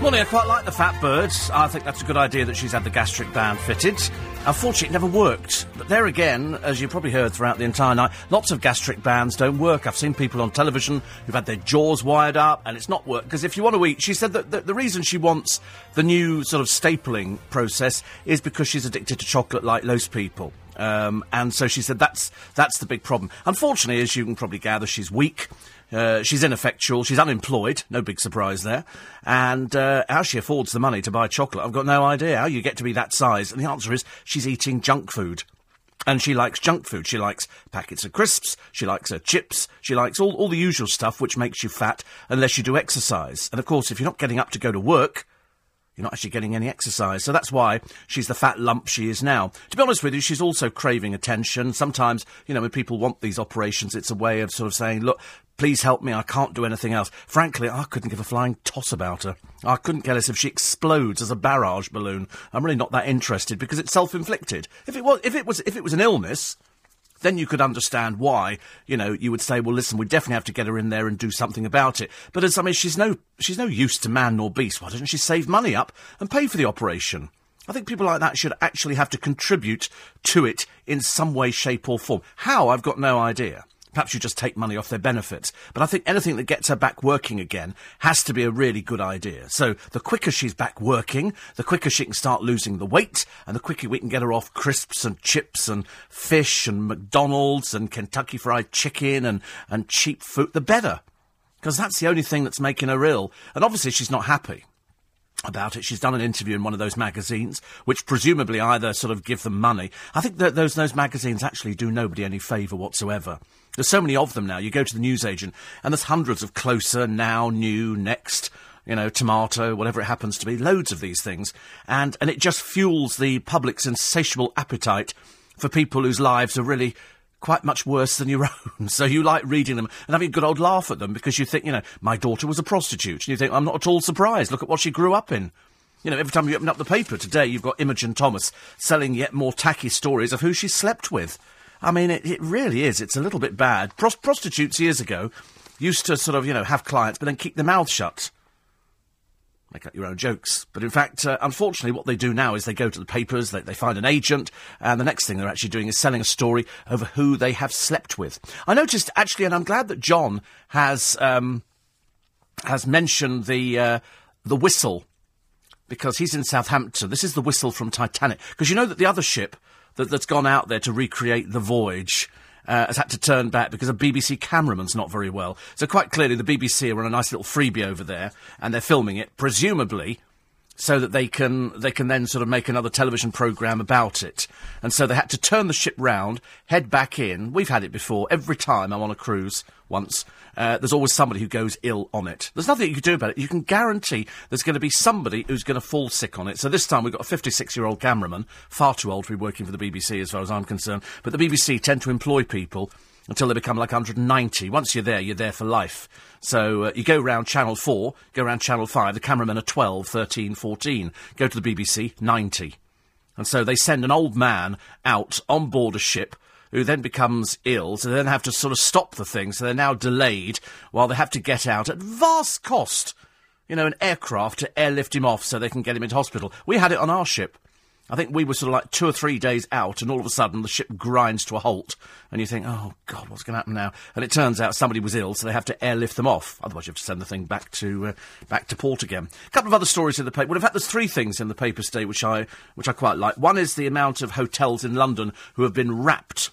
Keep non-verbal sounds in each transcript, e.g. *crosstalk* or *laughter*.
Morning, I quite like the fat birds. I think that's a good idea that she's had the gastric band fitted. Unfortunately, it never worked. But there again, as you probably heard throughout the entire night, lots of gastric bands don't work. I've seen people on television who've had their jaws wired up and it's not worked. Because if you want to eat, she said that the, the reason she wants the new sort of stapling process is because she's addicted to chocolate like most people. Um, and so she said that's that's the big problem. Unfortunately, as you can probably gather, she's weak. Uh, she's ineffectual. She's unemployed. No big surprise there. And uh, how she affords the money to buy chocolate, I've got no idea. How you get to be that size? And the answer is she's eating junk food. And she likes junk food. She likes packets of crisps. She likes her chips. She likes all, all the usual stuff which makes you fat unless you do exercise. And of course, if you're not getting up to go to work, you're not actually getting any exercise. So that's why she's the fat lump she is now. To be honest with you, she's also craving attention. Sometimes, you know, when people want these operations, it's a way of sort of saying, look, please help me, I can't do anything else. Frankly, I couldn't give a flying toss about her. I couldn't care less if she explodes as a barrage balloon. I'm really not that interested because it's self-inflicted. If it was, if it was, if it was an illness, then you could understand why, you know, you would say, well, listen, we definitely have to get her in there and do something about it. But as I mean, she's no, she's no use to man nor beast. Why doesn't she save money up and pay for the operation? I think people like that should actually have to contribute to it in some way, shape, or form. How? I've got no idea. Perhaps you just take money off their benefits. But I think anything that gets her back working again has to be a really good idea. So the quicker she's back working, the quicker she can start losing the weight, and the quicker we can get her off crisps and chips and fish and McDonald's and Kentucky Fried Chicken and, and cheap food, the better. Because that's the only thing that's making her ill. And obviously she's not happy about it. She's done an interview in one of those magazines, which presumably either sort of give them money. I think that those those magazines actually do nobody any favour whatsoever. There's so many of them now. You go to the newsagent, and there's hundreds of closer, now, new, next, you know, tomato, whatever it happens to be, loads of these things, and and it just fuels the public's insatiable appetite for people whose lives are really quite much worse than your *laughs* own. So you like reading them and having a good old laugh at them because you think, you know, my daughter was a prostitute. And you think, I'm not at all surprised. Look at what she grew up in. You know, every time you open up the paper today, you've got Imogen Thomas selling yet more tacky stories of who she slept with. I mean, it, it really is. It's a little bit bad. Pros- prostitutes years ago used to sort of, you know, have clients, but then keep their mouth shut. Make up your own jokes. But in fact, uh, unfortunately, what they do now is they go to the papers, they, they find an agent, and the next thing they're actually doing is selling a story over who they have slept with. I noticed, actually, and I'm glad that John has, um, has mentioned the, uh, the whistle, because he's in Southampton. This is the whistle from Titanic. Because you know that the other ship that, that's gone out there to recreate the voyage uh, has had to turn back because a BBC cameraman's not very well. So quite clearly, the BBC are on a nice little freebie over there, and they're filming it, presumably so that they can they can then sort of make another television program about it. And so they had to turn the ship round, head back in. We've had it before. Every time I'm on a cruise, once uh, there's always somebody who goes ill on it. There's nothing you can do about it. You can guarantee there's going to be somebody who's going to fall sick on it. So this time we've got a 56 year old cameraman, far too old to be working for the BBC as far as I'm concerned. But the BBC tend to employ people until they become like 190. Once you're there, you're there for life. So uh, you go round Channel 4, go round Channel 5, the cameramen are 12, 13, 14. Go to the BBC, 90. And so they send an old man out on board a ship who then becomes ill, so they then have to sort of stop the thing, so they're now delayed while they have to get out at vast cost. You know, an aircraft to airlift him off so they can get him into hospital. We had it on our ship. I think we were sort of like two or three days out, and all of a sudden the ship grinds to a halt, and you think, "Oh God, what's going to happen now?" And it turns out somebody was ill, so they have to airlift them off. Otherwise, you have to send the thing back to uh, back to port again. A couple of other stories in the paper. Well, in fact, there's three things in the paper today which I which I quite like. One is the amount of hotels in London who have been rapped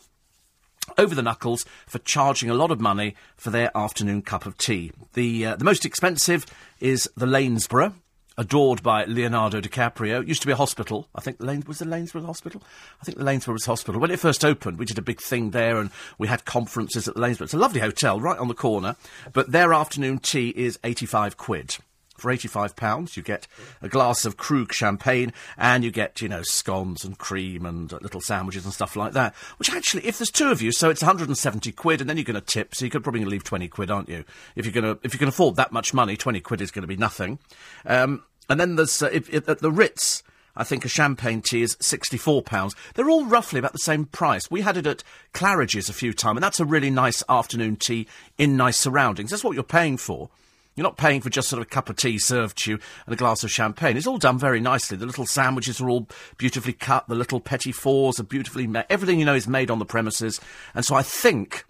over the knuckles for charging a lot of money for their afternoon cup of tea. The uh, the most expensive is the Lanesborough adored by Leonardo DiCaprio. It used to be a hospital. I think Lane, was the Lanesborough Hospital? I think the Lanesborough was hospital. When it first opened, we did a big thing there and we had conferences at the Lanesborough. It's a lovely hotel right on the corner, but their afternoon tea is 85 quid. For £85, you get a glass of Krug champagne and you get, you know, scones and cream and uh, little sandwiches and stuff like that. Which actually, if there's two of you, so it's 170 quid and then you're going to tip, so you could probably leave 20 quid, aren't you? If you're to, if you can afford that much money, 20 quid is going to be nothing. Um, and then there's, uh, if, if, at the Ritz, I think a champagne tea is £64. They're all roughly about the same price. We had it at Claridge's a few times, and that's a really nice afternoon tea in nice surroundings. That's what you're paying for. You're not paying for just sort of a cup of tea served to you and a glass of champagne. It's all done very nicely. The little sandwiches are all beautifully cut. The little petit fours are beautifully made. Everything you know is made on the premises. And so I think,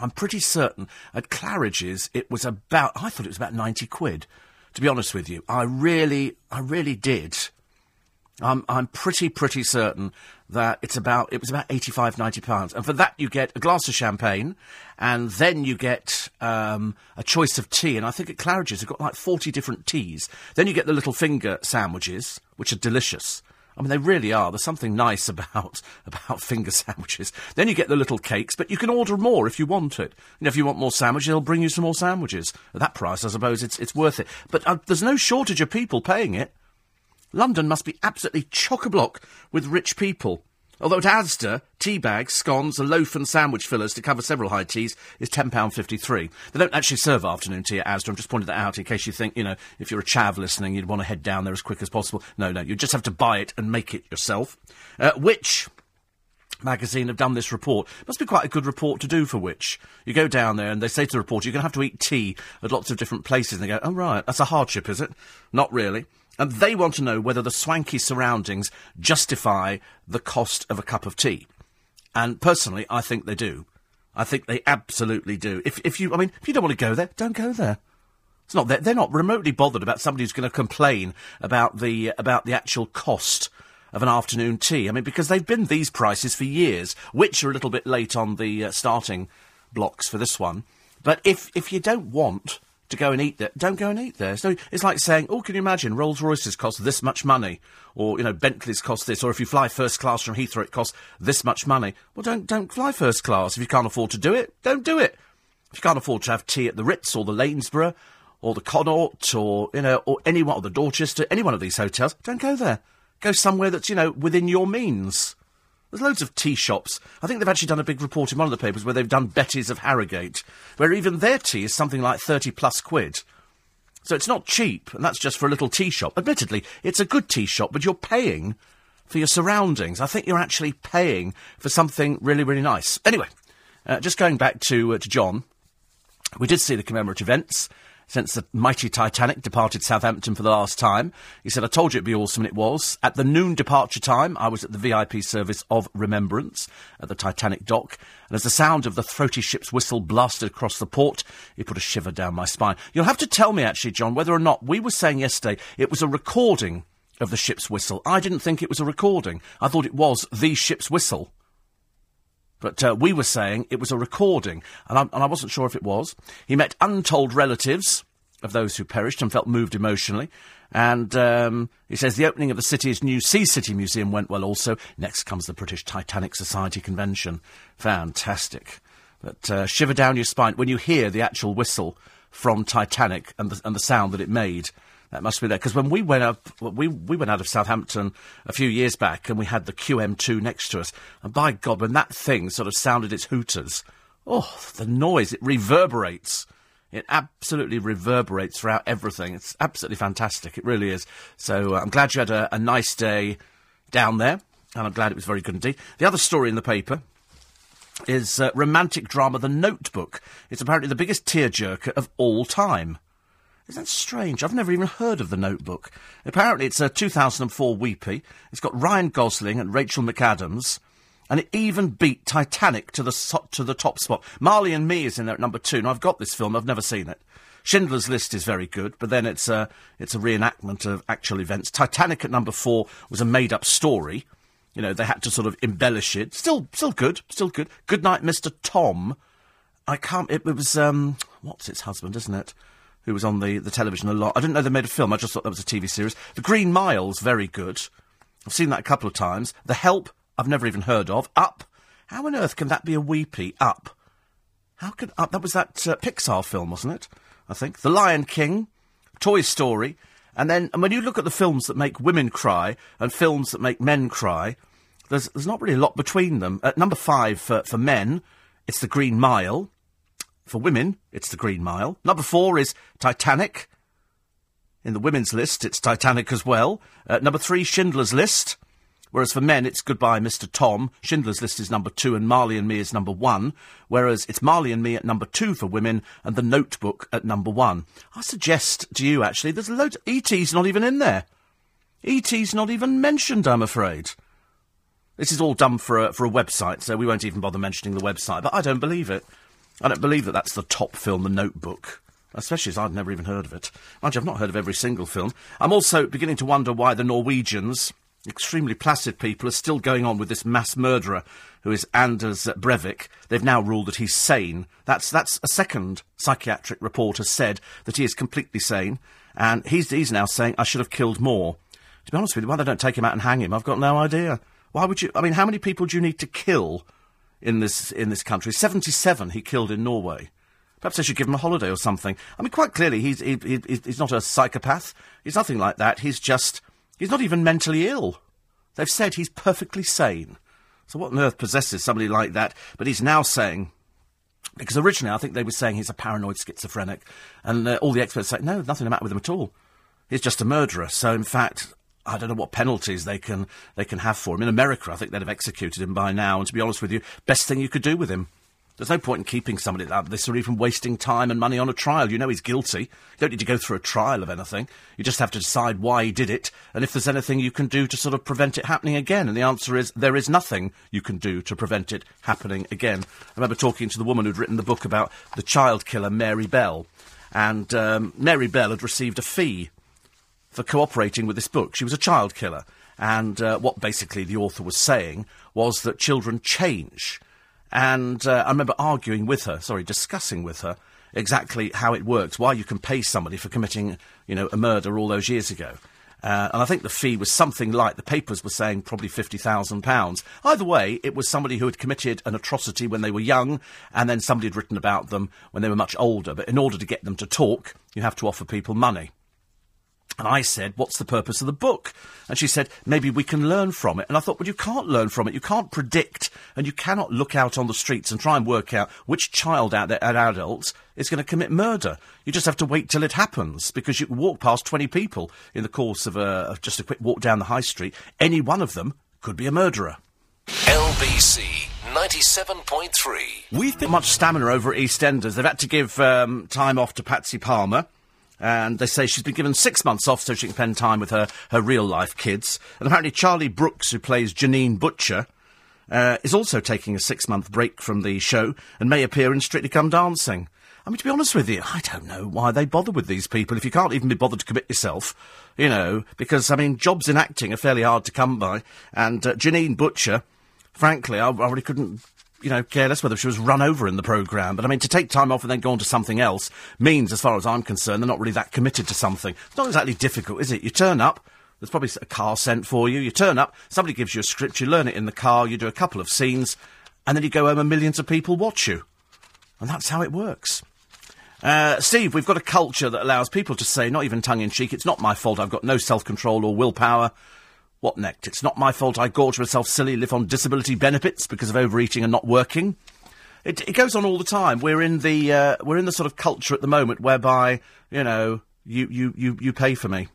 I'm pretty certain, at Claridge's it was about, I thought it was about 90 quid. To be honest with you, I really, I really did. I'm, I'm pretty, pretty certain that it's about, it was about 85, 90 pounds. And for that you get a glass of champagne, and then you get, um, a choice of tea. And I think at Claridge's they've got like 40 different teas. Then you get the little finger sandwiches, which are delicious. I mean, they really are. There's something nice *laughs* about about finger sandwiches. Then you get the little cakes, but you can order more if you want it. You know, if you want more sandwiches, they'll bring you some more sandwiches. At that price, I suppose it's it's worth it. But uh, there's no shortage of people paying it. London must be absolutely chock a block with rich people. Although at Asda, tea bags, scones, a loaf and sandwich fillers to cover several high teas is £10.53. They don't actually serve afternoon tea at Asda. I'm just pointing that out in case you think, you know, if you're a chav listening, you'd want to head down there as quick as possible. No, no, you just have to buy it and make it yourself. Uh, which magazine have done this report. Must be quite a good report to do for which. You go down there and they say to the reporter, you're going to have to eat tea at lots of different places. And they go, oh, right, that's a hardship, is it? Not really. And they want to know whether the swanky surroundings justify the cost of a cup of tea. And personally, I think they do. I think they absolutely do. If, if you, I mean, if you don't want to go there, don't go there. It's not they're not remotely bothered about somebody who's going to complain about the about the actual cost of an afternoon tea. I mean, because they've been these prices for years, which are a little bit late on the uh, starting blocks for this one. But if if you don't want to go and eat there, don't go and eat there. So it's like saying, oh, can you imagine Rolls Royces cost this much money, or you know Bentleys cost this, or if you fly first class from Heathrow, it costs this much money. Well, don't don't fly first class if you can't afford to do it. Don't do it. If you can't afford to have tea at the Ritz or the Lanesborough or the Connaught or you know or any one or the Dorchester, any one of these hotels, don't go there. Go somewhere that's you know within your means. There's loads of tea shops. I think they've actually done a big report in one of the papers where they've done Betty's of Harrogate, where even their tea is something like 30 plus quid. So it's not cheap, and that's just for a little tea shop. Admittedly, it's a good tea shop, but you're paying for your surroundings. I think you're actually paying for something really, really nice. Anyway, uh, just going back to, uh, to John, we did see the commemorative events since the mighty Titanic departed Southampton for the last time. He said, I told you it'd be awesome, and it was. At the noon departure time, I was at the VIP service of Remembrance at the Titanic dock, and as the sound of the throaty ship's whistle blasted across the port, it put a shiver down my spine. You'll have to tell me, actually, John, whether or not we were saying yesterday it was a recording of the ship's whistle. I didn't think it was a recording. I thought it was the ship's whistle. But uh, we were saying it was a recording, and I, and I wasn't sure if it was. He met untold relatives of those who perished and felt moved emotionally. And um, he says the opening of the city's new Sea City Museum went well also. Next comes the British Titanic Society Convention. Fantastic. But uh, shiver down your spine when you hear the actual whistle from Titanic and the, and the sound that it made. That must be there because when we went up, we we went out of Southampton a few years back, and we had the QM2 next to us, and by God, when that thing sort of sounded its hooters, oh, the noise it reverberates. It absolutely reverberates throughout everything. It's absolutely fantastic. It really is. So uh, I'm glad you had a, a nice day down there, and I'm glad it was very good indeed. The other story in the paper is uh, romantic drama The Notebook. It's apparently the biggest tearjerker of all time. Isn't that strange? I've never even heard of The Notebook. Apparently, it's a 2004 Weepy. It's got Ryan Gosling and Rachel McAdams, and it even beat Titanic to the to the top spot. Marley and Me is in there at number two. Now, I've got this film. I've never seen it. Schindler's List is very good, but then it's a it's a reenactment of actual events. Titanic at number four was a made up story. You know, they had to sort of embellish it. Still, still good, still good. Good night, Mr. Tom. I can't. It, it was um, what's its husband, isn't it? Who was on the, the television a lot. I didn't know they made a film, I just thought that was a TV series. The Green Mile's very good. I've seen that a couple of times. The Help, I've never even heard of. Up. How on earth can that be a weepy? Up. How could Up? That was that uh, Pixar film, wasn't it? I think. The Lion King, Toy Story. And then and when you look at the films that make women cry and films that make men cry, there's, there's not really a lot between them. At number five for, for men, it's The Green Mile. For women, it's The Green Mile. Number four is Titanic. In the women's list, it's Titanic as well. Uh, number three, Schindler's List. Whereas for men, it's Goodbye, Mr. Tom. Schindler's List is number two, and Marley and Me is number one. Whereas it's Marley and Me at number two for women, and The Notebook at number one. I suggest to you, actually, there's a load. Of E.T.'s not even in there. E.T.'s not even mentioned, I'm afraid. This is all done for a, for a website, so we won't even bother mentioning the website. But I don't believe it. I don't believe that that's the top film, The Notebook. Especially as I'd never even heard of it. Mind you, I've not heard of every single film. I'm also beginning to wonder why the Norwegians, extremely placid people, are still going on with this mass murderer who is Anders Breivik. They've now ruled that he's sane. That's, that's a second psychiatric report has said that he is completely sane. And he's, he's now saying, I should have killed more. To be honest with you, why they don't take him out and hang him, I've got no idea. Why would you? I mean, how many people do you need to kill in this in this country? Seventy-seven he killed in Norway. Perhaps I should give him a holiday or something. I mean, quite clearly, he's he, he, he's not a psychopath. He's nothing like that. He's just he's not even mentally ill. They've said he's perfectly sane. So what on earth possesses somebody like that? But he's now saying. Because originally I think they were saying he's a paranoid schizophrenic, and uh, all the experts say no, nothing the matter with him at all. He's just a murderer. So in fact, I don't know what penalties they can they can have for him. In America, I think they'd have executed him by now. And to be honest with you, best thing you could do with him. There's no point in keeping somebody like this or even wasting time and money on a trial. You know he's guilty. You don't need to go through a trial of anything. You just have to decide why he did it and if there's anything you can do to sort of prevent it happening again. And the answer is there is nothing you can do to prevent it happening again. I remember talking to the woman who'd written the book about the child killer, Mary Bell. And um, Mary Bell had received a fee for cooperating with this book. She was a child killer. And uh, what basically the author was saying was that children change. And uh, I remember arguing with her, sorry, discussing with her exactly how it works, why you can pay somebody for committing, you know, a murder all those years ago. Uh, and I think the fee was something like the papers were saying probably fifty thousand pounds. Either way, it was somebody who had committed an atrocity when they were young, and then somebody had written about them when they were much older. But in order to get them to talk, you have to offer people money. And I said, What's the purpose of the book? And she said, Maybe we can learn from it. And I thought, Well, you can't learn from it. You can't predict, and you cannot look out on the streets and try and work out which child out there, an adult, is going to commit murder. You just have to wait till it happens, because you can walk past 20 people in the course of, a, of just a quick walk down the high street. Any one of them could be a murderer. LBC 97.3. We've been much stamina over at EastEnders. They've had to give um, time off to Patsy Palmer. And they say she's been given six months off so she can spend time with her, her real life kids. And apparently Charlie Brooks, who plays Janine Butcher, uh, is also taking a six month break from the show and may appear in Strictly Come Dancing. I mean, to be honest with you, I don't know why they bother with these people if you can't even be bothered to commit yourself, you know, because, I mean, jobs in acting are fairly hard to come by. And uh, Janine Butcher, frankly, I, I really couldn't you know, care less whether she was run over in the programme. But I mean, to take time off and then go on to something else means, as far as I'm concerned, they're not really that committed to something. It's not exactly difficult, is it? You turn up, there's probably a car sent for you. You turn up, somebody gives you a script, you learn it in the car, you do a couple of scenes, and then you go home and millions of people watch you. And that's how it works. Uh, Steve, we've got a culture that allows people to say, not even tongue in cheek, it's not my fault, I've got no self control or willpower. What next? It's not my fault I gorge myself silly, live on disability benefits because of overeating and not working. It, it goes on all the time. We're in the uh, we're in the sort of culture at the moment whereby you know you you you, you pay for me.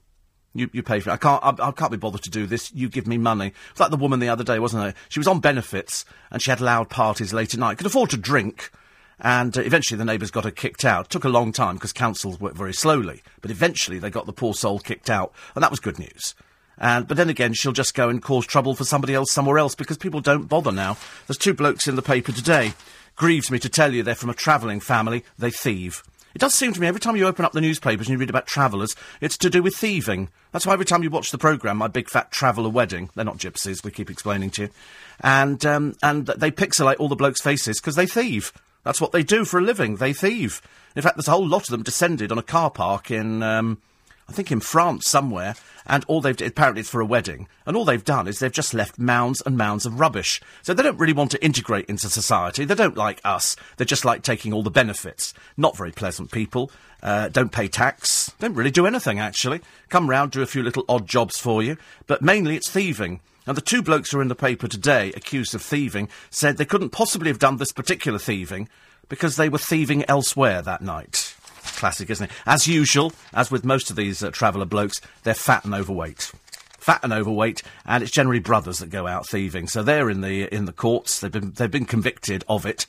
You, you pay for it. I can't. I, I, can't be bothered to do this. You give me money. It's like the woman the other day, wasn't it? She was on benefits and she had loud parties late at night. Could afford to drink, and uh, eventually the neighbours got her kicked out. It took a long time because councils work very slowly, but eventually they got the poor soul kicked out, and that was good news. And, but then again, she'll just go and cause trouble for somebody else somewhere else because people don't bother now. There's two blokes in the paper today. Grieves me to tell you they're from a travelling family. They thieve. It does seem to me every time you open up the newspapers and you read about travellers, it's to do with thieving. That's why every time you watch the programme, My Big Fat Traveller Wedding, they're not gypsies, we keep explaining to you, and, um, and they pixelate all the blokes' faces because they thieve. That's what they do for a living. They thieve. In fact, there's a whole lot of them descended on a car park in, um, I think in France somewhere, and all they've apparently it's for a wedding, and all they've done is they've just left mounds and mounds of rubbish. So they don't really want to integrate into society. They don't like us. They just like taking all the benefits. Not very pleasant people. Uh, don't pay tax. Don't really do anything actually. Come round, do a few little odd jobs for you, but mainly it's thieving. And the two blokes who are in the paper today accused of thieving said they couldn't possibly have done this particular thieving because they were thieving elsewhere that night. Classic, isn't it? As usual, as with most of these uh, traveller blokes, they're fat and overweight. fat and overweight, and it's generally brothers that go out thieving. So they're in the in the courts. They've been they've been convicted of it,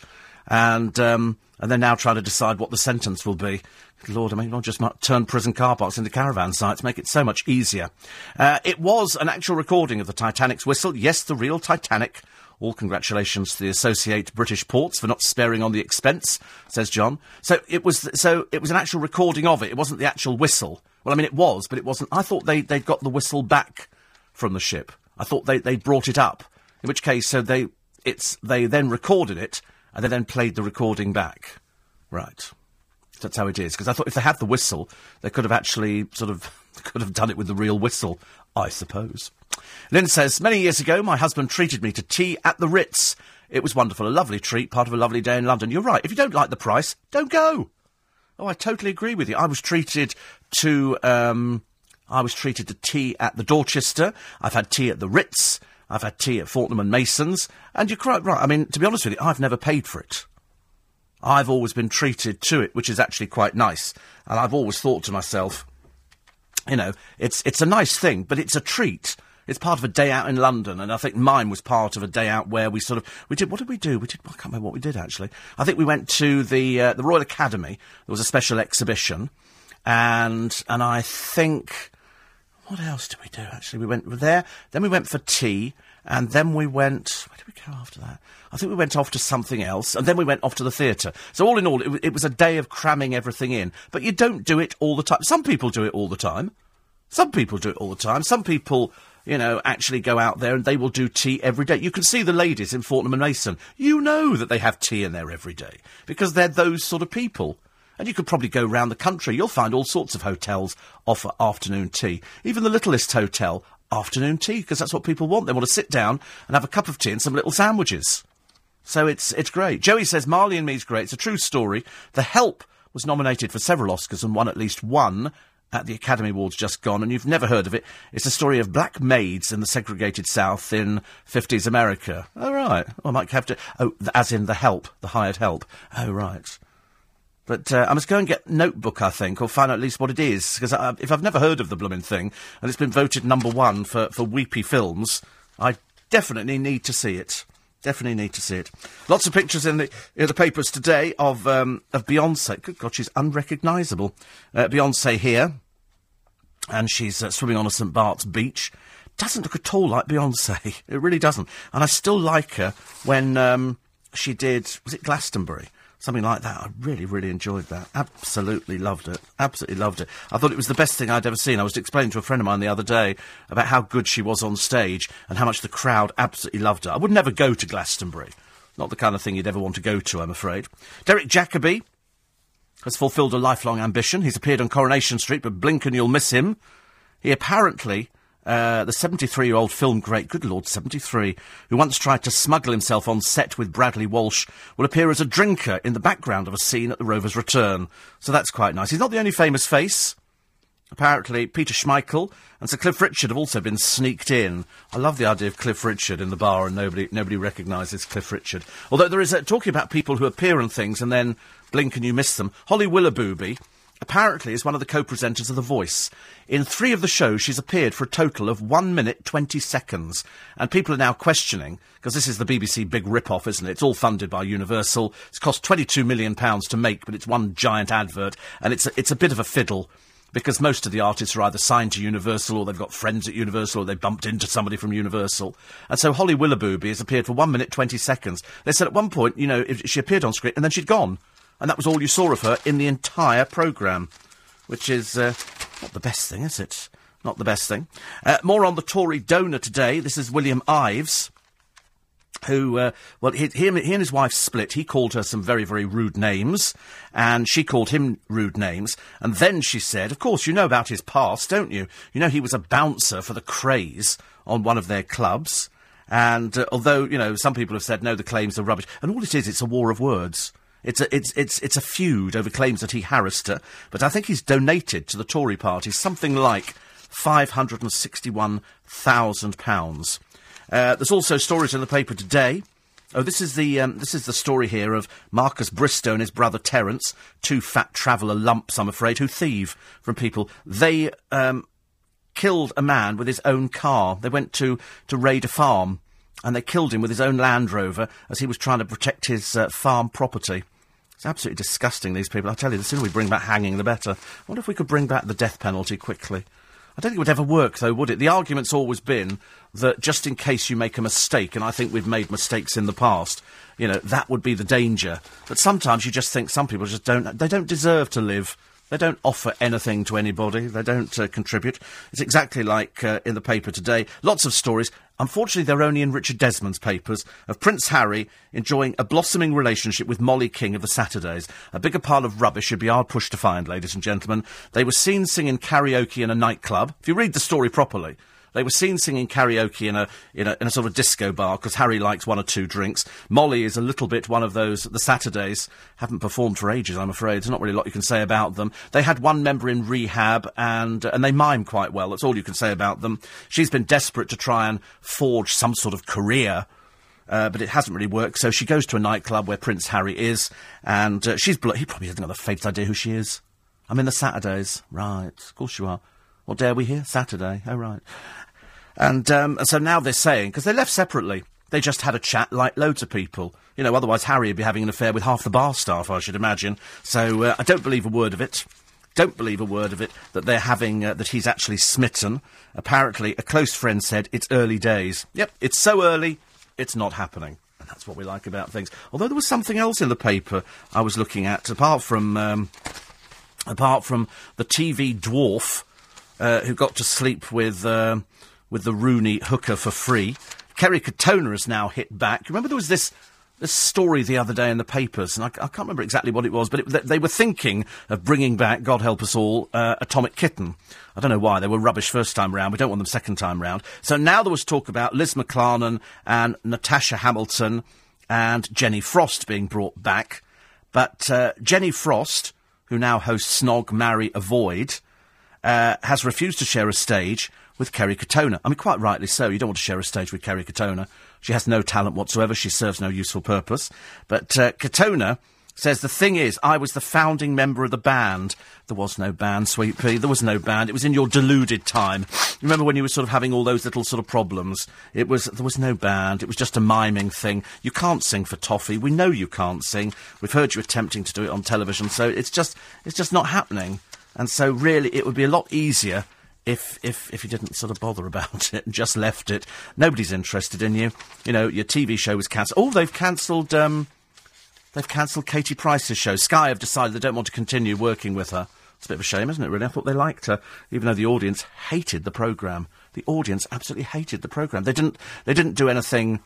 and um, and they're now trying to decide what the sentence will be. Lord, I mean, not just turn prison car parks into caravan sites, make it so much easier. Uh, it was an actual recording of the Titanic's whistle. Yes, the real Titanic. All congratulations to the Associate British Ports for not sparing on the expense, says John. So it was, so it was an actual recording of it. It wasn't the actual whistle. Well, I mean, it was, but it wasn't. I thought they they'd got the whistle back from the ship. I thought they they brought it up. In which case, so they it's they then recorded it and they then played the recording back. Right. That's how it is. Because I thought if they had the whistle, they could have actually sort of *laughs* could have done it with the real whistle. I suppose. Lynn says, Many years ago, my husband treated me to tea at the Ritz. It was wonderful, a lovely treat, part of a lovely day in London. You're right. If you don't like the price, don't go. Oh, I totally agree with you. I was treated to, um, I was treated to tea at the Dorchester. I've had tea at the Ritz. I've had tea at Fortnum and Masons. And you're quite right. I mean, to be honest with you, I've never paid for it. I've always been treated to it, which is actually quite nice. And I've always thought to myself, you know, it's, it's a nice thing, but it's a treat. It's part of a day out in London, and I think mine was part of a day out where we sort of we did. What did we do? We did. I can't remember what we did actually. I think we went to the uh, the Royal Academy. There was a special exhibition, and and I think what else did we do? Actually, we went there. Then we went for tea, and then we went. Where did we go after that? I think we went off to something else, and then we went off to the theatre. So all in all, it, it was a day of cramming everything in. But you don't do it all the time. Some people do it all the time. Some people do it all the time. Some people you know, actually go out there and they will do tea every day. You can see the ladies in Fortnum and Mason. You know that they have tea in there every day because they're those sort of people. And you could probably go round the country. You'll find all sorts of hotels offer afternoon tea. Even the littlest hotel, afternoon tea, because that's what people want. They want to sit down and have a cup of tea and some little sandwiches. So it's, it's great. Joey says Marley and Me's great. It's a true story. The Help was nominated for several Oscars and won at least one at the Academy Awards just gone, and you've never heard of it. It's a story of black maids in the segregated South in 50s America. Oh, right. I might have to. Oh, as in the help, the hired help. Oh, right. But uh, I must go and get Notebook, I think, or find out at least what it is. Because if I've never heard of the blooming thing, and it's been voted number one for, for weepy films, I definitely need to see it. Definitely need to see it. Lots of pictures in the in the papers today of um, of Beyonce. Good God, she's unrecognisable. Uh, Beyonce here, and she's uh, swimming on a St Bart's beach. Doesn't look at all like Beyonce. *laughs* It really doesn't. And I still like her when um, she did. Was it Glastonbury? Something like that. I really, really enjoyed that. Absolutely loved it. Absolutely loved it. I thought it was the best thing I'd ever seen. I was explaining to a friend of mine the other day about how good she was on stage and how much the crowd absolutely loved her. I would never go to Glastonbury. Not the kind of thing you'd ever want to go to, I'm afraid. Derek Jacobi has fulfilled a lifelong ambition. He's appeared on Coronation Street, but blink and you'll miss him. He apparently uh, the 73 year old film great, good lord, 73, who once tried to smuggle himself on set with Bradley Walsh, will appear as a drinker in the background of a scene at the Rover's return. So that's quite nice. He's not the only famous face. Apparently, Peter Schmeichel and Sir Cliff Richard have also been sneaked in. I love the idea of Cliff Richard in the bar and nobody nobody recognises Cliff Richard. Although there is a, talking about people who appear on things and then blink and you miss them. Holly Willoughby apparently is one of the co-presenters of The Voice. In three of the shows, she's appeared for a total of one minute, 20 seconds. And people are now questioning, because this is the BBC big rip-off, isn't it? It's all funded by Universal. It's cost £22 million to make, but it's one giant advert. And it's a, it's a bit of a fiddle. Because most of the artists are either signed to Universal or they've got friends at Universal or they've bumped into somebody from Universal. And so Holly Willoughby has appeared for one minute, 20 seconds. They said at one point, you know, if she appeared on screen and then she'd gone and that was all you saw of her in the entire programme, which is uh, not the best thing, is it? Not the best thing. Uh, more on the Tory donor today. This is William Ives. Who, uh, well, he, he, and his wife split. He called her some very, very rude names, and she called him rude names. And then she said, Of course, you know about his past, don't you? You know he was a bouncer for the Krays on one of their clubs. And uh, although, you know, some people have said, no, the claims are rubbish. And all it is, it's a war of words. It's a, it's, it's, it's a feud over claims that he harassed her, but I think he's donated to the Tory party something like £561,000. Uh, there's also stories in the paper today. Oh, this is the um, this is the story here of Marcus Bristow and his brother Terence, two fat traveller lumps, I'm afraid, who thieve from people. They um, killed a man with his own car. They went to, to raid a farm and they killed him with his own Land Rover as he was trying to protect his uh, farm property. It's absolutely disgusting, these people. I tell you, the sooner we bring back hanging, the better. I wonder if we could bring back the death penalty quickly. I don't think it would ever work, though, would it? The argument's always been that just in case you make a mistake, and I think we've made mistakes in the past, you know, that would be the danger. But sometimes you just think some people just don't, they don't deserve to live. They don't offer anything to anybody. They don't uh, contribute. It's exactly like uh, in the paper today. Lots of stories. Unfortunately, they're only in Richard Desmond's papers of Prince Harry enjoying a blossoming relationship with Mollie King of the Saturdays. A bigger pile of rubbish you'd be hard pushed to find, ladies and gentlemen. They were seen singing karaoke in a nightclub. If you read the story properly, they were seen singing karaoke in a, in a, in a sort of disco bar because Harry likes one or two drinks. Mollie is a little bit one of those, the Saturdays haven't performed for ages, I'm afraid. There's not really a lot you can say about them. They had one member in rehab and, and they mime quite well. That's all you can say about them. She's been desperate to try and forge some sort of career. Uh, but it hasn't really worked. So she goes to a nightclub where Prince Harry is, and uh, she's blo- he probably hasn't got the faintest idea who she is. I'm in the Saturdays, right? Of course you are. What day are we here? Saturday. Oh right. And, um, so now they're saying, because they left separately, they just had a chat like loads of people. You know, otherwise Harry would be having an affair with half the bar staff, I should imagine. So uh, I don't believe a word of it. Don't believe a word of it that they're having, uh, that he's actually smitten. Apparently, a close friend said it's early days. Yep, it's so early, it's not happening. And that's what we like about things. Although there was something else in the paper I was looking at, apart from, um, apart from the TV dwarf uh, who got to sleep with. Uh, with the Rooney hooker for free. Kerry Katona has now hit back. Remember there was this this story the other day in the papers, and I, I can't remember exactly what it was, but it, they, were thinking of bringing back, God help us all, uh, Atomic Kitten. I don't know why. They were rubbish first time round. We don't want them second time round. So now there was talk about Liz McClarnon and Natasha Hamilton and Jenny Frost being brought back. But uh, Jenny Frost, who now hosts Snog, Marry, Avoid, uh, has refused to share a stage with Kerry Katona. I mean, quite rightly so. You don't want to share a stage with Kerry Katona. She has no talent whatsoever. She serves no useful purpose. But uh, Katona says the thing is, I was the founding member of the band. There was no band, Sweet Pea. There was no band. It was in your deluded time. Remember when you were sort of having all those little sort of problems? It was there was no band. It was just a miming thing. You can't sing for toffee. We know you can't sing. We've heard you attempting to do it on television. So it's just it's just not happening. And so really, it would be a lot easier if if if you didn't sort of bother about *laughs* it and just left it. Nobody's interested in you. You know, your TV show was cancelled. Oh, they've cancelled. Um, they've cancelled Katie Price's show. Sky have decided they don't want to continue working with her. It's a bit of a shame, isn't it? Really, I thought they liked her, even though the audience hated the program. The audience absolutely hated the program. They didn't. They didn't do anything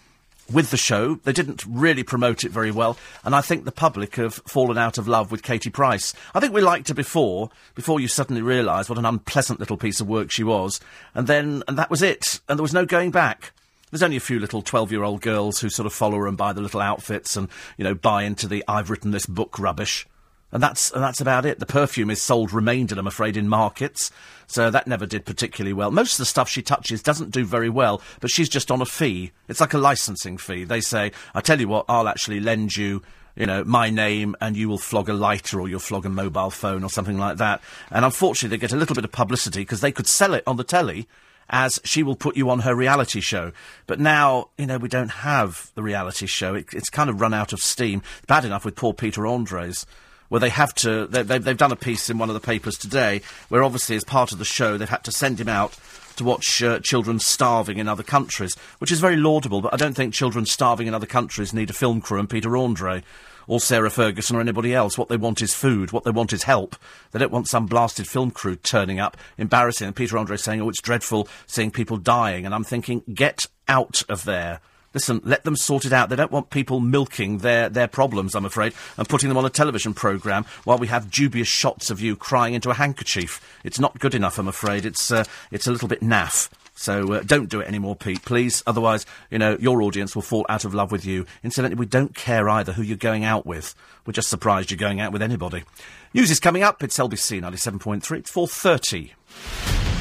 with the show. They didn't really promote it very well, and I think the public have fallen out of love with Katie Price. I think we liked her before, before you suddenly realised what an unpleasant little piece of work she was, and then and that was it, and there was no going back. There's only a few little 12 year old girls who sort of follow her and buy the little outfits and, you know, buy into the I've written this book rubbish. And that's, and that's about it. The perfume is sold remainder, I'm afraid, in markets. So that never did particularly well. Most of the stuff she touches doesn't do very well, but she's just on a fee. It's like a licensing fee. They say, I tell you what, I'll actually lend you you know, my name and you will flog a lighter or you'll flog a mobile phone or something like that. And unfortunately, they get a little bit of publicity because they could sell it on the telly as she will put you on her reality show. But now, you know, we don't have the reality show. It, it's kind of run out of steam. Bad enough with poor Peter Andre's where they have to. They, have they've done a piece in one of the papers today where obviously, as part of the show, they've had to send him out to watch uh, children starving in other countries, which is very laudable. But I don't think children starving in other countries need a film crew and Peter Andre. Or Sarah Ferguson or anybody else. What they want is food. What they want is help. They don't want some blasted film crew turning up, embarrassing. And Peter Andre saying, "Oh, it's dreadful seeing people dying." And I'm thinking, get out of there. Listen, let them sort it out. They don't want people milking their, their problems, I'm afraid, and putting them on a television programme while we have dubious shots of you crying into a handkerchief. It's not good enough, I'm afraid. It's, uh, it's a little bit naff. So uh, don't do it anymore, Pete, please. Otherwise, you know, your audience will fall out of love with you. Incidentally, we don't care either who you're going out with. We're just surprised you're going out with anybody. News is coming up. It's LBC 97.3. It's 4.30.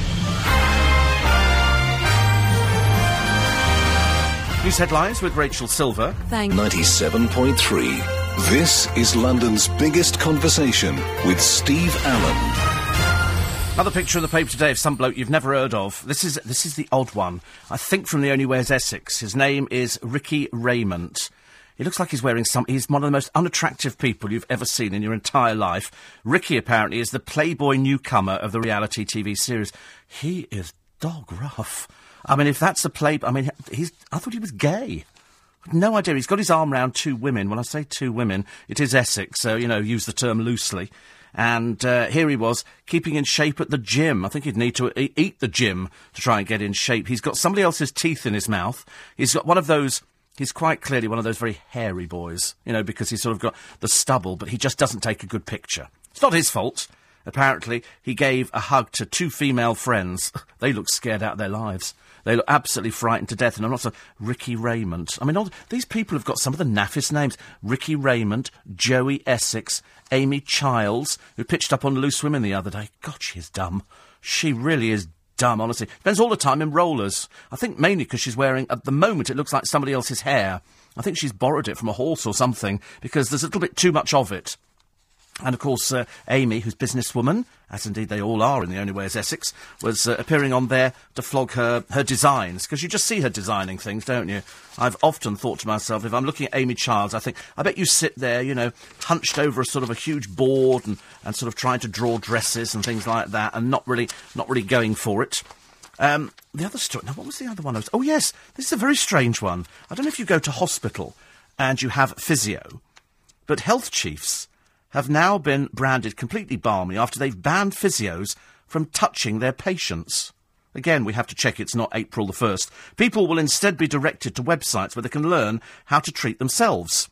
News headlines with Rachel Silver. Thank 97.3. This is London's biggest conversation with Steve Allen. Another picture in the paper today of some bloke you've never heard of. This is this is the odd one. I think from the Only Way is Essex. His name is Ricky Rayment. He looks like he's wearing some. He's one of the most unattractive people you've ever seen in your entire life. Ricky apparently is the Playboy newcomer of the reality TV series. He is dog rough. I mean, if that's a play, I mean, he's. I thought he was gay. No idea. He's got his arm round two women. When I say two women, it is Essex, so, you know, use the term loosely. And uh, here he was, keeping in shape at the gym. I think he'd need to eat the gym to try and get in shape. He's got somebody else's teeth in his mouth. He's got one of those. He's quite clearly one of those very hairy boys, you know, because he's sort of got the stubble, but he just doesn't take a good picture. It's not his fault. Apparently, he gave a hug to two female friends. *laughs* they look scared out of their lives. They look absolutely frightened to death. And I'm not so Ricky Rayment. I mean, all, these people have got some of the naffest names: Ricky Rayment, Joey Essex, Amy Childs, who pitched up on Loose Women the other day. God, she is dumb. She really is dumb, honestly. Spends all the time in rollers. I think mainly because she's wearing, at the moment, it looks like somebody else's hair. I think she's borrowed it from a horse or something because there's a little bit too much of it. And of course, uh, Amy, who's businesswoman, as indeed they all are in The Only Way is Essex, was uh, appearing on there to flog her, her designs, because you just see her designing things, don't you? I've often thought to myself, if I'm looking at Amy Childs, I think, I bet you sit there, you know, hunched over a sort of a huge board and, and sort of trying to draw dresses and things like that, and not really, not really going for it. Um, the other story, now what was the other one? I was, oh yes, this is a very strange one. I don't know if you go to hospital and you have physio, but health chiefs have now been branded completely barmy after they've banned physios from touching their patients. Again, we have to check it's not April the 1st. People will instead be directed to websites where they can learn how to treat themselves.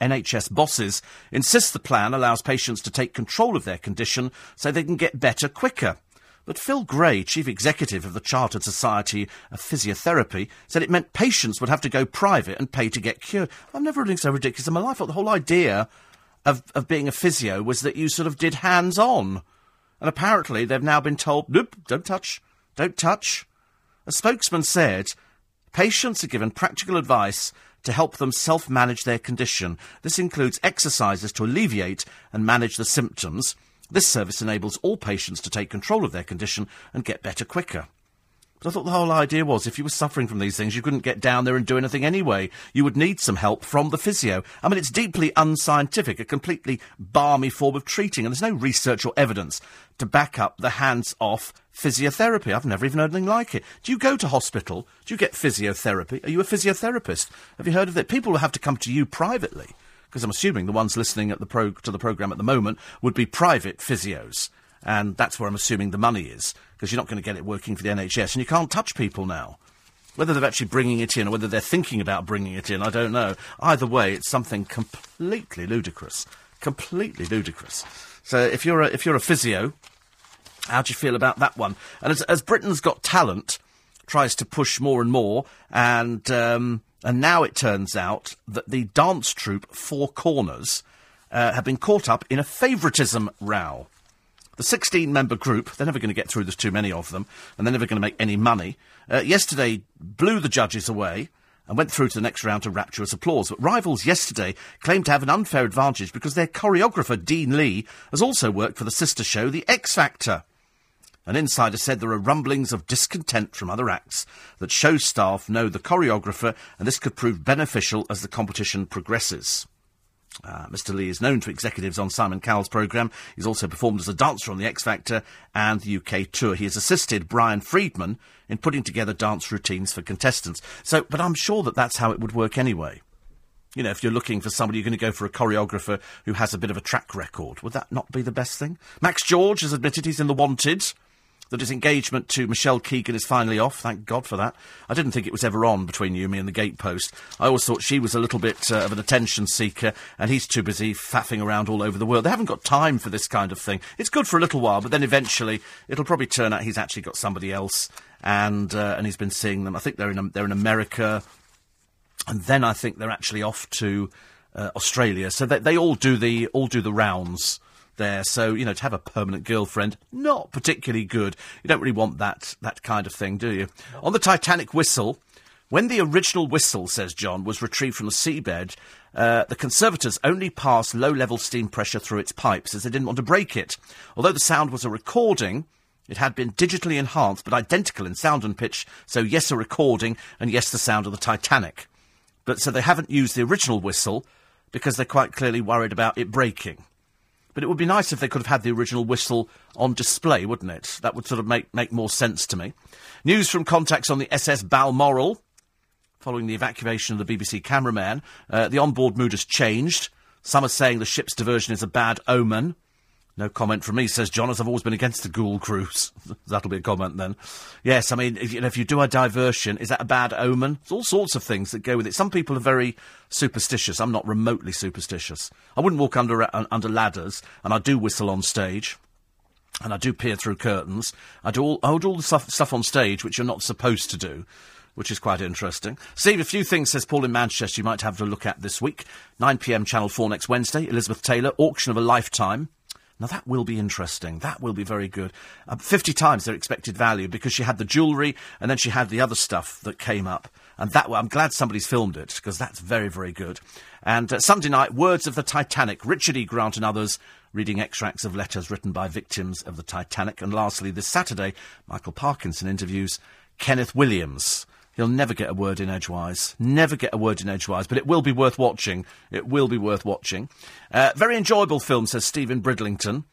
NHS bosses insist the plan allows patients to take control of their condition so they can get better quicker. But Phil Gray, chief executive of the Chartered Society of Physiotherapy, said it meant patients would have to go private and pay to get cured. I've never heard anything so ridiculous in my life. The whole idea of, of being a physio was that you sort of did hands on. And apparently they've now been told, nope, don't touch, don't touch. A spokesman said patients are given practical advice to help them self manage their condition. This includes exercises to alleviate and manage the symptoms. This service enables all patients to take control of their condition and get better quicker. But I thought the whole idea was if you were suffering from these things, you couldn't get down there and do anything anyway. You would need some help from the physio. I mean, it's deeply unscientific, a completely barmy form of treating, and there's no research or evidence to back up the hands off physiotherapy. I've never even heard anything like it. Do you go to hospital? Do you get physiotherapy? Are you a physiotherapist? Have you heard of it? People will have to come to you privately, because I'm assuming the ones listening at the pro- to the programme at the moment would be private physios. And that's where I'm assuming the money is because you're not going to get it working for the NHS, and you can't touch people now. Whether they're actually bringing it in or whether they're thinking about bringing it in, I don't know. Either way, it's something completely ludicrous. Completely ludicrous. So if you're a, if you're a physio, how do you feel about that one? And as, as Britain's Got Talent tries to push more and more, and um, and now it turns out that the dance troupe Four Corners uh, have been caught up in a favouritism row. The 16 member group, they're never going to get through, there's too many of them, and they're never going to make any money. Uh, yesterday blew the judges away and went through to the next round to rapturous applause. But rivals yesterday claimed to have an unfair advantage because their choreographer, Dean Lee, has also worked for the sister show, The X Factor. An insider said there are rumblings of discontent from other acts, that show staff know the choreographer, and this could prove beneficial as the competition progresses. Uh, Mr. Lee is known to executives on Simon Cowell's programme. He's also performed as a dancer on The X Factor and the UK tour. He has assisted Brian Friedman in putting together dance routines for contestants. So, but I'm sure that that's how it would work anyway. You know, if you're looking for somebody, you're going to go for a choreographer who has a bit of a track record. Would that not be the best thing? Max George has admitted he's in the wanted that his engagement to Michelle Keegan is finally off. Thank God for that. I didn't think it was ever on between you, me, and the gatepost. I always thought she was a little bit uh, of an attention seeker, and he's too busy faffing around all over the world. They haven't got time for this kind of thing. It's good for a little while, but then eventually it'll probably turn out he's actually got somebody else, and uh, and he's been seeing them. I think they're in they're in America, and then I think they're actually off to uh, Australia. So they, they all do the all do the rounds there. So, you know, to have a permanent girlfriend, not particularly good. You don't really want that, that kind of thing, do you? On the Titanic whistle, when the original whistle, says John, was retrieved from the seabed, Uh, the Conservators only passed low level steam pressure through its pipes as they didn't want to break it. Although the sound was a recording, it had been digitally enhanced but identical in sound and pitch, so yes, a recording, and yes, the sound of the Titanic. But so they haven't used the original whistle because they're quite clearly worried about it breaking. But it would be nice if they could have had the original whistle on display, wouldn't it? That would sort of make, make more sense to me. News from contacts on the SS Balmoral following the evacuation of the BBC cameraman. Uh, the onboard mood has changed. Some are saying the ship's diversion is a bad omen. No comment from me, says John, as I've always been against the ghoul cruise. *laughs* That'll be a comment then. Yes, I mean, if you, know, if you do a diversion, is that a bad omen? There's all sorts of things that go with it. Some people are very superstitious. I'm not remotely superstitious. I wouldn't walk under, uh, under ladders, and I do whistle on stage. And I do peer through curtains. I do all, I do all the stuff, stuff on stage which you're not supposed to do which is quite interesting. Steve, a few things, says Paul in Manchester, you might have to look at this week. 9pm, Channel 4 next Wednesday. Elizabeth Taylor, Auction of a Lifetime. Now that will be interesting. That will be very good. Uh, 50 times their expected value because she had the jewellery and then she had the other stuff that came up. And that, I'm glad somebody's filmed it because that's very, very good. And uh, Sunday night, Words of the Titanic, Richard E. Grant and others reading extracts of letters written by victims of the Titanic. And lastly, this Saturday, Michael Parkinson interviews Kenneth Williams. He'll never get a word in edgewise. Never get a word in edgewise, but it will be worth watching. It will be worth watching. Uh, very enjoyable film, says Stephen Bridlington.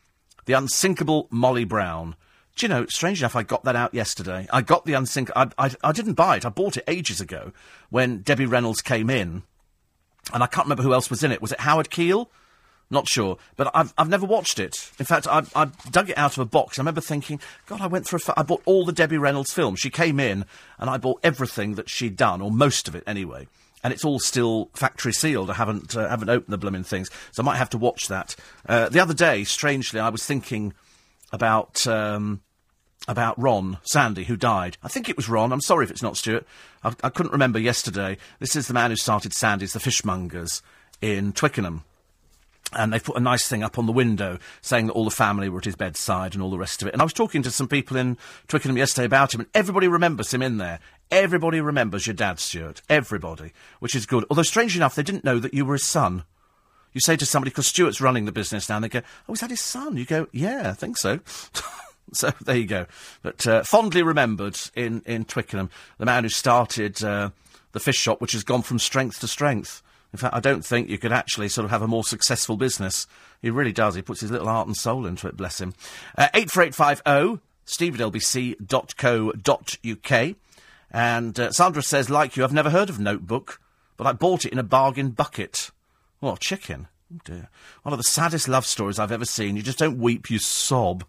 The Unsinkable Molly Brown. Do you know, strange enough, I got that out yesterday. I got the Unsinkable. I, I, I didn't buy it. I bought it ages ago when Debbie Reynolds came in. And I can't remember who else was in it. Was it Howard Keel? Not sure, but I've, I've never watched it. In fact, I, I dug it out of a box. I remember thinking, God, I went through. A I bought all the Debbie Reynolds films. She came in, and I bought everything that she'd done, or most of it anyway. And it's all still factory sealed. I haven't uh, haven't opened the blooming things, so I might have to watch that. Uh, the other day, strangely, I was thinking about. Um, about Ron Sandy, who died. I think it was Ron. I'm sorry if it's not Stuart. I, I couldn't remember yesterday. This is the man who started Sandy's, the fishmongers in Twickenham and they put a nice thing up on the window saying that all the family were at his bedside and all the rest of it. And I was talking to some people in Twickenham yesterday about him, and everybody remembers him in there. Everybody remembers your dad, Stuart. Everybody, which is good. Although, strange enough, they didn't know that you were his son. You say to somebody, because Stuart's running the business now, and they go, Oh, is that his son? You go, Yeah, I think so. *laughs* so there you go. But uh, fondly remembered in, in Twickenham, the man who started uh, the fish shop, which has gone from strength to strength. In fact, I don't think you could actually sort of have a more successful business. He really does. He puts his little heart and soul into it, bless him. Uh, 84850 steve at lbc.co.uk. And uh, Sandra says, like you, I've never heard of Notebook, but I bought it in a bargain bucket. What, chicken? Oh dear. One of the saddest love stories I've ever seen. You just don't weep, you sob.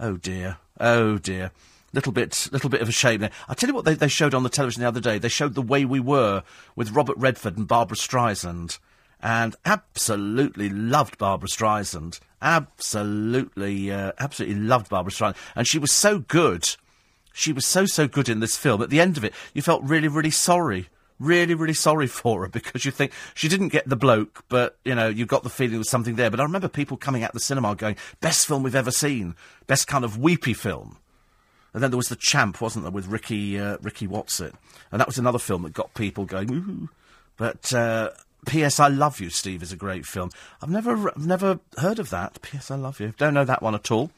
Oh dear. Oh dear. Little bit, little bit of a shame there. I tell you what they, they showed on the television the other day. They showed The Way We Were with Robert Redford and Barbara Streisand. And absolutely loved Barbara Streisand. Absolutely, uh, absolutely loved Barbara Streisand. And she was so good. She was so, so good in this film. At the end of it, you felt really, really sorry really, really sorry *laughs* for her because you think she didn't get the bloke, but you know you got the feeling there was something there. But I remember people coming out the cinema going, "Best film we've ever seen, best kind of weepy film." And then there was the Champ, wasn't there, with Ricky uh, Ricky Whatsit, and that was another film that got people going. Ooh. But uh, P.S. I Love You, Steve, is a great film. I've never I've never heard of that. P.S. I Love You. Don't know that one at all.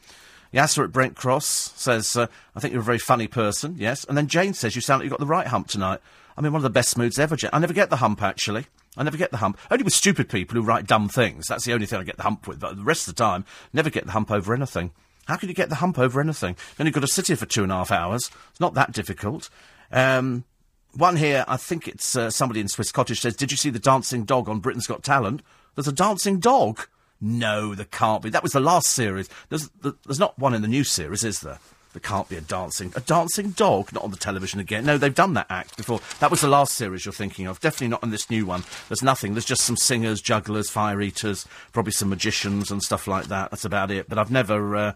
Yasser at Brent Cross says, uh, I think you're a very funny person, yes. And then Jane says, you sound like you've got the right hump tonight. I mean, one of the best moods ever, Jane. I never get the hump, actually. I never get the hump. Only with stupid people who write dumb things. That's the only thing I get the hump with. But the rest of the time, never get the hump over anything. How can you get the hump over anything? You've only got to sit here for two and a half hours. It's not that difficult. Um, one here, I think it's uh, somebody in Swiss Cottage says, Did you see the dancing dog on Britain's Got Talent? There's a dancing dog. No, there can't be. That was the last series. There's, there's not one in the new series, is there? There can't be a dancing a dancing dog, not on the television again. No, they've done that act before. That was the last series you're thinking of. Definitely not in this new one. There's nothing. There's just some singers, jugglers, fire eaters, probably some magicians and stuff like that. That's about it. But I've never uh,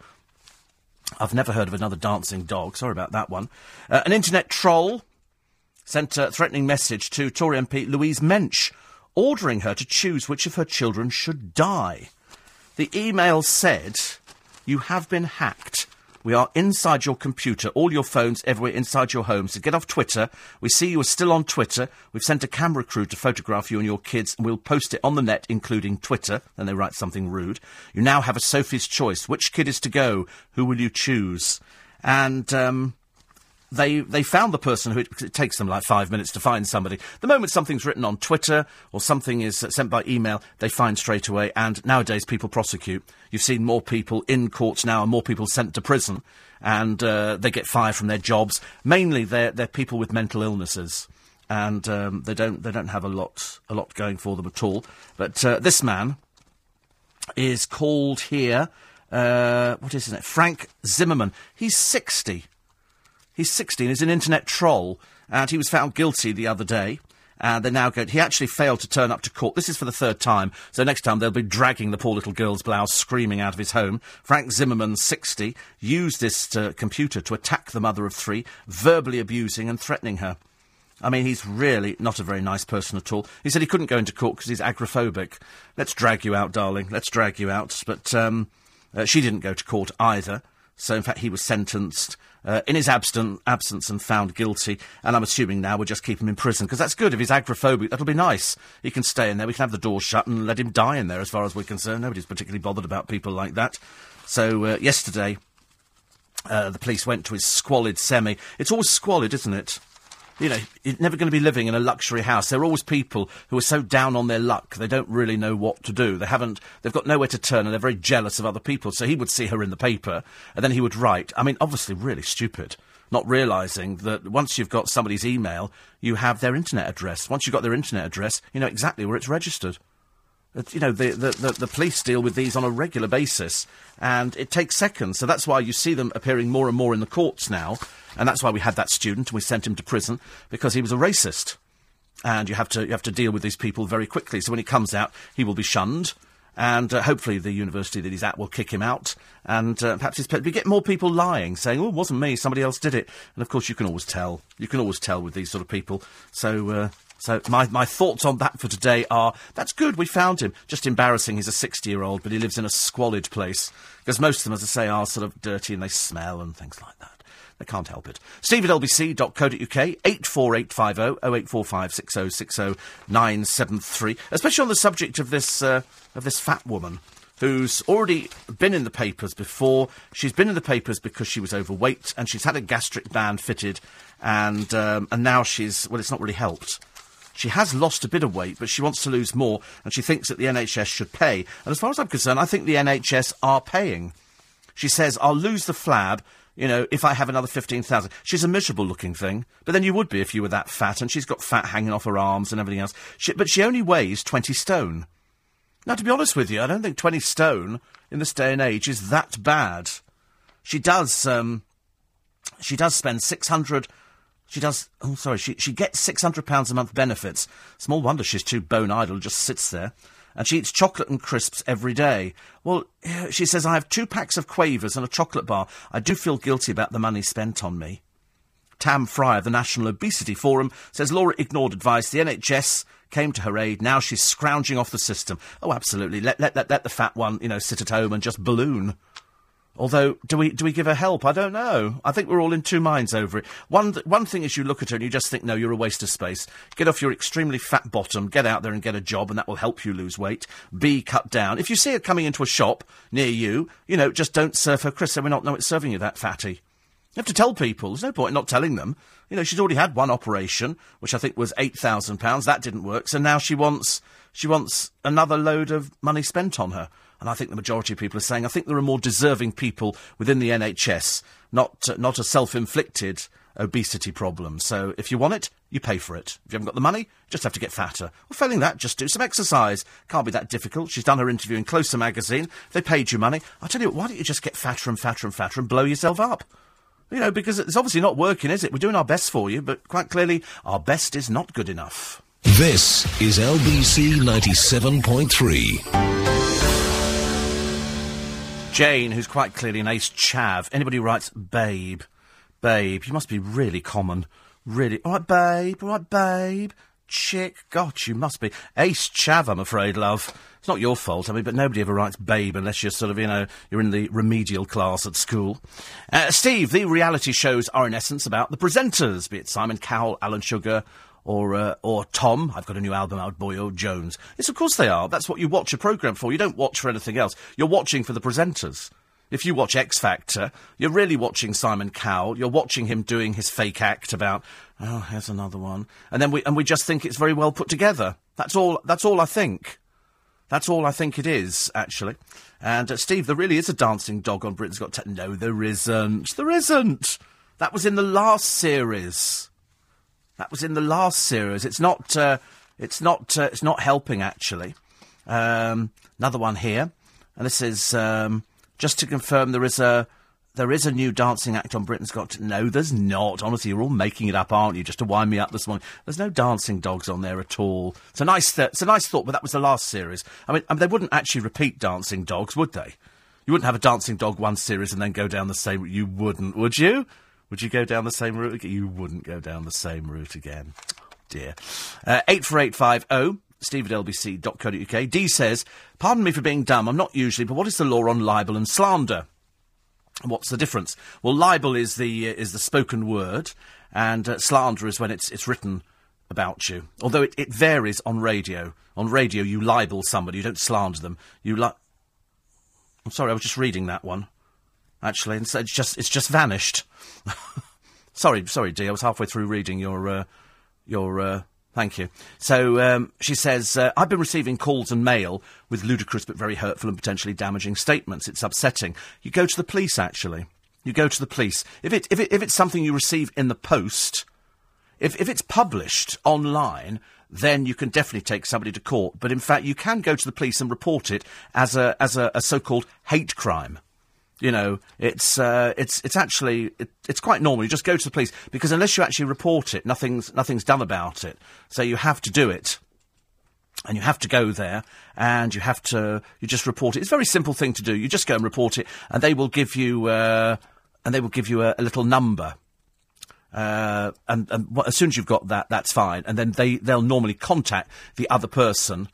I've never heard of another dancing dog. Sorry about that one. Uh, an internet troll sent a threatening message to Tory MP Louise Mensch, ordering her to choose which of her children should die. The email said, You have been hacked. We are inside your computer, all your phones, everywhere inside your home. So get off Twitter. We see you are still on Twitter. We've sent a camera crew to photograph you and your kids, and we'll post it on the net, including Twitter. Then they write something rude. You now have a Sophie's choice. Which kid is to go? Who will you choose? And, um, they they found the person who it, it takes them like five minutes to find somebody. The moment something's written on Twitter or something is sent by email, they find straight away. And nowadays, people prosecute. You've seen more people in courts now and more people sent to prison, and uh, they get fired from their jobs. Mainly, they're they're people with mental illnesses. And um, they don't they don't have a lot a lot going for them at all. But uh, this man is called here. Uh, what is his name? Frank Zimmerman. He's sixty. He's 16. He's an internet troll, and he was found guilty the other day. And they're now going. He actually failed to turn up to court. This is for the third time. So next time they'll be dragging the poor little girl's blouse, screaming out of his home. Frank Zimmerman, 60, used this uh, computer to attack the mother of three, verbally abusing and threatening her. I mean, he's really not a very nice person at all. He said he couldn't go into court because he's agoraphobic. Let's drag you out, darling. Let's drag you out. But um, uh, she didn't go to court either. So, in fact, he was sentenced uh, in his absent, absence and found guilty. And I'm assuming now we'll just keep him in prison because that's good. If he's agoraphobic, that'll be nice. He can stay in there. We can have the door shut and let him die in there, as far as we're concerned. Nobody's particularly bothered about people like that. So, uh, yesterday, uh, the police went to his squalid semi. It's always squalid, isn't it? You know, you're never going to be living in a luxury house. There are always people who are so down on their luck they don't really know what to do. They haven't, they've got nowhere to turn, and they're very jealous of other people. So he would see her in the paper, and then he would write. I mean, obviously, really stupid. Not realizing that once you've got somebody's email, you have their internet address. Once you've got their internet address, you know exactly where it's registered. You know, the, the, the, the, police deal with these on a regular basis, and it takes seconds. So that's why you see them appearing more and more in the courts now. And that's why we had that student and we sent him to prison because he was a racist. And you have to, you have to deal with these people very quickly. So when he comes out, he will be shunned. And uh, hopefully the university that he's at will kick him out. And uh, perhaps his, we get more people lying, saying, oh, it wasn't me, somebody else did it. And of course, you can always tell. You can always tell with these sort of people. So, uh, so my, my thoughts on that for today are that's good, we found him. Just embarrassing, he's a 60 year old, but he lives in a squalid place. Because most of them, as I say, are sort of dirty and they smell and things like that. They can't help it. Steve at lbc.co.uk, 84850 0845 6060 973. Especially on the subject of this, uh, of this fat woman who's already been in the papers before. She's been in the papers because she was overweight and she's had a gastric band fitted and, um, and now she's, well, it's not really helped. She has lost a bit of weight, but she wants to lose more, and she thinks that the NHS should pay. And as far as I'm concerned, I think the NHS are paying. She says, I'll lose the flab you know, if I have another 15,000. She's a miserable looking thing, but then you would be if you were that fat, and she's got fat hanging off her arms and everything else. She, but she only weighs 20 stone. Now, to be honest with you, I don't think 20 stone in this day and age is that bad. She does, um, she does spend 600, she does, oh, sorry, she, she gets £600 a month benefits. Small wonder she's too bone idle, just sits there and she eats chocolate and crisps every day. Well, she says, I have two packs of quavers and a chocolate bar. I do feel guilty about the money spent on me. Tam Fry of the National Obesity Forum says Laura ignored advice. The NHS came to her aid. Now she's scrounging off the system. Oh, absolutely. Let, let, let, let the fat one, you know, sit at home and just balloon. Although, do we do we give her help? I don't know. I think we're all in two minds over it. One th- one thing is you look at her and you just think, no, you're a waste of space. Get off your extremely fat bottom, get out there and get a job, and that will help you lose weight. B, cut down. If you see her coming into a shop near you, you know, just don't serve her Chris. So we're not it's serving you that fatty. You have to tell people. There's no point in not telling them. You know, she's already had one operation, which I think was eight thousand pounds. That didn't work, so now she wants she wants another load of money spent on her. And I think the majority of people are saying, I think there are more deserving people within the NHS, not, uh, not a self inflicted obesity problem. So if you want it, you pay for it. If you haven't got the money, just have to get fatter. Well, failing that, just do some exercise. Can't be that difficult. She's done her interview in Closer magazine. they paid you money. I tell you what, why don't you just get fatter and fatter and fatter and blow yourself up? You know, because it's obviously not working, is it? We're doing our best for you, but quite clearly, our best is not good enough. This is LBC 97.3. Jane, who's quite clearly an ace chav. Anybody who writes babe, babe, you must be really common. Really. All right, babe, all right, babe. chick. God, you must be. Ace Chav, I'm afraid, love. It's not your fault, I mean, but nobody ever writes babe unless you're sort of, you know, you're in the remedial class at school. Uh, Steve, the reality shows are in essence about the presenters, be it Simon Cowell, Alan Sugar, or uh, or Tom. I've got a new album out, Boyo Jones. Yes, of course they are. That's what you watch a programme for. You don't watch for anything else. You're watching for the presenters. If you watch X Factor, you're really watching Simon Cowell. You're watching him doing his fake act about, oh, here's another one, and then we and we just think it's very well put together. That's all. That's all I think. That's all I think it is, actually. And uh, Steve, there really is a dancing dog on Britain's Got Talent. No, there isn't. There isn't. That was in the last series. That was in the last series. It's not. Uh, it's not. Uh, it's not helping actually. Um, another one here, and this is um, just to confirm. There is a. There is a new dancing act on Britain's Got. No, there's not. Honestly, you're all making it up, aren't you? Just to wind me up this morning. There's no dancing dogs on there at all. It's a nice. Th- it's a nice thought, but that was the last series. I mean, I mean, they wouldn't actually repeat dancing dogs, would they? You wouldn't have a dancing dog one series and then go down the same. You wouldn't, would you? Would you go down the same route? again? You wouldn't go down the same route again. dear. Uh, 84850 steve at lbc.co.uk. D says, Pardon me for being dumb, I'm not usually, but what is the law on libel and slander? And What's the difference? Well, libel is the, uh, is the spoken word, and uh, slander is when it's, it's written about you. Although it, it varies on radio. On radio, you libel somebody, you don't slander them. You li- I'm sorry, I was just reading that one actually, and it's just it's just vanished. *laughs* sorry, sorry, Dee. I was halfway through reading your uh, your. Uh, thank you. So um, she says, uh, I've been receiving calls and mail with ludicrous but very hurtful and potentially damaging statements. It's upsetting. You go to the police, actually. You go to the police. If, it, if, it, if it's something you receive in the post, if, if it's published online, then you can definitely take somebody to court. But in fact, you can go to the police and report it as a, as a, a so called hate crime. You know, it's uh, it's it's actually it, it's quite normal. You just go to the police because unless you actually report it, nothing's nothing's done about it. So you have to do it, and you have to go there, and you have to you just report it. It's a very simple thing to do. You just go and report it, and they will give you uh, and they will give you a, a little number. Uh, and, and as soon as you've got that, that's fine. And then they, they'll normally contact the other person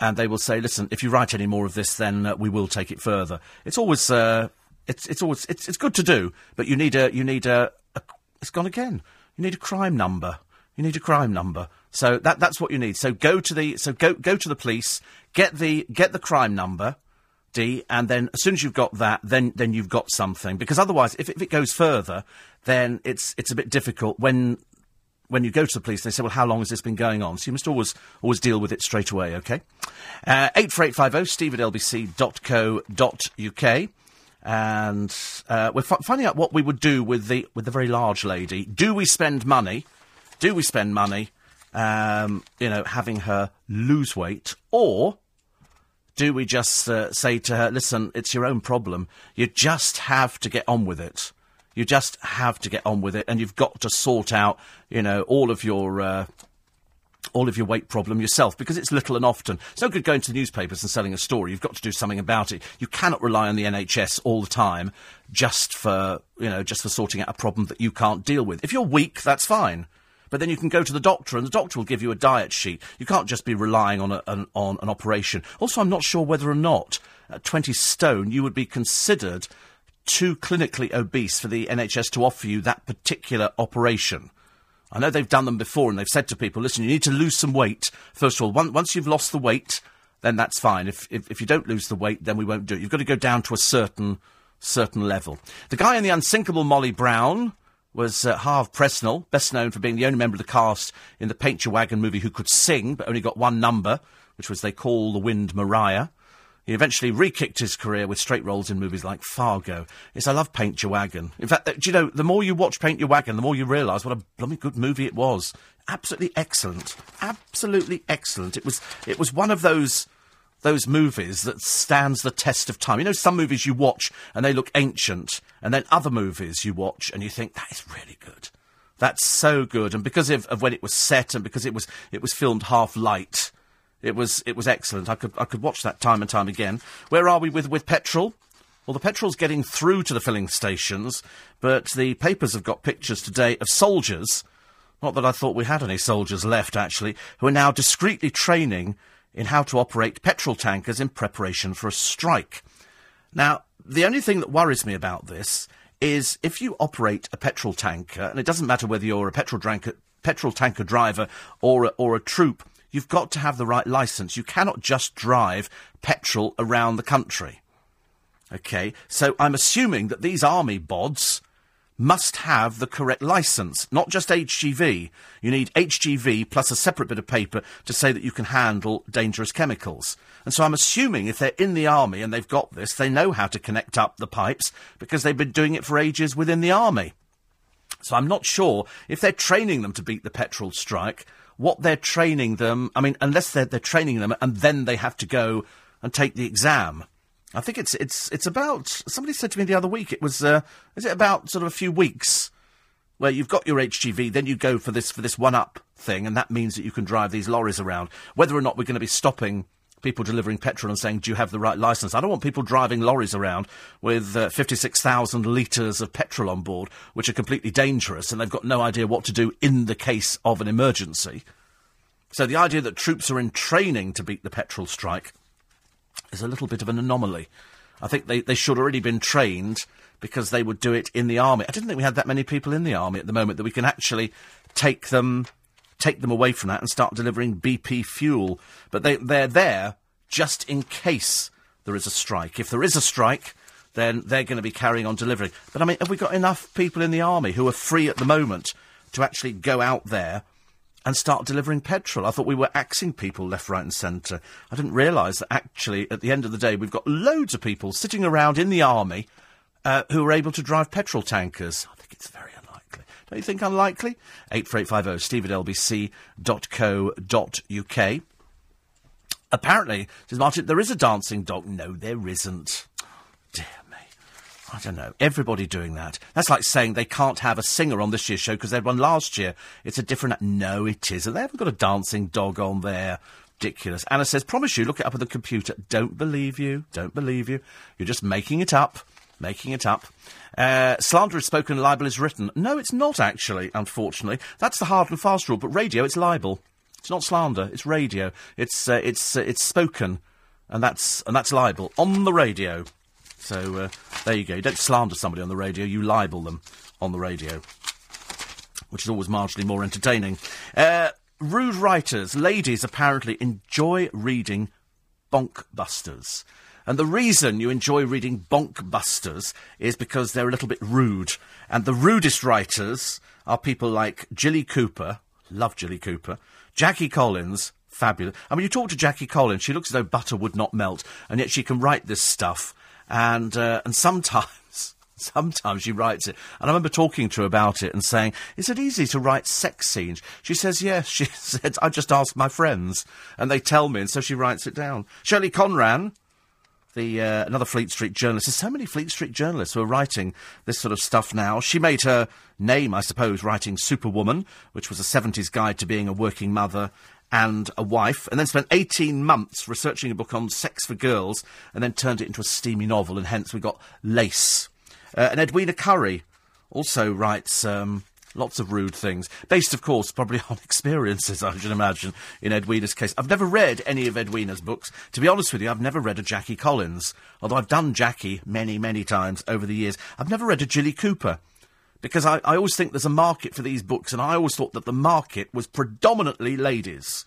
and they will say, listen, if you write any more of this, then uh, we will take it further. It's always, uh, it's, it's always, it's, it's good to do, but you need a, you need a, a, it's gone again. You need a crime number. You need a crime number. So that, that's what you need. So go to the, so go, go to the police, get the, get the crime number, D, and then as soon as you've got that, then then you've got something. Because otherwise, if, if it goes further, then it's it's a bit difficult when when you go to the police. They say, "Well, how long has this been going on?" So you must always always deal with it straight away. Okay, uh, eight four eight five zero Steve at lbc.co.uk. And uh, we're f- finding out what we would do with the with the very large lady. Do we spend money? Do we spend money? Um, you know, having her lose weight, or do we just uh, say to her, listen, it's your own problem. You just have to get on with it. You just have to get on with it, and you've got to sort out, you know, all of your. Uh, all of your weight problem yourself because it's little and often. It's no good going to the newspapers and selling a story. You've got to do something about it. You cannot rely on the NHS all the time just for, you know, just for sorting out a problem that you can't deal with. If you're weak, that's fine. But then you can go to the doctor, and the doctor will give you a diet sheet. You can't just be relying on, a, an, on an operation. Also, I'm not sure whether or not at 20 stone you would be considered too clinically obese for the NHS to offer you that particular operation. I know they've done them before, and they've said to people, listen, you need to lose some weight. First of all, Once once you've lost the weight, then that's fine. If, if, if you don't lose the weight, then we won't do it. You've got to go down to a certain certain level. The guy in the unsinkable Molly Brown was uh, Harve Presnell, best known for being the only member of the cast in the Paint Your Wagon movie who could sing, but only got one number, which was They Call the Wind Maria. He eventually re-kicked his career with straight roles in movies like Fargo. Yes, I love Paint Your Wagon. In fact, uh, do you know, the more you watch Paint Your Wagon, the more you realise what a blooming good movie it was. Absolutely excellent. Absolutely excellent. It was, it was one of those those movies that stands the test of time. You know, some movies you watch and they look ancient, and then other movies you watch and you think that is really good. That's so good, and because of, of when it was set and because it was it was filmed half light, it was it was excellent. I could I could watch that time and time again. Where are we with with petrol? Well, the petrol's getting through to the filling stations, but the papers have got pictures today of soldiers not that I thought we had any soldiers left, actually, who are now discreetly training in how to operate petrol tankers in preparation for a strike. Now, the only thing that worries me about this is if you operate a petrol tanker, and it doesn't matter whether you're a petrol, tanker, petrol tanker driver or a, or a troop, you've got to have the right license. You cannot just drive petrol around the country. Okay, so I'm assuming that these army bods must have the correct license, not just HGV. You need HGV plus a separate bit of paper to say that you can handle dangerous chemicals. And so I'm assuming if they're in the army and they've got this, they know how to connect up the pipes because they've been doing it for ages within the army. So I'm not sure if they're training them to beat the petrol strike, what they're training them, I mean, unless they're, they're training them and then they have to go and take the exam. I think it's it's it's about. Somebody said to me the other week it was. Uh, is it about sort of a few weeks where you've got your HGV, then you go for this for this one up thing, and that means that you can drive these lorries around. Whether or not we're going to be stopping people delivering petrol and saying, "Do you have the right license?" I don't want people driving lorries around with uh, fifty-six thousand litres of petrol on board, which are completely dangerous, and they've got no idea what to do in the case of an emergency. So the idea that troops are in training to beat the petrol strike is a little bit of an anomaly. I think they, they should already been trained because they would do it in the army. I didn't think we had that many people in the army at the moment that we can actually take them take them away from that and start delivering BP fuel. But they they're there just in case there is a strike. If there is a strike, then they're going to be carrying on delivering. But I mean, have we got enough people in the army who are free at the moment to actually go out there and start delivering petrol. I thought we were axing people left, right, and centre. I didn't realise that actually, at the end of the day, we've got loads of people sitting around in the army uh, who are able to drive petrol tankers. I think it's very. Don't you think unlikely? 84850 steve at lbc.co.uk. Apparently, says Martin, there is a dancing dog. No, there isn't. Dear me. I don't know. Everybody doing that. That's like saying they can't have a singer on this year's show because they had one last year. It's a different. No, it isn't. They haven't got a dancing dog on there. Ridiculous. Anna says, promise you, look it up on the computer. Don't believe you. Don't believe you. You're just making it up. Making it up. Uh, slander is spoken, libel is written. No, it's not actually, unfortunately. That's the hard and fast rule, but radio, it's libel. It's not slander, it's radio. It's, uh, it's, uh, it's spoken, and that's, and that's libel. On the radio. So uh, there you go. You don't slander somebody on the radio, you libel them on the radio, which is always marginally more entertaining. Uh, rude writers, ladies apparently enjoy reading bonkbusters. And the reason you enjoy reading bonkbusters is because they're a little bit rude. And the rudest writers are people like Jilly Cooper, love Jilly Cooper, Jackie Collins, fabulous. I mean, you talk to Jackie Collins, she looks as though butter would not melt, and yet she can write this stuff and uh, and sometimes *laughs* sometimes she writes it. And I remember talking to her about it and saying, "Is it easy to write sex scenes?" She says, "Yes." *laughs* She said, "I just ask my friends, and they tell me." And so she writes it down. Shirley Conran. The uh, another Fleet Street journalist. There's so many Fleet Street journalists who are writing this sort of stuff now. She made her name, I suppose, writing Superwoman, which was a 70s guide to being a working mother and a wife, and then spent 18 months researching a book on sex for girls, and then turned it into a steamy novel, and hence we got Lace. Uh, and Edwina Currie also writes um, lots of rude things, based, of course, probably *laughs* on experiences, I should imagine, in Edwina's case. I've never read any of Edwina's books. To be honest with you, I've never read a Jackie Collins, although I've done Jackie many, many times over the years. I've never read a Jilly Cooper because I, I always think there's a market for these books, and I always thought that the market was predominantly ladies.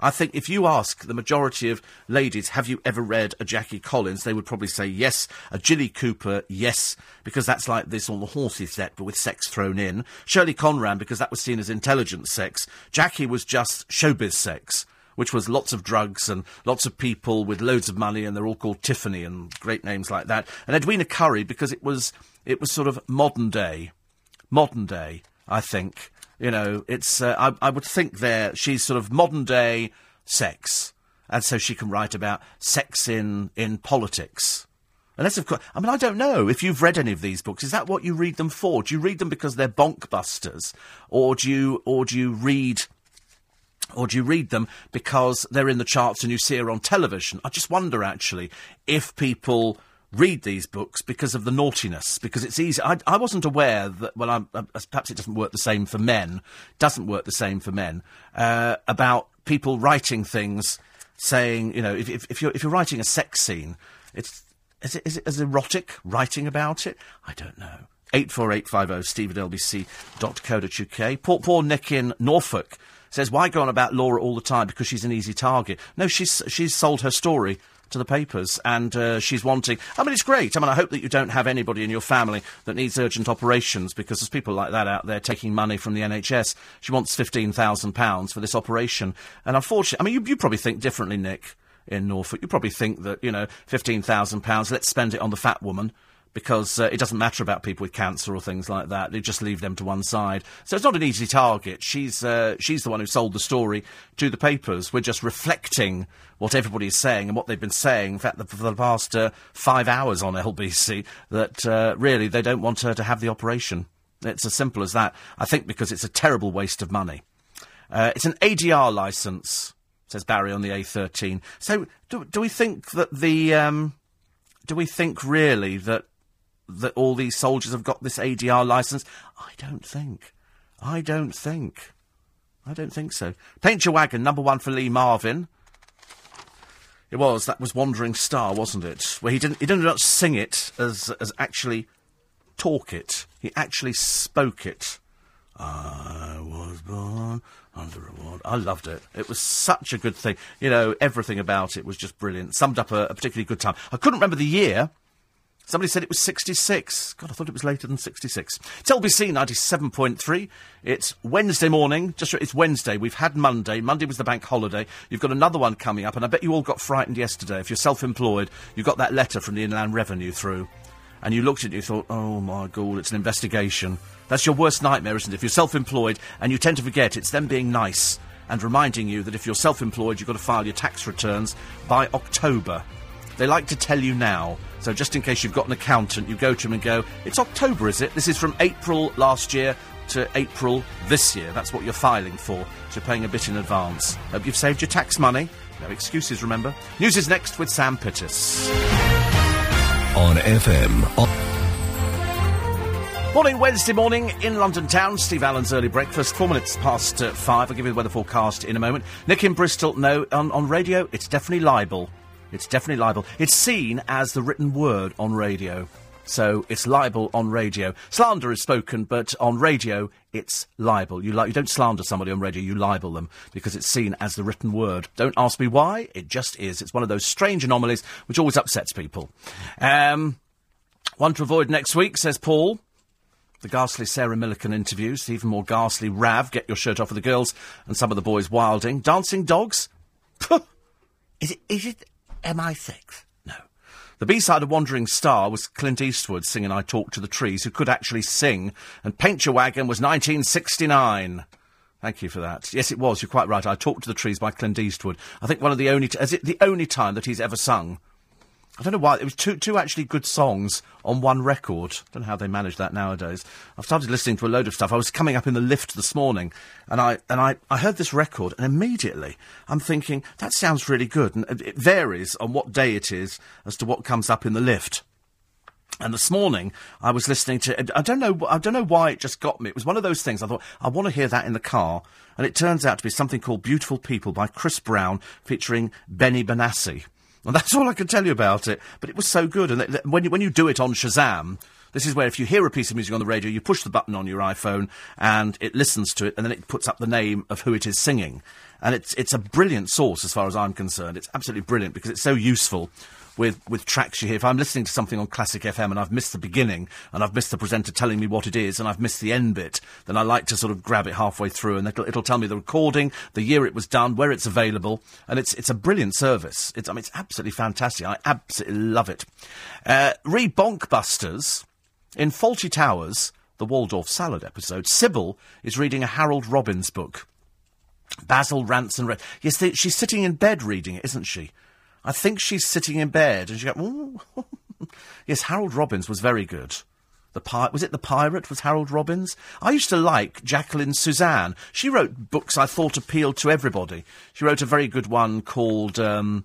I think if you ask the majority of ladies, have you ever read a Jackie Collins, they would probably say yes. A Jilly Cooper, yes, because that's like this on the horsey set, but with sex thrown in. Shirley Conran, because that was seen as intelligent sex. Jackie was just showbiz sex which was lots of drugs and lots of people with loads of money, and they're all called Tiffany and great names like that. And Edwina Currie because it was it was sort of modern day modern day, I think. You know, it's, uh, I, I would think there, she's sort of modern day sex. And so she can write about sex in, in politics. Unless, of course, I mean, I don't know if you've read any of these books. Is that what you read them for? Do you read them because they're bonkbusters, or do you, or do you read, or do you read them because they're in the charts and you see her on television? I just wonder, actually, if people read these books because of the naughtiness, because it's easy. I, I wasn't aware that, well, I'm, uh, perhaps it doesn't work the same for men, doesn't work the same for men, uh, about people writing things saying, you know, if, if, if, you're, if you're writing a sex scene, it's, is it, is it as erotic writing about it? I don't know. 84850 steve at lbc.co.uk. Poor, poor Nick in Norfolk says, why go on about Laura all the time because she's an easy target? No, she's, she's sold her story to the papers, and uh, she's wanting. I mean, it's great. I mean, I hope that you don't have anybody in your family that needs urgent operations because there's people like that out there taking money from the NHS. She wants fifteen thousand pounds for this operation, and unfortunately, I mean, you, you probably think differently, Nick. In Norfolk, you probably think that you know fifteen thousand pounds. Let's spend it on the fat woman because uh, it doesn't matter about people with cancer or things like that. They just leave them to one side. So it's not an easy target. She's uh, she's the one who sold the story to the papers. We're just reflecting what everybody's saying and what they've been saying. In fact, for the past uh, five hours on LBC, that uh, really they don't want her to have the operation. It's as simple as that. I think because it's a terrible waste of money. Uh, it's an ADR license, says Barry on the A13. So do, do we think that the um, do we think really that that all these soldiers have got this ADR license? I don't think. I don't think. I don't think so. Paint Your Wagon, number one for Lee Marvin. It was. That was Wandering Star, wasn't it? Where he didn't. He didn't sing it as as actually talk it. He actually spoke it. I was born under a ward. I loved it. It was such a good thing. You know, everything about it was just brilliant. Summed up a, a particularly good time. I couldn't remember the year. Somebody said it was 66. God, I thought it was later than 66. It's LBC 97.3. It's Wednesday morning. Just It's Wednesday. We've had Monday. Monday was the bank holiday. You've got another one coming up, and I bet you all got frightened yesterday. If you're self-employed, you got that letter from the Inland Revenue through, and you looked at it you thought, oh my God, it's an investigation. That's your worst nightmare, isn't it? If you're self-employed and you tend to forget, it's them being nice and reminding you that if you're self-employed, you've got to file your tax returns by October. They like to tell you now so just in case you've got an accountant, you go to him and go, it's October, is it? This is from April last year to April this year. That's what you're filing for. So you're paying a bit in advance. Hope you've saved your tax money. No excuses, remember. News is next with Sam Pittis. On FM. On Morning, Wednesday morning in London town. Steve Allen's early breakfast, four minutes past uh, five. I'll give you the weather forecast in a moment. Nick in Bristol, no, on, on radio, it's definitely libel. It's definitely libel. It's seen as the written word on radio. So it's libel on radio. Slander is spoken, but on radio it's libel. You, li- you don't slander somebody on radio, you libel them because it's seen as the written word. Don't ask me why, it just is. It's one of those strange anomalies which always upsets people. Um, one to avoid next week, says Paul. The ghastly Sarah Millican interviews, even more ghastly Rav, get your shirt off with the girls, and some of the boys wilding. Dancing dogs? *laughs* is it, is it MI6? No. The B-side of Wandering Star was Clint Eastwood singing I Talk to the Trees, who could actually sing, and Paint Your Wagon was 1969. Thank you for that. Yes, it was. You're quite right. I Talk to the Trees by Clint Eastwood. I think one of the only, t- is it the only time that he's ever sung I don't know why. It was two, two actually good songs on one record. I don't know how they manage that nowadays. I've started listening to a load of stuff. I was coming up in the lift this morning, and I and I, I heard this record, and immediately I'm thinking that sounds really good. And it varies on what day it is as to what comes up in the lift. And this morning, I was listening to. I don't know. I don't know why it just got me. It was one of those things. I thought I want to hear that in the car, and it turns out to be something called "Beautiful People" by Chris Brown, featuring Benny Benassi. And that's all I can tell you about it. But it was so good. And th- when you, when you do it on Shazam, this is where if you hear a piece of music on the radio, you push the button on your iPhone and it listens to it and then it puts up the name of who it is singing. And it's, it's a brilliant source as far as I'm concerned. It's absolutely brilliant because it's so useful with, with tracks you hear. If I'm listening to something on Classic FM and I've missed the beginning and I've missed the presenter telling me what it is and I've missed the end bit, then I like to sort of grab it halfway through and it'll, it'll tell me the recording, the year it was done, where it's available, and it's it's a brilliant service. It's I mean it's absolutely fantastic. I absolutely love it. Uh, re Bonkbusters in Fawlty Towers, the Waldorf salad episode. Sybil is reading a Harold Robbins book. Basil Ranson. Re- yes, they, she's sitting in bed reading it, isn't she? I think she's sitting in bed and she goes, *laughs* yes, Harold Robbins was very good. The pi- was it the pirate was Harold Robbins? I used to like Jacqueline Susann. She wrote books I thought appealed to everybody. She wrote a very good one called um,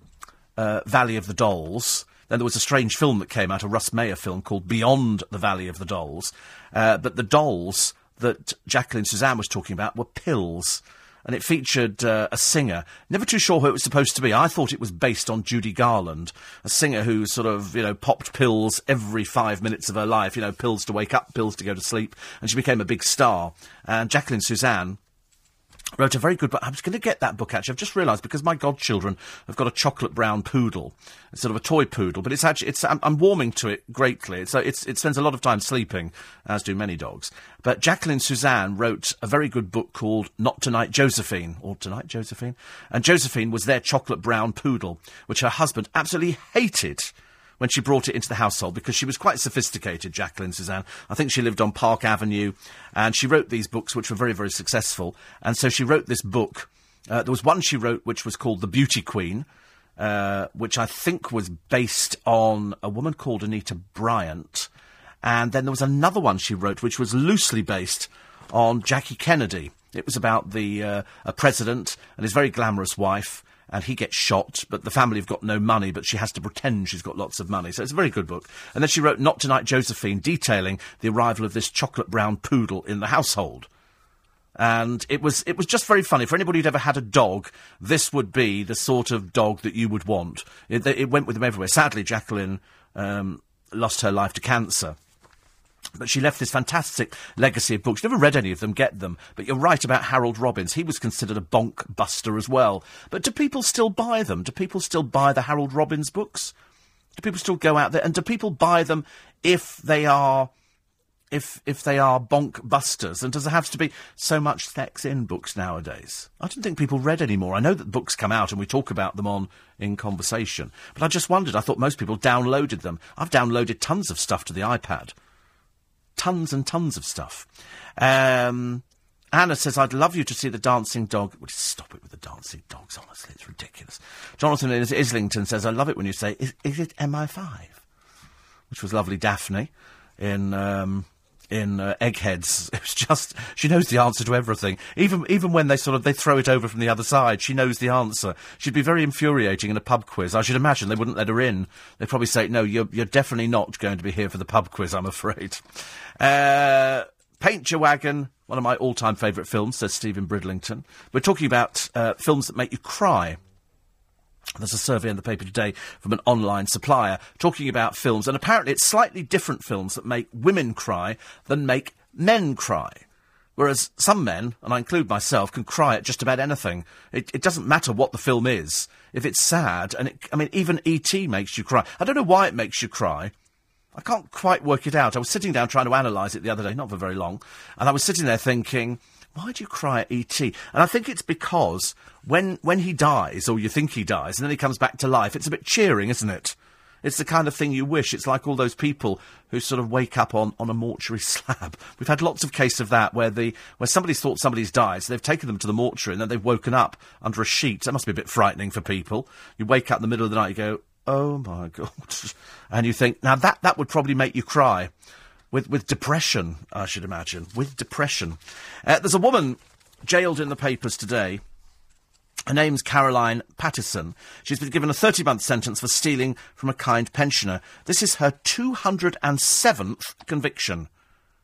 uh, Valley of the Dolls. Then there was a strange film that came out, a Russ Meyer film called Beyond the Valley of the Dolls. Uh, but the dolls that Jacqueline Susann was talking about were pills. And it featured uh, a singer. Never too sure who it was supposed to be. I thought it was based on Judy Garland, a singer who sort of, you know, popped pills every five minutes of her life. You know, pills to wake up, pills to go to sleep. And she became a big star. And Jacqueline Susann wrote a very good book. I was going to get that book actually. I've just realised because my godchildren have got a chocolate brown poodle, it's sort of a toy poodle, but it's actually it's I'm, I'm warming to it greatly. It's, it's it spends a lot of time sleeping, as do many dogs. But Jacqueline Susann wrote a very good book called Not Tonight Josephine, or Tonight Josephine, and Josephine was their chocolate brown poodle, which her husband absolutely hated when she brought it into the household because she was quite sophisticated, Jacqueline Susann. I think she lived on Park Avenue and she wrote these books which were very, very successful. And so she wrote this book. Uh, there was one she wrote which was called The Beauty Queen, uh, which I think was based on a woman called Anita Bryant. And then there was another one she wrote which was loosely based on Jackie Kennedy. It was about the uh, a president and his very glamorous wife and he gets shot, but the family have got no money, but she has to pretend she's got lots of money. So it's a very good book. And then she wrote Not Tonight Josephine, detailing the arrival of this chocolate brown poodle in the household. And it was it was just very funny. For anybody who'd ever had a dog, this would be the sort of dog that you would want. It, it went with them everywhere. Sadly, Jacqueline um, lost her life to cancer. But she left this fantastic legacy of books. Never read any of them, get them. But you're right about Harold Robbins. He was considered a bonk buster as well. But do people still buy them? Do people still buy the Harold Robbins books? Do people still go out there and do people buy them if they are if if they are bonk busters? And does there have to be so much sex in books nowadays? I don't think people read anymore. I know that books come out and we talk about them on in conversation, but I just wondered. I thought most people downloaded them. I've downloaded tons of stuff to the iPad tons and tons of stuff. Um, Anna says, I'd love you to see the dancing dog. Would you stop it with the dancing dogs, honestly? It's ridiculous. Jonathan in Islington says, I love it when you say, is, is it MI5? Which was lovely Daphne in um, in uh, Eggheads. *laughs* It was just she knows the answer to everything. Even even when they sort of they throw it over from the other side, she knows the answer. She'd be very infuriating in a pub quiz. I should imagine they wouldn't let her in. They'd probably say, "No, you're you're definitely not going to be here for the pub quiz. I'm *laughs* afraid." Uh, Paint Your Wagon, one of my all-time favourite films, says Stephen Bridlington. We're talking about uh, films that make you cry. There's a survey in the paper today from an online supplier talking about films, and apparently it's slightly different films that make women cry than make men cry. Whereas some men, and I include myself, can cry at just about anything. It, it doesn't matter what the film is. If it's sad, and it, I mean, even E.T. makes you cry. I don't know why it makes you cry. I can't quite work it out. I was sitting down trying to analyse it the other day, not for very long, and I was sitting there thinking, why do you cry at E.T.? And I think it's because when, when he dies, or you think he dies, and then he comes back to life, it's a bit cheering, isn't it? It's the kind of thing you wish. It's like all those people who sort of wake up on, on a mortuary *laughs* slab. We've had lots of cases of that where the where somebody's thought somebody's died, so they've taken them to the mortuary and then they've woken up under a sheet. That must be a bit frightening for people. You wake up in the middle of the night, you go, "Oh my *laughs* god," and you think, now that that would probably make you cry with, with depression, I should imagine. With depression. Uh, there's a woman jailed in the papers today. Her name's Caroline Pattison. She's been given a 30 month sentence for stealing from a kind pensioner. This is her 207th conviction.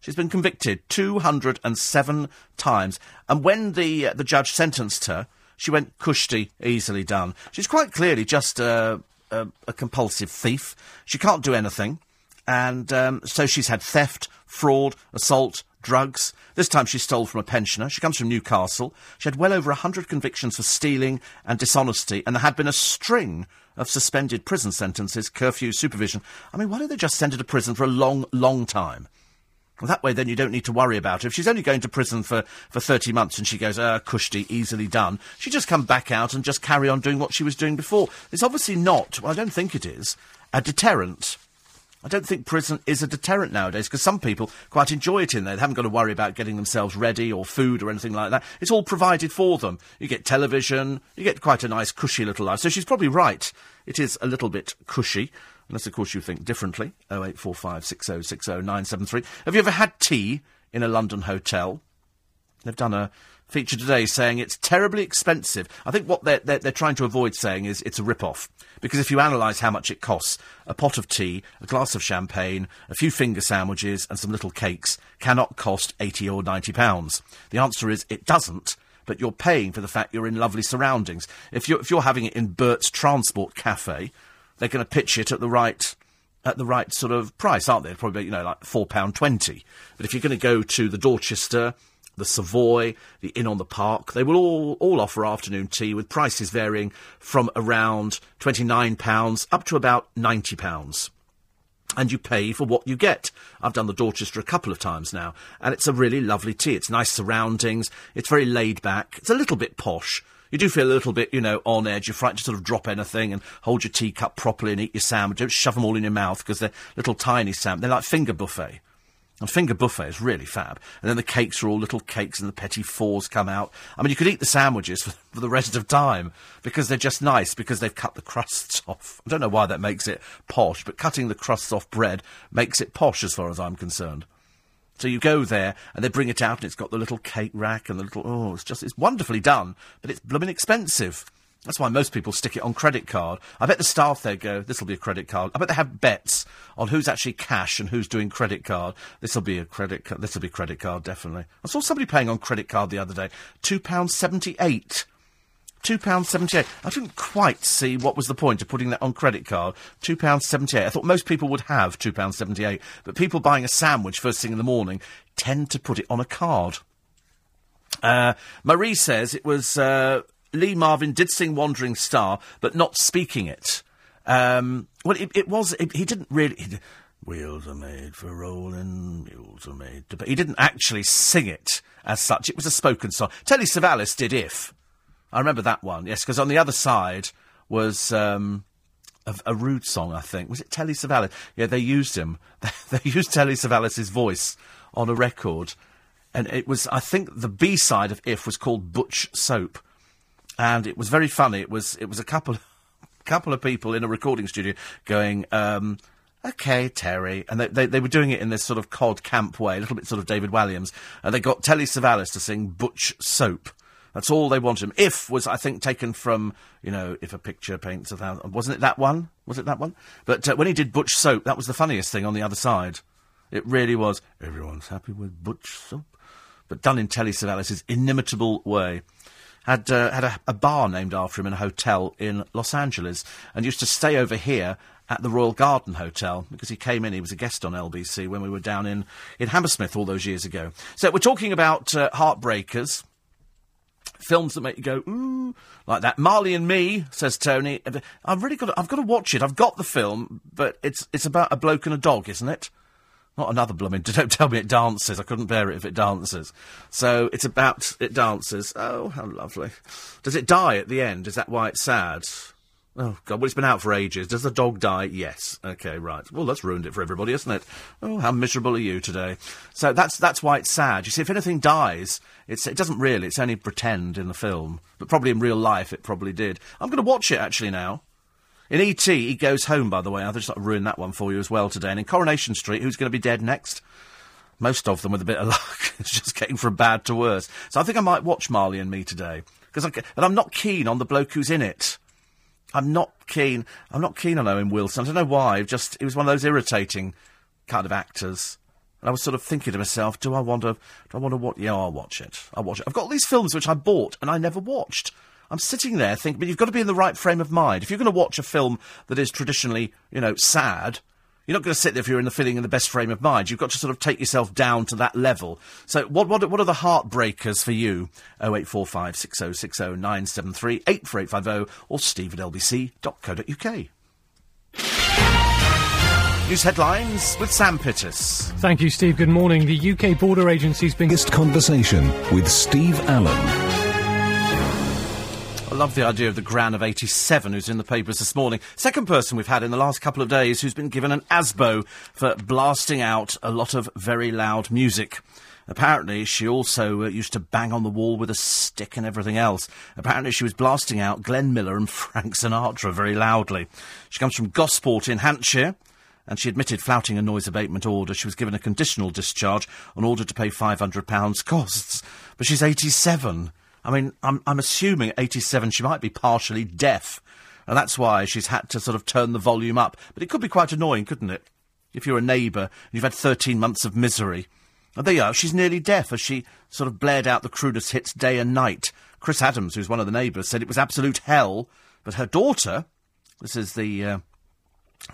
She's been convicted 207 times. And when the, uh, the judge sentenced her, she went cushty, easily done. She's quite clearly just uh, a, a compulsive thief. She can't do anything. And um, so she's had theft, fraud, assault, drugs. This time she stole from a pensioner. She comes from Newcastle. She had well over a hundred convictions for stealing and dishonesty, and there had been a string of suspended prison sentences, curfew, supervision. I mean, why don't they just send her to prison for a long, long time? Well, that way, then you don't need to worry about her. If she's only going to prison for, for 30 months and she goes, ah, cushty, easily done, she just come back out and just carry on doing what she was doing before. It's obviously not, well, I don't think it is, a deterrent. I don't think prison is a deterrent nowadays because some people quite enjoy it in there. They haven't got to worry about getting themselves ready or food or anything like that. It's all provided for them. You get television, you get quite a nice, cushy little life. So she's probably right. It is a little bit cushy, unless, of course, you think differently. 0845 6060 973. Have you ever had tea in a London hotel? They've done a, feature today saying it's terribly expensive. I think what they're, they're, they're trying to avoid saying is it's a rip-off. Because if you analyse how much it costs, a pot of tea, a glass of champagne, a few finger sandwiches, and some little cakes cannot cost 80 or 90 pounds. The answer is it doesn't, but you're paying for the fact you're in lovely surroundings. If you're, if you're having it in Bert's Transport Cafe, they're going to pitch it at the right at the right sort of price, aren't they? Probably, you know, like four pound twenty. But if you're going to go to the Dorchester, the Savoy, the Inn on the Park, they will all all offer afternoon tea with prices varying from around twenty nine pounds up to about ninety pounds. And you pay for what you get. I've done the Dorchester a couple of times now, and it's a really lovely tea. It's nice surroundings. It's very laid back. It's a little bit posh, you do feel a little bit, you know, on edge. You're frightened to sort of drop anything and hold your teacup properly and eat your sandwich. Don't shove them all in your mouth because they're little tiny sandwiches. They're like finger buffet. And finger buffet is really fab. And then the cakes are all little cakes and the petit fours come out. I mean, you could eat the sandwiches for, for the rest of time because they're just nice because they've cut the crusts *laughs* off. I don't know why that makes it posh, but cutting the crusts off bread makes it posh as far as I'm concerned. So you go there and they bring it out and it's got the little cake rack and the little oh it's just it's wonderfully done, but it's blooming expensive. That's why most people stick it on credit card. I bet the staff there go, this will be a credit card. I bet they have bets on who's actually cash and who's doing credit card. This will be a credit card. This will be credit card, definitely. I saw somebody paying on credit card the other day. £2.78 £2.78. I didn't quite see what was the point of putting that on credit card. £2.78. I thought most people would have £2.78, but people buying a sandwich first thing in the morning tend to put it on a card. Uh, Marie says it was uh, Lee Marvin did sing Wandering Star, but not speaking it. Um, well, it, it was. It, he didn't really. He, Wheels are made for rolling, mules are made to. He didn't actually sing it as such. It was a spoken song. Telly Savalas did If. I remember that one, yes, because on the other side was um, a, a, rude song, I think. Was it Telly Savalas? Yeah, they used him. *laughs* they used Telly Savalas' voice on a record. And it was, I think, the B side of If was called Butch Soap. And it was very funny. It was, it was a couple, *laughs* couple of people in a recording studio going, um, okay, Terry. And they, they, they, were doing it in this sort of cod camp way, a little bit sort of David Walliams. And they got Telly Savalas to sing Butch Soap. That's all they wanted him. If was, I think, taken from, you know, if a picture paints a thousand. Wasn't it that one? Was it that one? But uh, when he did Butch Soap, that was the funniest thing on the other side. It really was. Everyone's happy with Butch Soap. But done in Telly Savalas' inimitable way. Had, uh, had a, a bar named after him in a hotel in Los Angeles and used to stay over here at the Royal Garden Hotel because he came in. He was a guest on LBC when we were down in, in Hammersmith all those years ago. So we're talking about uh, Heartbreakers films that make you go ooh like that. Marley and Me says Tony. I've really got. To, I've got to watch it. I've got the film, but it's it's about a bloke and a dog, isn't it? Not another blooming. *laughs* Don't tell me it dances. I couldn't bear it if it dances. So it's about it dances. Oh, how lovely. Does it die at the end? Is that why it's sad? Oh God! Well, it's been out for ages. Does the dog die? Yes. Okay, right. Well, that's ruined it for everybody, isn't it? Oh, how miserable are you today? So that's that's why it's sad. You see, if anything dies, it's, it doesn't really. It's only pretend in the film, but probably in real life it probably did. I'm going to watch it actually now. In E.T., he goes home. By the way, I've just ruined ruin that one for you as well today. And in Coronation Street, who's going to be dead next? Most of them, with a bit of *laughs* luck, it's just getting from bad to worse. So I think I might watch Marley and Me today because, but I'm not keen on the bloke who's in it. I'm not keen. I'm not keen on Owen Wilson. I don't know why. Just he was one of those irritating kind of actors. And I was sort of thinking to myself, do I want to? Do I want to watch? Yeah, I'll watch it. I'll watch it. I've got all these films which I bought and I never watched. I'm sitting there thinking, but you've got to be in the right frame of mind. If you're going to watch a film that is traditionally, you know, sad, you're not going to sit there if you're in the feeling in the best frame of mind. You've got to sort of take yourself down to that level. So, what what, what are the heartbreakers for you? 0845 6060 973 84850 or steve at lbc.co.uk. News headlines with Sam Pittis. Thank you, Steve. Good morning. The UK Border Agency's been. Conversation with Steve Allen love the idea of the Gran of 87 who's in the papers this morning. Second person we've had in the last couple of days who's been given an ASBO for blasting out a lot of very loud music. Apparently, she also uh, used to bang on the wall with a stick and everything else. Apparently, she was blasting out Glenn Miller and *laughs* Frank Sinatra very loudly. She comes from Gosport in Hampshire and she admitted flouting a noise abatement order. She was given a conditional discharge on order to pay £500 costs. but she's 87. I mean, I'm, I'm assuming at 87 she might be partially deaf, and that's why she's had to sort of turn the volume up. But it could be quite annoying, couldn't it? If you're a neighbour and you've had 13 months of misery. And there you are, she's nearly deaf as she sort of blared out the crudest hits day and night. Chris Adams, who's one of the neighbours, said it was absolute hell, but her daughter, this is the. Uh,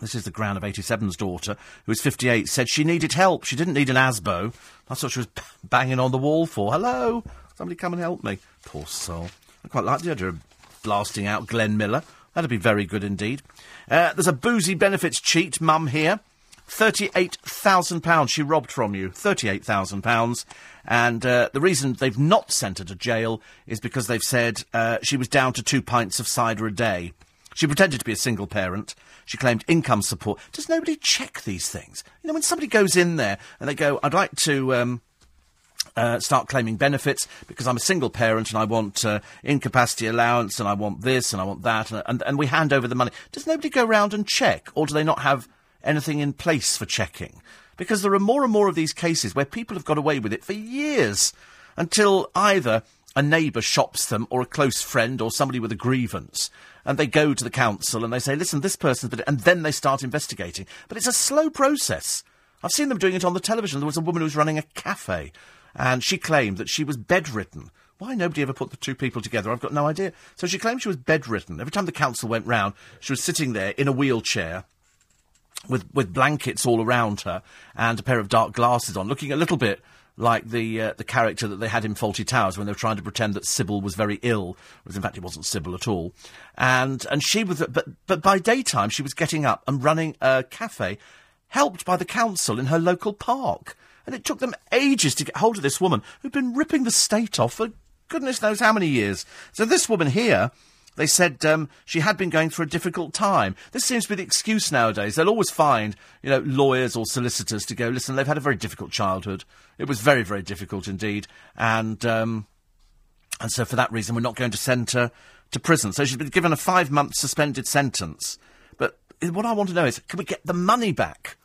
this is the Ground of 87's daughter, who is 58, said she needed help. She didn't need an ASBO. That's what she was *laughs* banging on the wall for. Hello? Somebody come and help me. Poor soul. I quite like the idea of blasting out Glenn Miller. That'd be very good indeed. Uh, there's a boozy benefits cheat, mum here. £38,000 she robbed from you. £38,000. And uh, the reason they've not sent her to jail is because they've said uh, she was down to two pints of cider a day. She pretended to be a single parent. She claimed income support. Does nobody check these things? You know, when somebody goes in there and they go, I'd like to. Um, uh, start claiming benefits because I'm a single parent and I want uh, incapacity allowance and I want this and I want that and, and, and we hand over the money. Does nobody go round and check or do they not have anything in place for checking? Because there are more and more of these cases where people have got away with it for years until either a neighbour shops them or a close friend or somebody with a grievance and they go to the council and they say, listen, this person's been, and then they start investigating. But it's a slow process. I've seen them doing it on the television. There was a woman who was running a cafe, and she claimed that she was bedridden. Why nobody ever put the two people together, I've got no idea. So she claimed she was bedridden. Every time the council went round, she was sitting there in a wheelchair with with blankets all around her and a pair of dark glasses on, looking a little bit like the uh, the character that they had in Fawlty Towers when they were trying to pretend that Sybil was very ill, whereas in fact it wasn't Sybil at all. And and she was, but but by daytime she was getting up and running a cafe, helped by the council in her local park. And it took them ages to get hold of this woman who'd been ripping the state off for goodness knows how many years. So this woman here they said um, she had been going through a difficult time. This seems to be the excuse nowadays. They'll always find, you know, lawyers or solicitors to go, listen, they've had a very difficult childhood. It was very, very difficult indeed. And, um, and so for that reason, we're not going to send her to prison. So she's been given a five month suspended sentence. But what I want to know is, can we get the money back?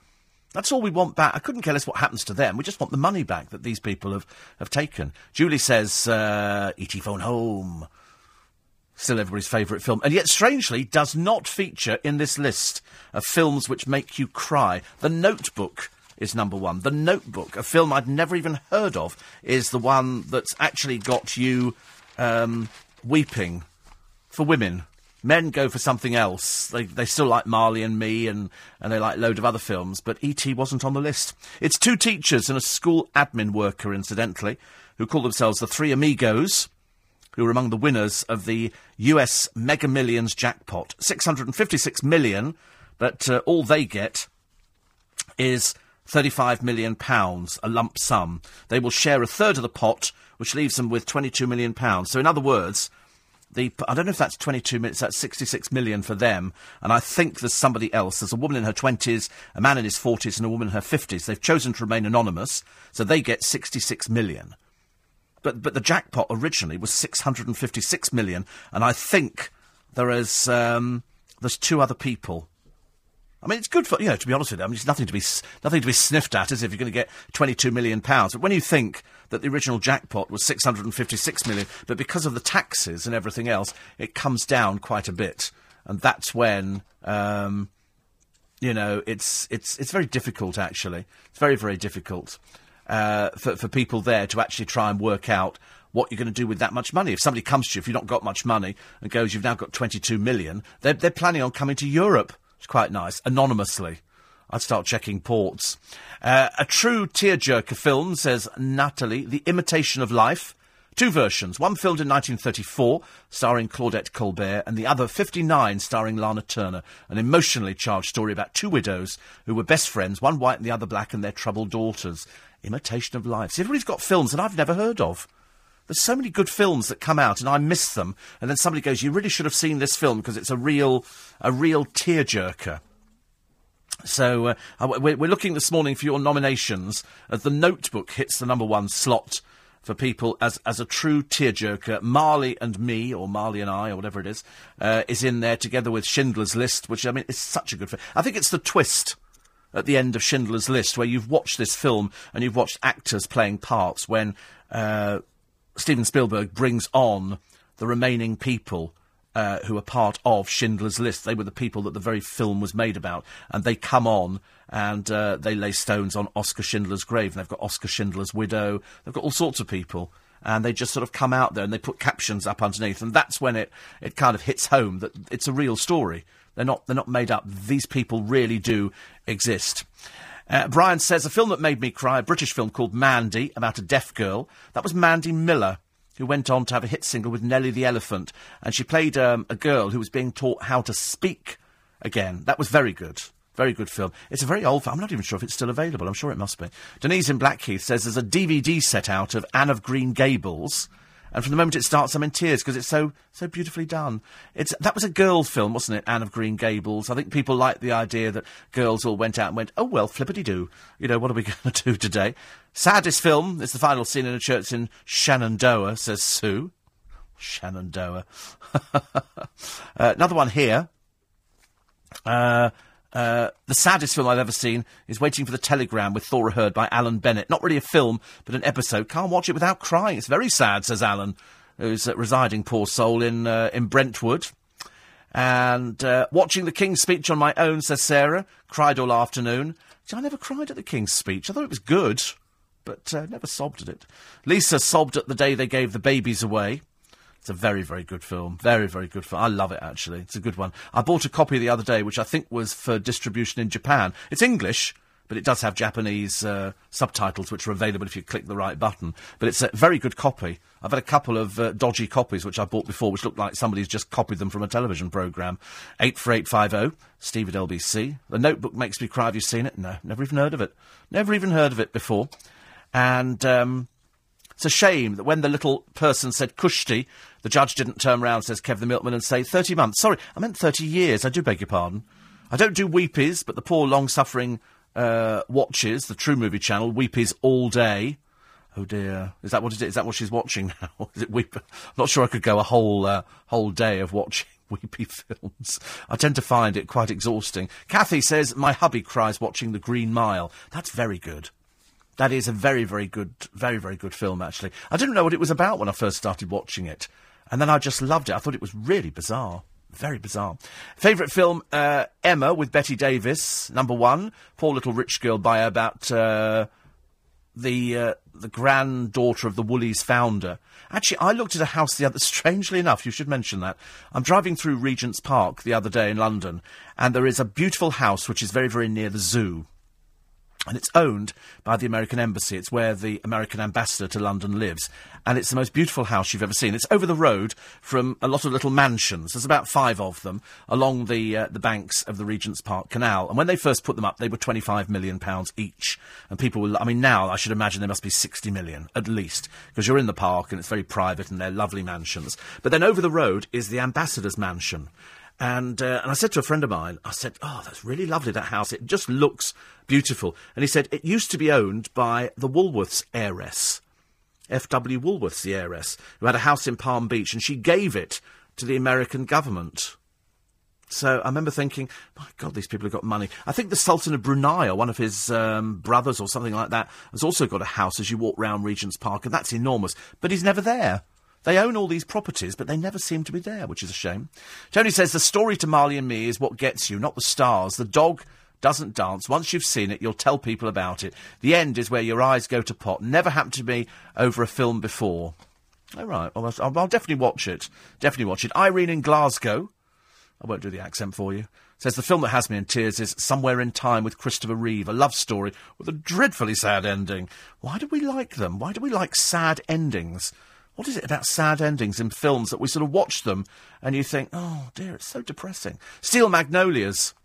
That's all we want back. I couldn't care less what happens to them. We just want the money back that these people have, have taken. Julie says, uh, E.T. Phone Home. Still everybody's favourite film, and yet strangely does not feature in this list of films which make you cry. The Notebook is number one. The Notebook, a film I'd never even heard of, is the one that's actually got you um, weeping for women. Men go for something else. They, they still like Marley and Me and, and they like a load of other films, but E.T. wasn't on the list. It's two teachers and a school admin worker, incidentally, who call themselves the Three Amigos who are among the winners of the US Mega Millions jackpot. 656 million, but uh, all they get is 35 million pounds, a lump sum. They will share a third of the pot, which leaves them with 22 million pounds. So in other words, the, I don't know if that's 22 minutes, that's 66 million for them. And I think there's somebody else. There's a woman in her 20s, a man in his 40s, and a woman in her 50s. They've chosen to remain anonymous, so they get 66 million. But but the jackpot originally was 656 million, and I think there is um, there's two other people. I mean, it's good for you know. To be honest with you, I mean, it's nothing to be nothing to be sniffed at, as if you're going to get 22 million pounds. But when you think that the original jackpot was 656 million, but because of the taxes and everything else, it comes down quite a bit, and that's when. Um, you know, it's it's it's very difficult. Actually, it's very very difficult uh, for, for people there to actually try and work out what you're going to do with that much money. If somebody comes to you, if you've not got much money, and goes, you've now got 22 million, they're, they're planning on coming to Europe. It's quite nice, anonymously. I'd start checking ports. Uh, a true tearjerker film, says Natalie, The Imitation of Life. Two versions, one filmed in 1934, starring Claudette Colbert, and the other 59, starring Lana Turner. An emotionally charged story about two widows who were best friends, one white and the other black, and their troubled daughters. Imitation of Life. See, everybody's got films that I've never heard of. There's so many good films that come out, and I miss them. And then somebody goes, "You really should have seen this film because it's a real, a real tearjerker." So uh, we're, we're looking this morning for your nominations. Uh, the Notebook hits the number one slot for people as as a true tearjerker. Marley and Me, or Marley and I, or whatever it is, uh, is in there together with Schindler's List, which I mean is such a good film. I think it's the twist at the end of Schindler's List, where you've watched this film and you've watched actors playing parts when uh, Steven Spielberg brings on the remaining people uh, who are part of Schindler's List. They were the people that the very film was made about, and they come on and uh, they lay stones on Oscar Schindler's grave. And they've got Oscar Schindler's widow. They've got all sorts of people, and they just sort of come out there and they put captions up underneath, and that's when it it kind of hits home that it's a real story. They're not they're not made up. These people really do exist. Uh, Brian says a film that made me cry, a British film called Mandy about a deaf girl. That was Mandy Miller who went on to have a hit single with Nellie the Elephant, and she played um, a girl who was being taught how to speak again. That was very good. Very good film. It's a very old film. I'm not even sure if it's still available. I'm sure it must be. Denise in Blackheath says there's a DVD set out of Anne of Green Gables. And from the moment it starts, I'm in tears because it's so so beautifully done. It's that was a girl film, wasn't it? Anne of Green Gables. I think people liked the idea that girls all went out and went, "Oh well, flippity doo." You know, what are we *laughs* going to do today? Saddest film is the final scene in a church in Shenandoah, says Sue. Shenandoah. *laughs* uh, another one here. Uh, uh, the saddest film I've ever seen is Waiting for the Telegram with Thora Hird by Alan Bennett. Not really a film, but an episode. Can't watch it without crying. It's very sad, says Alan, who's uh, residing, poor soul, in, uh, in Brentwood. And uh, watching the King's speech on my own, says Sarah. Cried all afternoon. I never cried at the King's speech. I thought it was good, but uh, never sobbed at it. Lisa sobbed at the day they gave the babies away. It's a very, very good film. Very, very good film. I love it, actually. It's a good one. I bought a copy the other day, which I think was for distribution in Japan. It's English, but it does have Japanese uh, subtitles, which are available if you click the right button. But it's a very good copy. I've had a couple of uh, dodgy copies, which I bought before, which looked like somebody's just copied them from a television programme. 84850, Steve at LBC. The Notebook makes me cry. Have you seen it? No, never even heard of it. Never even heard of it before. And... Um, it's a shame that when the little person said Kushti, the judge didn't turn round, says Kev the milkman, and say 30 months. Sorry, I meant 30 years. I do beg your pardon. I don't do weepies, but the poor long suffering uh, watches, the True Movie channel, weepies all day. Oh dear, is that what it is? Is that what she's watching now? *laughs* is it weep? I'm not sure I could go a whole uh, whole day of watching *laughs* weepy films. I tend to find it quite exhausting. Kathy says my hubby cries watching The Green Mile. That's very good. That is a very, very good, very, very good film, actually. I didn't know what it was about when I first started watching it. And then I just loved it. I thought it was really bizarre. Very bizarre. Favourite film, uh, Emma with Bette Davis, number one. Poor little rich girl by about uh, the uh, the granddaughter of the Woolies founder. Actually, I looked at a house the other. *laughs* Strangely enough, you should mention that. I'm driving through Regent's Park the other day in London, and there is a beautiful house which is very, very near the zoo and it's owned by the American Embassy. It's where the American ambassador to London lives. And it's the most beautiful house you've ever seen. It's over the road from a lot of little mansions. There's about five of them along the, uh, the banks of the Regent's Park Canal. And when they first put them up, they were £25 million each. And people will, I mean, now I should imagine there must be 60 million at least, because you're in the park and it's very private and they're lovely mansions. But then over the road is the ambassador's mansion. And, uh, and I said to a friend of mine, I said, oh, that's really lovely, that house. It just looks beautiful. And he said, it used to be owned by the Woolworths heiress, F.W. Woolworths, the heiress, who had a house in Palm Beach, and she gave it to the American government. So I remember thinking, my God, these people have got money. I think the Sultan of Brunei, or one of his um, brothers, or something like that, has also got a house as you walk round Regent's Park, and that's enormous. But he's never there. They own all these properties, but they never seem to be there, which is a shame. Tony says the story to Marley and me is what gets you, not the stars. The dog doesn't dance. Once you've seen it, you'll tell people about it. The end is where your eyes go to pot. Never happened to me over a film before. All right. Well, I'll, I'll definitely watch it. Definitely watch it. Irene in Glasgow. I won't do the accent for you. Says the film that has me in tears is Somewhere in Time with Christopher Reeve, a love story with a dreadfully sad ending. Why do we like them? Why do we like sad endings? What is it about sad endings in films that we sort of watch them and you think, oh dear, it's so depressing? Steel Magnolias.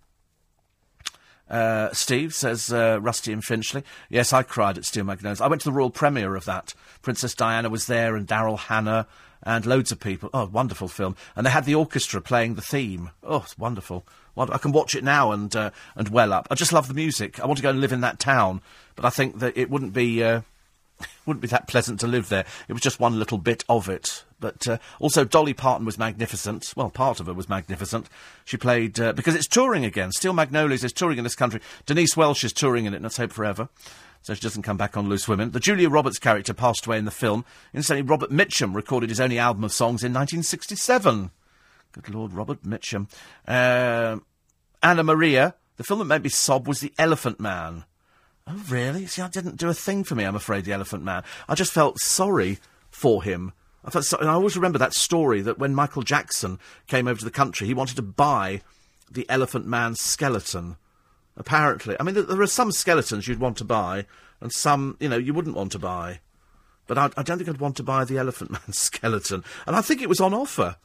Uh, Steve says uh, Rusty and Finchley. Yes, I cried at Steel Magnolias. I went to the royal premiere of that. Princess Diana was there, and Daryl Hannah, and loads of people. Oh, wonderful film! And they had the orchestra playing the theme. Oh, it's wonderful. I can watch it now and uh, and well up. I just love the music. I want to go and live in that town, but I think that it wouldn't be uh, *laughs* wouldn't be that pleasant to live there. It was just one little bit of it. But uh, also, Dolly Parton was magnificent. Well, part of her was magnificent. She played uh, because it's touring again. Steel Magnolias is touring in this country. Denise Welch is touring in it. Let's hope forever. So she doesn't come back on Loose Women. The Julia Roberts character passed away in the film. Incidentally, Robert Mitchum recorded his only album of songs in 1967. Good Lord, Robert Mitchum. Uh, Anna Maria. The film that made me sob was The Elephant Man. Oh, really? See, I didn't do a thing for me, I'm afraid, The Elephant Man. I just felt sorry for him. I, felt so- and I always remember that story that when Michael Jackson came over to the country, he wanted to buy the Elephant Man's skeleton. Apparently. I mean, there, are some skeletons you'd want to buy, and some, you know, you wouldn't want to buy. But I, I don't think I'd want to buy the *laughs* Elephant Man's skeleton. And I think it was on offer.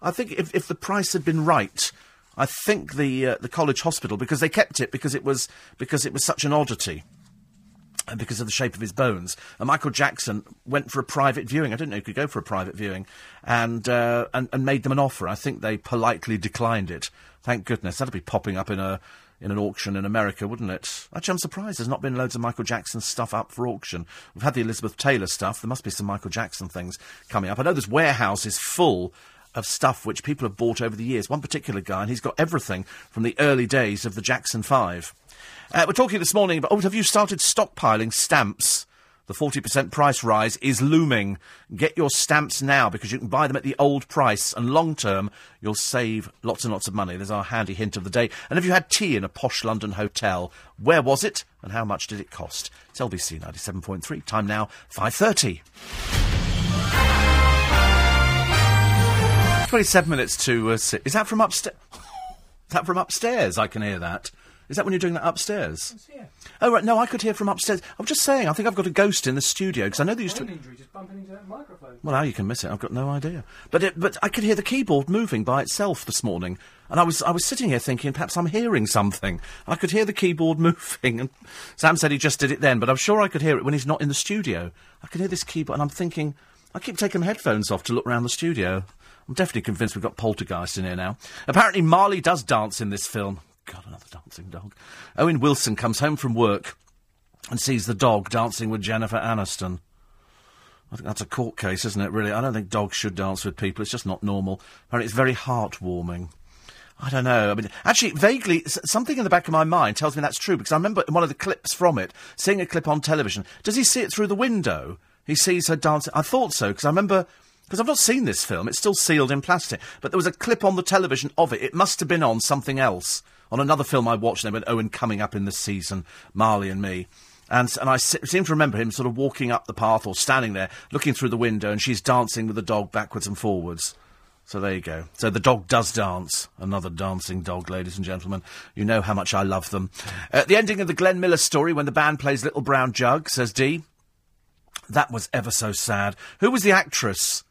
I think if, if the price had been right, I think the uh, the college hospital because they kept it because it was because it was such an oddity. And because of the shape of his bones, and Michael Jackson went for a private viewing. I didn't know he could go for a private viewing, and uh, and, and made them an offer. I think they politely declined it. Thank goodness. That'd be popping up in a in an auction in America, wouldn't it? Actually, I'm surprised there's not been loads of Michael Jackson stuff up for auction. We've had the Elizabeth Taylor stuff. There must be some Michael Jackson things coming up. I know there's warehouses full of stuff which people have bought over the years. One particular guy, and he's got everything from the early days of the Jackson Five. Uh, we're talking this morning about. Oh, have you started stockpiling stamps? The 40% price rise is looming. Get your stamps now because you can buy them at the old price, and long term, you'll save lots and lots of money. There's our handy hint of the day. And have you had tea in a posh London hotel? Where was it, and how much did it cost? It's LBC 97.3. Time now, 5.30. 27 minutes to uh, six. Is that from upstairs? *laughs* Is that from upstairs? I can hear that. Is that when you're doing that upstairs? Oh, right. No, I could hear from upstairs. I'm just saying, I think I've got a ghost in the studio because I know they used to. injury just bumping into that microphone. Well, now you can miss it, I've got no idea. But it, but I could hear the keyboard moving by itself this morning, and I was I was sitting here thinking perhaps I'm hearing something. I could hear the keyboard *laughs* moving, and Sam said he just did it then, but I'm sure I could hear it when he's not in the studio. I can hear this keyboard, and I'm thinking I keep taking my headphones off to look around the studio. I'm definitely convinced we've got poltergeist in here now. Apparently, Marley does dance in this film. God, another dancing dog. Owen Wilson comes home from work and sees the dog dancing with Jennifer Aniston. I think that's a court case, isn't it, really? I don't think dogs should dance with people. It's just not normal. Apparently, it's very heartwarming. I don't know. I mean, actually, vaguely, something in the back of my mind tells me that's true because I remember in one of the clips from it, seeing a clip on television. Does he see it through the window? He sees her dancing. I thought so because I remember. Because I've not seen this film, it's still sealed in plastic. But there was a clip on the television of it. It must have been on something else. On another film I watched, they went Owen coming up in this season, Marley and me. And, and I se- seem to remember him sort of walking up the path or standing there, looking through the window, and she's dancing with the dog backwards and forwards. So there you go. So the dog does dance. Another dancing dog, ladies and gentlemen. You know how much I love them. Uh, the ending of the Glenn Miller story when the band plays Little Brown Jug, says Dee. That was ever so sad. Who was the actress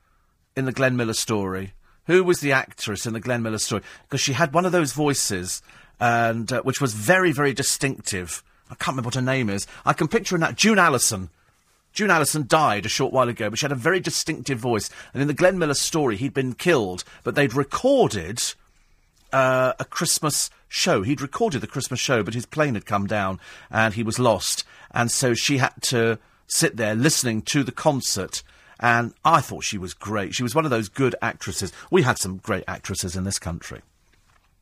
in the Glenn Miller story? Who was the actress in the Glenn Miller story? Because she had one of those voices, and uh, which was very, very distinctive. I can't remember what her name is. I can picture her now. June Allyson. June Allyson died a short while ago, but she had a very distinctive voice. And in the Glenn Miller story, he'd been killed, but they'd recorded uh, a Christmas show. He'd recorded the Christmas show, but his plane had come down and he was lost. And so she had to sit there listening to the concert. And I thought she was great. She was one of those good actresses. We had some great actresses in this country.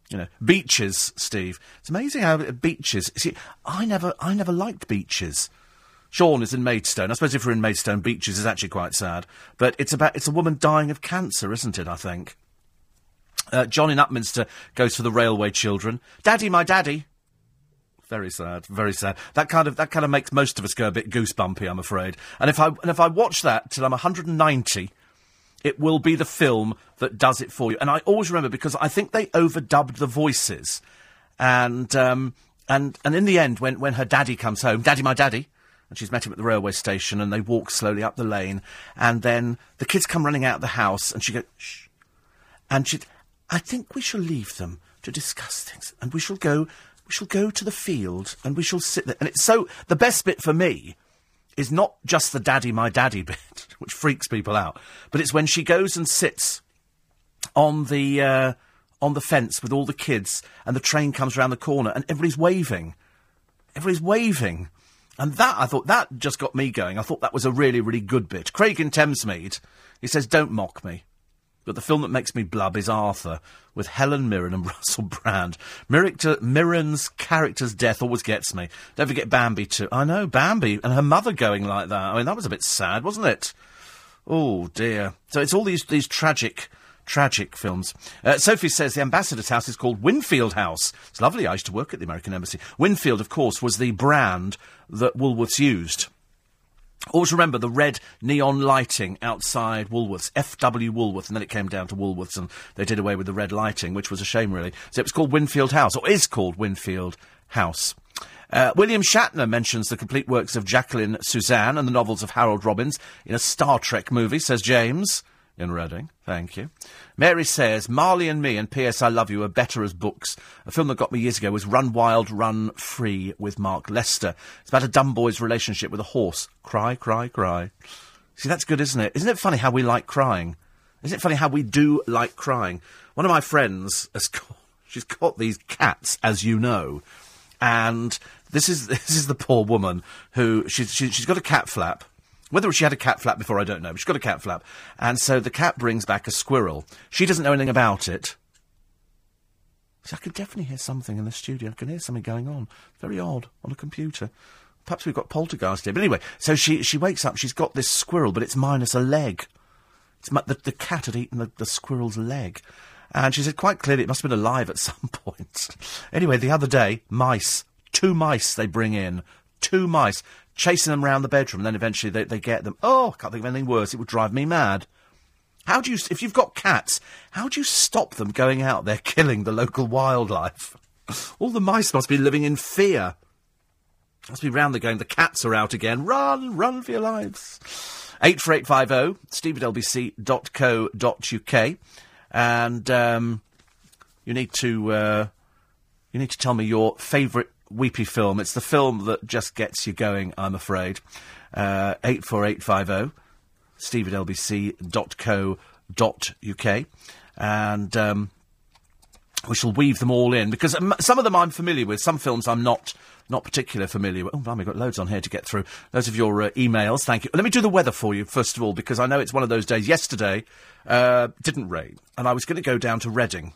You know, beaches, Steve. It's amazing how beaches. See, I never, I never liked beaches. Sean is in Maidstone. I suppose if we're in Maidstone, beaches is actually quite sad. But it's about it's a woman dying of cancer, isn't it? I think. Uh, John in Upminster goes for the railway children. Daddy, my daddy. Very sad, very sad. That kind of that kind of makes most of us go a bit goosebumpy, I'm afraid. And if I and if I watch that till I'm 190, it will be the film that does it for you. And I always remember because I think they overdubbed the voices, and um, and and in the end, when when her daddy comes home, daddy, my daddy, and she's met him at the railway station, and they walk slowly up the lane, and then the kids come running out of the house, and she goes, shh, and she, I think we shall leave them to discuss things, and we shall go, we shall go to the field, and we shall sit there. And it's so the best bit for me is not just the daddy my daddy *laughs* bit, which freaks people out, but it's when she goes and sits on the uh, on the fence with all the kids, and the train comes round the corner, and everybody's waving, everybody's waving. And that, I thought, that just got me going. I thought that was a really, really good bit. Craig in Thamesmead, he says, don't mock me. But the film that makes me blub is Arthur, with Helen Mirren and *laughs* Russell Brand. Mirren's character's death always gets me. Don't forget Bambi too. I know, Bambi, and her mother going like that. I mean, that was a bit sad, wasn't it? Oh, dear. So it's all these, these tragic tragic films. Uh, Sophie says the ambassador's house is called Winfield House. It's lovely. I used to work at the American Embassy. Winfield, of course, was the brand that Woolworths used. Always remember the red neon lighting outside Woolworths, FW Woolworth, and then it came down to Woolworths and they did away with the red lighting, which was a shame, really. So it was called Winfield House, or is called Winfield House. Uh, William Shatner mentions the complete works of Jacqueline Susann and the novels of Harold Robbins in a Star Trek movie, says James in Reading. Thank you. Mary says, Marley and Me and P.S. I Love You are better as books. A film that got me years ago was Run Wild, Run Free with Mark Lester. It's about a dumb boy's relationship with a horse. Cry, cry, cry. See, that's good, isn't it? Isn't it funny how we like crying? Isn't it funny how we do like crying? One of my friends has *laughs* got, she's got these cats, as you know, and this is, *laughs* this is the poor woman who, she, she, she's got a cat flap, whether she had a cat flap before, I don't know, but she's got a cat flap. And so the cat brings back a squirrel. She doesn't know anything about it. See, I can definitely hear something in the studio. I can hear something going on. Very odd on a computer. Perhaps we've got poltergeist here. But anyway, so she, she wakes up, she's got this squirrel, but it's minus a leg. It's the, the cat had eaten the, the squirrel's leg. And she said quite clearly it must have been alive at *laughs* some point. anyway, the other day, mice. Two mice they bring in. Two mice chasing them around the bedroom, and then eventually they, they get them. Oh, I can't think of anything worse. It would drive me mad. How do you, if you've got cats, how do you stop them going out there *laughs* killing the local wildlife? All the mice must be living in fear. Must be round there going, the cats are out again. Run, run for your lives. 84850, steve at lbc.co.uk. And um, you need to uh, you need to tell me your favourite weepy film. It's the film that just gets you going, I'm afraid. Uh, 84850, steve at lbc.co.uk. And um, we shall weave them all in because some of them I'm familiar with, some films I'm not not particularly familiar with. Oh, blimey, we've got loads on here to get through. Those of your uh, emails, thank you. Let me do the weather for you first of all because I know it's one of those days. Yesterday uh, didn't rain, and I was going to go down to Reading,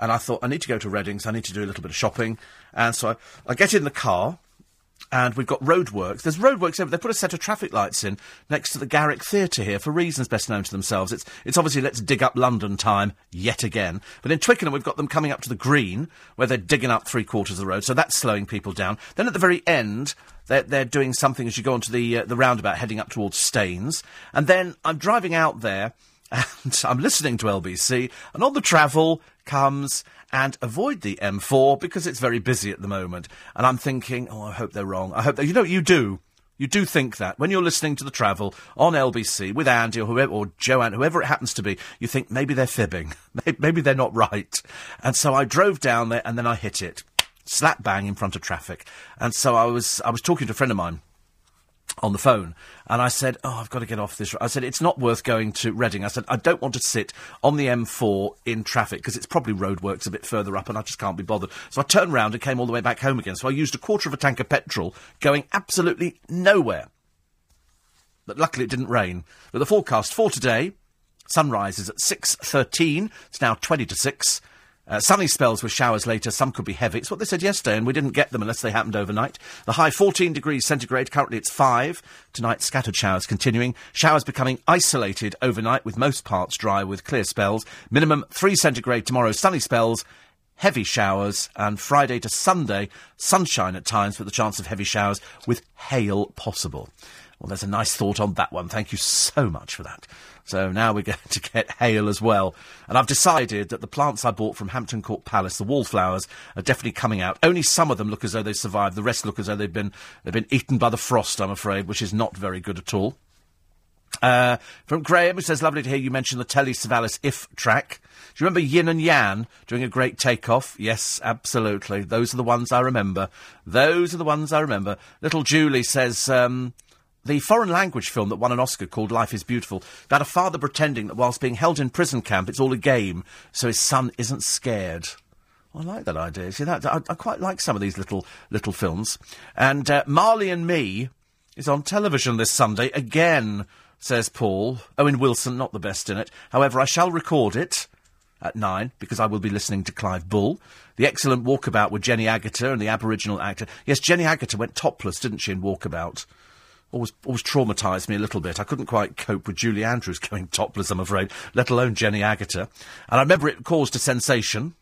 and I thought I need to go to Reading, so I need to do a little bit of shopping, and so I, I get in the car and we've got roadworks. There's roadworks over. They put a set of traffic lights in next to the Garrick Theatre here for reasons best known to themselves. It's it's obviously let's dig up London time yet again. But in Twickenham we've got them coming up to the Green where they're digging up three quarters of the road, so that's slowing people down. Then at the very end. They're, they're doing something as you go onto the uh, the roundabout heading up towards Staines. And then I'm driving out there *laughs* and I'm listening to LBC, and on the travel comes and avoid the M4 because it's very busy at the moment. And I'm thinking, oh, I hope they're wrong. I hope that you know you do. You do think that when you're listening to the travel on LBC with Andy or whoever or Joanne, whoever it happens to be, you think maybe they're fibbing, *laughs* maybe they're not right. And so I drove down there and then I hit it, slap bang in front of traffic. And so I was I was talking to a friend of mine on the phone, and I said, "Oh, I've got to get off this." I said, "It's not worth going to Reading." I said, "I don't want to sit on the M4 in traffic because it's probably roadworks a bit further up, and I just can't be bothered." So I turned round and came all the way back home again. So I used a quarter of a tank of petrol, going absolutely nowhere. But luckily, it didn't rain. But the forecast for today: sunrise is at six thirteen. It's now twenty to six. Uh, sunny spells with showers later. Some could be heavy. It's what they said yesterday, and we didn't get them unless they happened overnight. The high 14 degrees centigrade. Currently it's 5. Tonight, scattered showers continuing. Showers becoming isolated overnight, with most parts dry with clear spells. Minimum 3 centigrade tomorrow. Sunny spells. Heavy showers, and Friday to Sunday, sunshine at times, but the chance of heavy showers with hail possible. Well, there's a nice thought on that one. Thank you so much for that. So now we're *laughs* going to get hail as well. And I've decided that the plants I bought from Hampton Court Palace, the wallflowers, are definitely coming out. Only some of them look as though they survived. The rest look as though they've been they've been eaten by the frost. I'm afraid, which is not very good at all. Uh, from Graham, who says, lovely to hear you mention the Telly Savalas If track. Do you remember Yin and Yan doing a great takeoff? Yes, absolutely. Those are the ones I remember. Those are the ones I remember. Little Julie says, um, the foreign language film that won an Oscar called Life is Beautiful about a father pretending that whilst being held in prison camp, it's all a game, so his son isn't scared. I like that idea. See that I, I quite like some of these little little films. And uh, Marley and Me is on television this Sunday again. Says Paul Owen Wilson, not the best in it. However, I shall record it at nine because I will be listening to Clive Bull. The excellent Walkabout with Jenny Agutter and the Aboriginal actor. Yes, Jenny Agutter went topless, didn't she, in Walkabout? Always, always traumatised me a little bit. I couldn't quite cope with Julie Andrews *laughs* going topless, I'm afraid, let alone Jenny Agutter. And I remember it caused a sensation,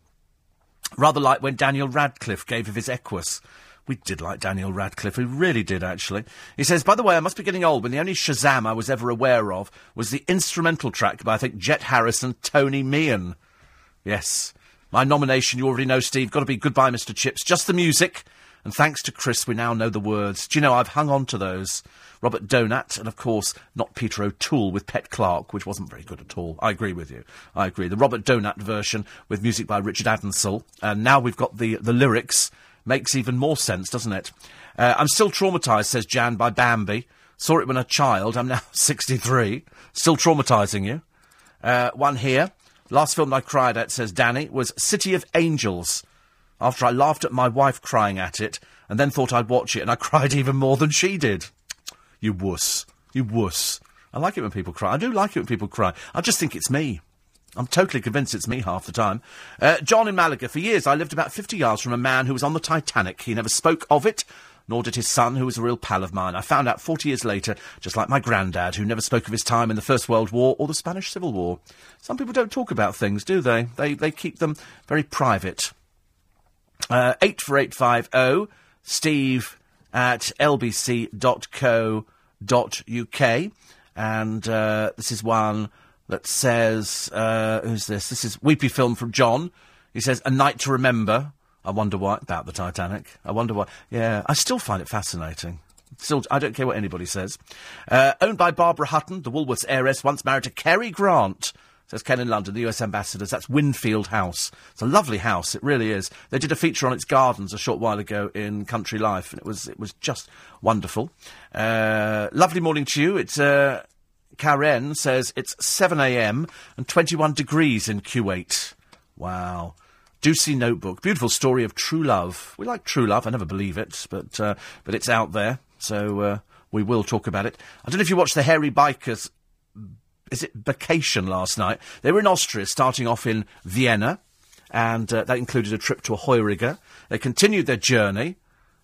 rather like when Daniel Radcliffe gave of his Equus. We did like Daniel Radcliffe. We really did, actually. He says, by the way, I must be getting old when the only Shazam I was ever aware of was the instrumental track by, I think, Jet Harris and Tony Meehan. Yes. My nomination, you already know, Steve, got to be Goodbye, Mr. Chips. Just the music. And thanks to Chris, we now know the words. Do you know, I've hung on to those. Robert Donat, and of course, not Peter O'Toole with Pet Clark, which wasn't very good at all. I agree with you. I agree. The Robert Donat version with music by Richard Addinsell. And now we've got the, the lyrics. Makes even more sense, doesn't it? Uh, I'm still traumatised, says Jan, by Bambi. Saw it when a child. I'm now *laughs* 63. Still traumatising you. Uh, one here. Last film I cried at, says Danny, was City of Angels. After I laughed at my wife crying at it, and then thought I'd watch it, and I *laughs* cried even more than she did. You wuss. You wuss. I like it when people cry. I do like it when people cry. I just think it's me. I'm totally convinced it's me half the time. Uh, John in Malaga. For years, I lived about 50 yards from a man who was on the Titanic. He never spoke of it, nor did his son, who was a real pal of mine. I found out 40 years later, just like my granddad, who never spoke of his time in the First World War or the Spanish Civil War. Some people don't talk about things, do they? They, they keep them very private. Uh, 84850, steve at lbc.co.uk. And uh, this is one that says, uh, who's this? This is Weepy Film from John. He says, A Night to Remember. I wonder why, about the Titanic. I wonder why. Yeah, I still find it fascinating. Still, I don't care what anybody says. Uh, owned by Barbara Hutton, the Woolworths heiress, once married to Cary Grant. Says Ken in London, the US ambassadors. That's Winfield House. It's a lovely house. It really is. They did a feature on its gardens a short while ago in Country Life, and it was it was just wonderful. Uh, lovely morning to you. It's uh, Karen says it's 7 a.m. and 21 degrees in Kuwait. Wow. Juicy Notebook. Beautiful story of true love. We like true love. I never believe it, but, uh, but it's out there. So, uh, we will talk about it. I don't know if you watched the Hairy Bikers, is it vacation last night? They were in Austria, starting off in Vienna, and uh, that included a trip to a Heuriger. They continued their journey,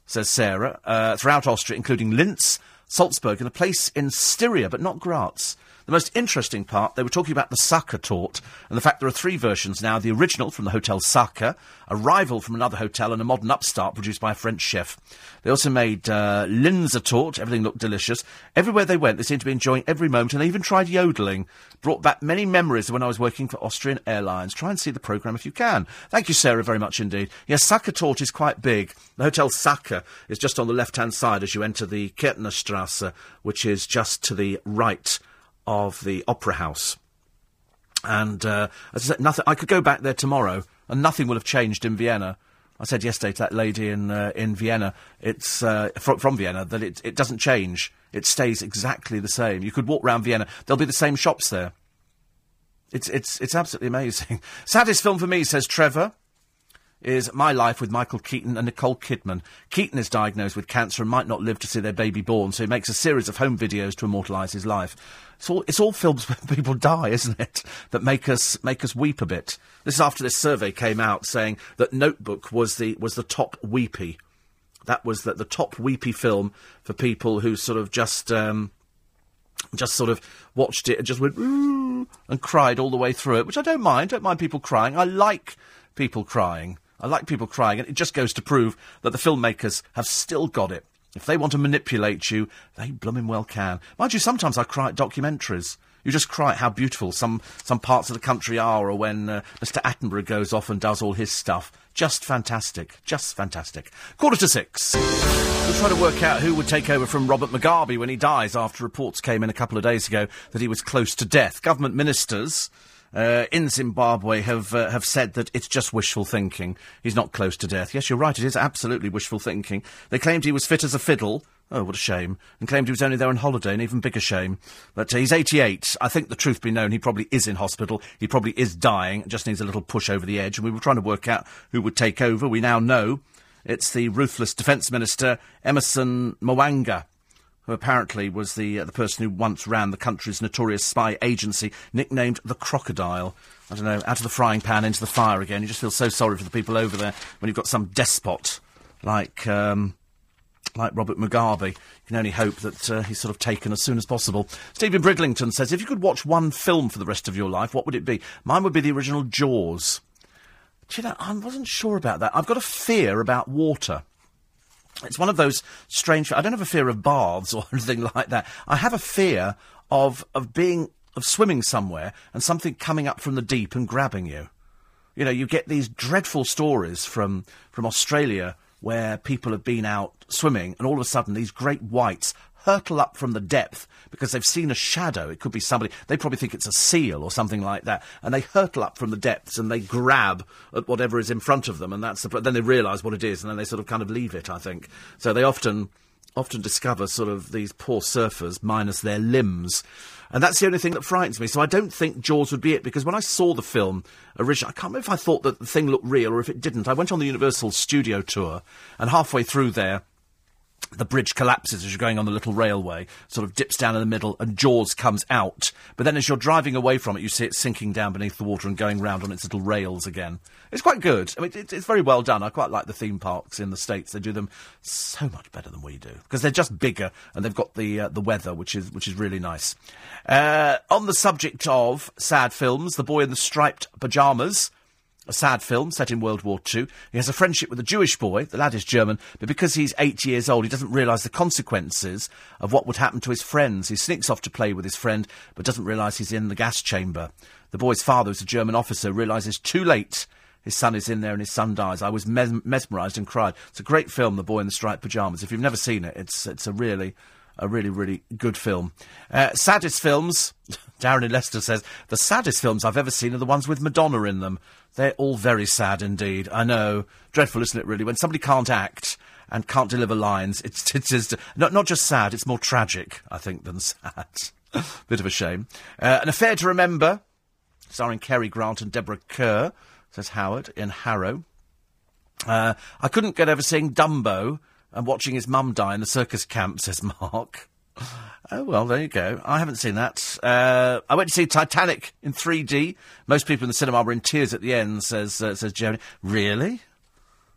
says Sarah, uh, throughout Austria, including Linz, Salzburg, and a place in Styria, but not Graz. The most interesting part, they were talking about the Sacher torte, and the fact there are three versions now the original from the Hotel Sacher, a rival from another hotel, and a modern upstart produced by a French chef. They also made uh, Linzer torte, everything looked delicious. Everywhere they went, they seemed to be enjoying every moment, and they even tried yodeling. Brought back many memories of when I was working for Austrian Airlines. Try and see the programme if you can. Thank you, Sarah, very much indeed. Yes, Sacher torte is quite big. The Hotel Sacher is just on the left hand side as you enter the Kärntnerstrasse, which is just to the right of the Opera House. And uh, as I said, nothing. I could go back there tomorrow, and nothing will have changed in Vienna. I said yesterday to that lady in uh, in Vienna, it's uh, from, from Vienna that it it doesn't change. It stays exactly the same. You could walk around Vienna; there'll be the same shops there. It's it's it's absolutely amazing. *laughs* Saddest film for me, says Trevor is My Life with Michael Keaton and Nicole Kidman. Keaton is diagnosed with cancer and might not live to see their baby born, so he makes a series of home videos to immortalise his life. It's all, it's all films *laughs* where people die, isn't it? That make us make us weep a bit. This is after this survey came out saying that Notebook was the was the top weepy. That was the, the top weepy film for people who sort of just um, just sort of watched it and just went Ooh, and cried all the way through it, which I don't mind. Don't mind people crying. I like people crying. I like people crying, and it just goes to prove that the filmmakers have still got it. If they want to manipulate you, they blooming well can. Mind you, sometimes I cry at documentaries. You just cry at how beautiful some, some parts of the country are, or when uh, Mr. Attenborough goes off and does all his stuff. Just fantastic. Just fantastic. Quarter to six. We'll try to work out who would take over from Robert Mugabe when he dies after reports came in a couple of days ago that he was close to death. Government ministers uh, in Zimbabwe have uh, have said that it's just wishful thinking. He's not close to death. Yes, you're right. It is absolutely wishful thinking. They claimed he was fit as a fiddle Oh, what a shame. And claimed he was only there on holiday, an even bigger shame. But uh, he's 88. I think the truth be known, he probably is in hospital. He probably is dying. Just needs a little push over the edge. And we were trying to work out who would take over. We now know it's the ruthless Defence Minister, Emmerson Mnangagwa who apparently was the uh, the person who once ran the country's notorious spy agency, nicknamed the Crocodile. I don't know, out of the frying pan into the fire again. You just feel so sorry for the people over there when you've got some despot like um, like Robert Mugabe. You can only hope that uh, he's sort of taken as soon as possible. Stephen Bridlington says, if you could watch one film for the rest of your life, what would it be? Mine would be the original Jaws. Do you know, I wasn't sure about that. I've got a fear about water. It's one of those strange. I don't have a fear of baths *laughs* or anything like that. I have a fear of of being of swimming somewhere and something coming up from the deep and grabbing you. You know, you get these dreadful stories from from Australia where people have been out swimming and all of a sudden these great whites hurtle up from the depth because they've seen a shadow. It could be somebody, they probably think it's a seal or something like that. And they hurtle up from the depths and they grab at whatever is in front of them. And that's the, then they realise what it is and then they sort of kind of leave it, I think. So they often, often discover sort of these poor surfers minus their limbs. And that's the only thing that frightens me. So I don't think Jaws would be it because when I saw the film originally, I can't remember if I thought that the thing looked real or if it didn't. I went on the Universal studio tour and halfway through there, the bridge collapses as you're going on the little railway, sort of dips down in the middle, and Jaws comes out. But then as you're driving away from it, you see it sinking down beneath the water and going round on its little rails again. It's quite good. I mean, it, it's very well done. I quite like the theme parks in the States. They do them so much better than we do. Because they're just bigger, and they've got the, uh, the weather, which is, which is really nice. Uh, on the subject of sad films, The Boy in the Striped Pyjamas a sad film set in World War II. He has a friendship with a Jewish boy. The lad is German, but because he's eight years old, he doesn't realise the consequences of what would happen to his friends. He sneaks off to play with his friend, but doesn't realise he's in the gas chamber. The boy's father, who's a German officer, realises too late his son is in there and his son dies. I was mes- mesmerised and cried. It's a great film, The Boy in the Striped Pyjamas. If you've never seen it, it's it's a really a really, really good film. Uh, saddest films, *laughs* Darren in Leicester says, the saddest films I've ever seen are the ones with Madonna in them. They're all very sad indeed. I know. Dreadful, isn't it, really? When somebody can't act and can't deliver lines, it's, *laughs* it's, not, not just sad, it's more tragic, I think, than *laughs* sad. Bit of a shame. Uh, an affair to remember, starring Cary Grant and Deborah Kerr, says Howard in Harrow. Uh, I couldn't get over seeing Dumbo and watching his mum die in the circus camp, says Mark. Oh, well, there you go. I haven't seen that. Uh, I went to see Titanic in 3D. Most people in the cinema were in tears at the end, says, uh, says Jeremy. Really?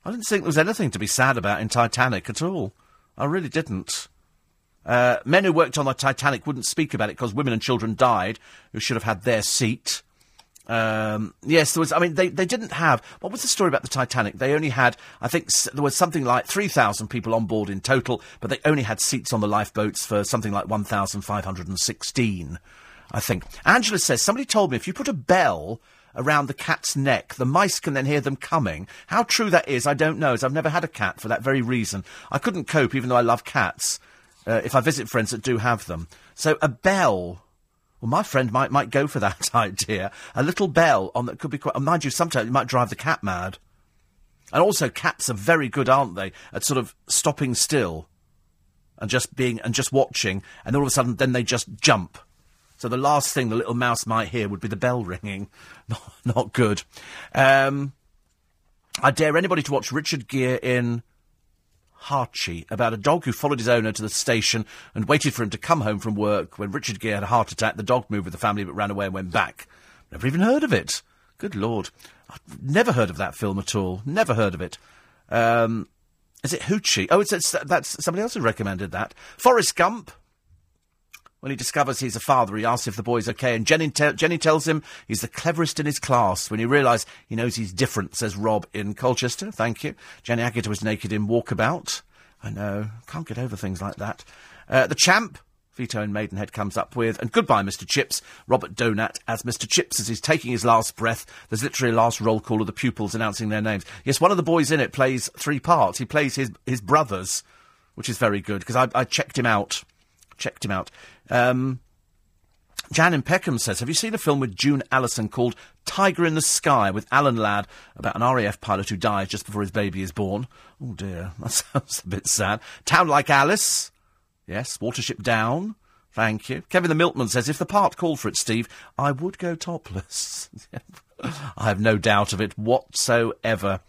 I didn't think there was anything to be sad about in Titanic at all. I really didn't. Uh, men who worked on the Titanic wouldn't speak about it because women and children died who should have had their seat. Um, yes, there was. I mean, they, they didn't have. What was the story about the Titanic? They only had, I think, s- there was something like three thousand people on board in total, but they only had seats on the lifeboats for something like one thousand five hundred and sixteen. I think. Angela says somebody told me if you put a bell around the cat's neck, the mice can then hear them coming. How true that is, I don't know, as I've never had a cat for that very reason. I couldn't cope, even though I love cats, uh, if I visit friends that do have them. So a bell. Well, my friend might might go for that *laughs* idea. A little bell on that could be quite. Mind you, sometimes it might drive the cat mad. And also, cats are very good, aren't they, at sort of stopping still and just being and just watching, and all of a sudden, then they just jump. So the last thing the little mouse might hear would be the bell *laughs* ringing. Not, not good. Um, I dare anybody to watch Richard Gere in Hachi about a dog who followed his owner to the station and waited for him to come home from work. When Richard Gere had a heart attack, the dog moved with the family but ran away and went back. Never even heard of it. Good lord. I've never heard of that film at all. Never heard of it. Um, is it Hoochie? Oh, it's, it's that's somebody else who recommended that. Forrest Gump. When he discovers he's a father, he asks if the boy's okay, and Jenny, te- Jenny tells him he's the cleverest in his class. When he realises he knows he's different, says Rob in Colchester. Thank you. Jenny Agutter was naked in Walkabout. I know. Can't get over things like that. Uh, the Champ. Vito and Maidenhead comes up with, and goodbye, Mr. Chips. Robert Donat as Mr. Chips as he's taking his last breath. There's literally a last roll call of the pupils announcing their names. Yes, one of the boys in it plays three parts. He plays his his brothers, which is very good because I, I checked him out. Checked him out. Um, Jan in Peckham says, Have you seen a film with June Allyson called Tiger in the Sky with Alan Ladd about an RAF pilot who dies just before his baby is born? Oh dear, *laughs* that sounds a bit sad. Town Like Alice. Yes, Watership Down. Thank you. Kevin the Milkman says, if the part called for it, Steve, I would go topless. *laughs* I have no doubt of it whatsoever.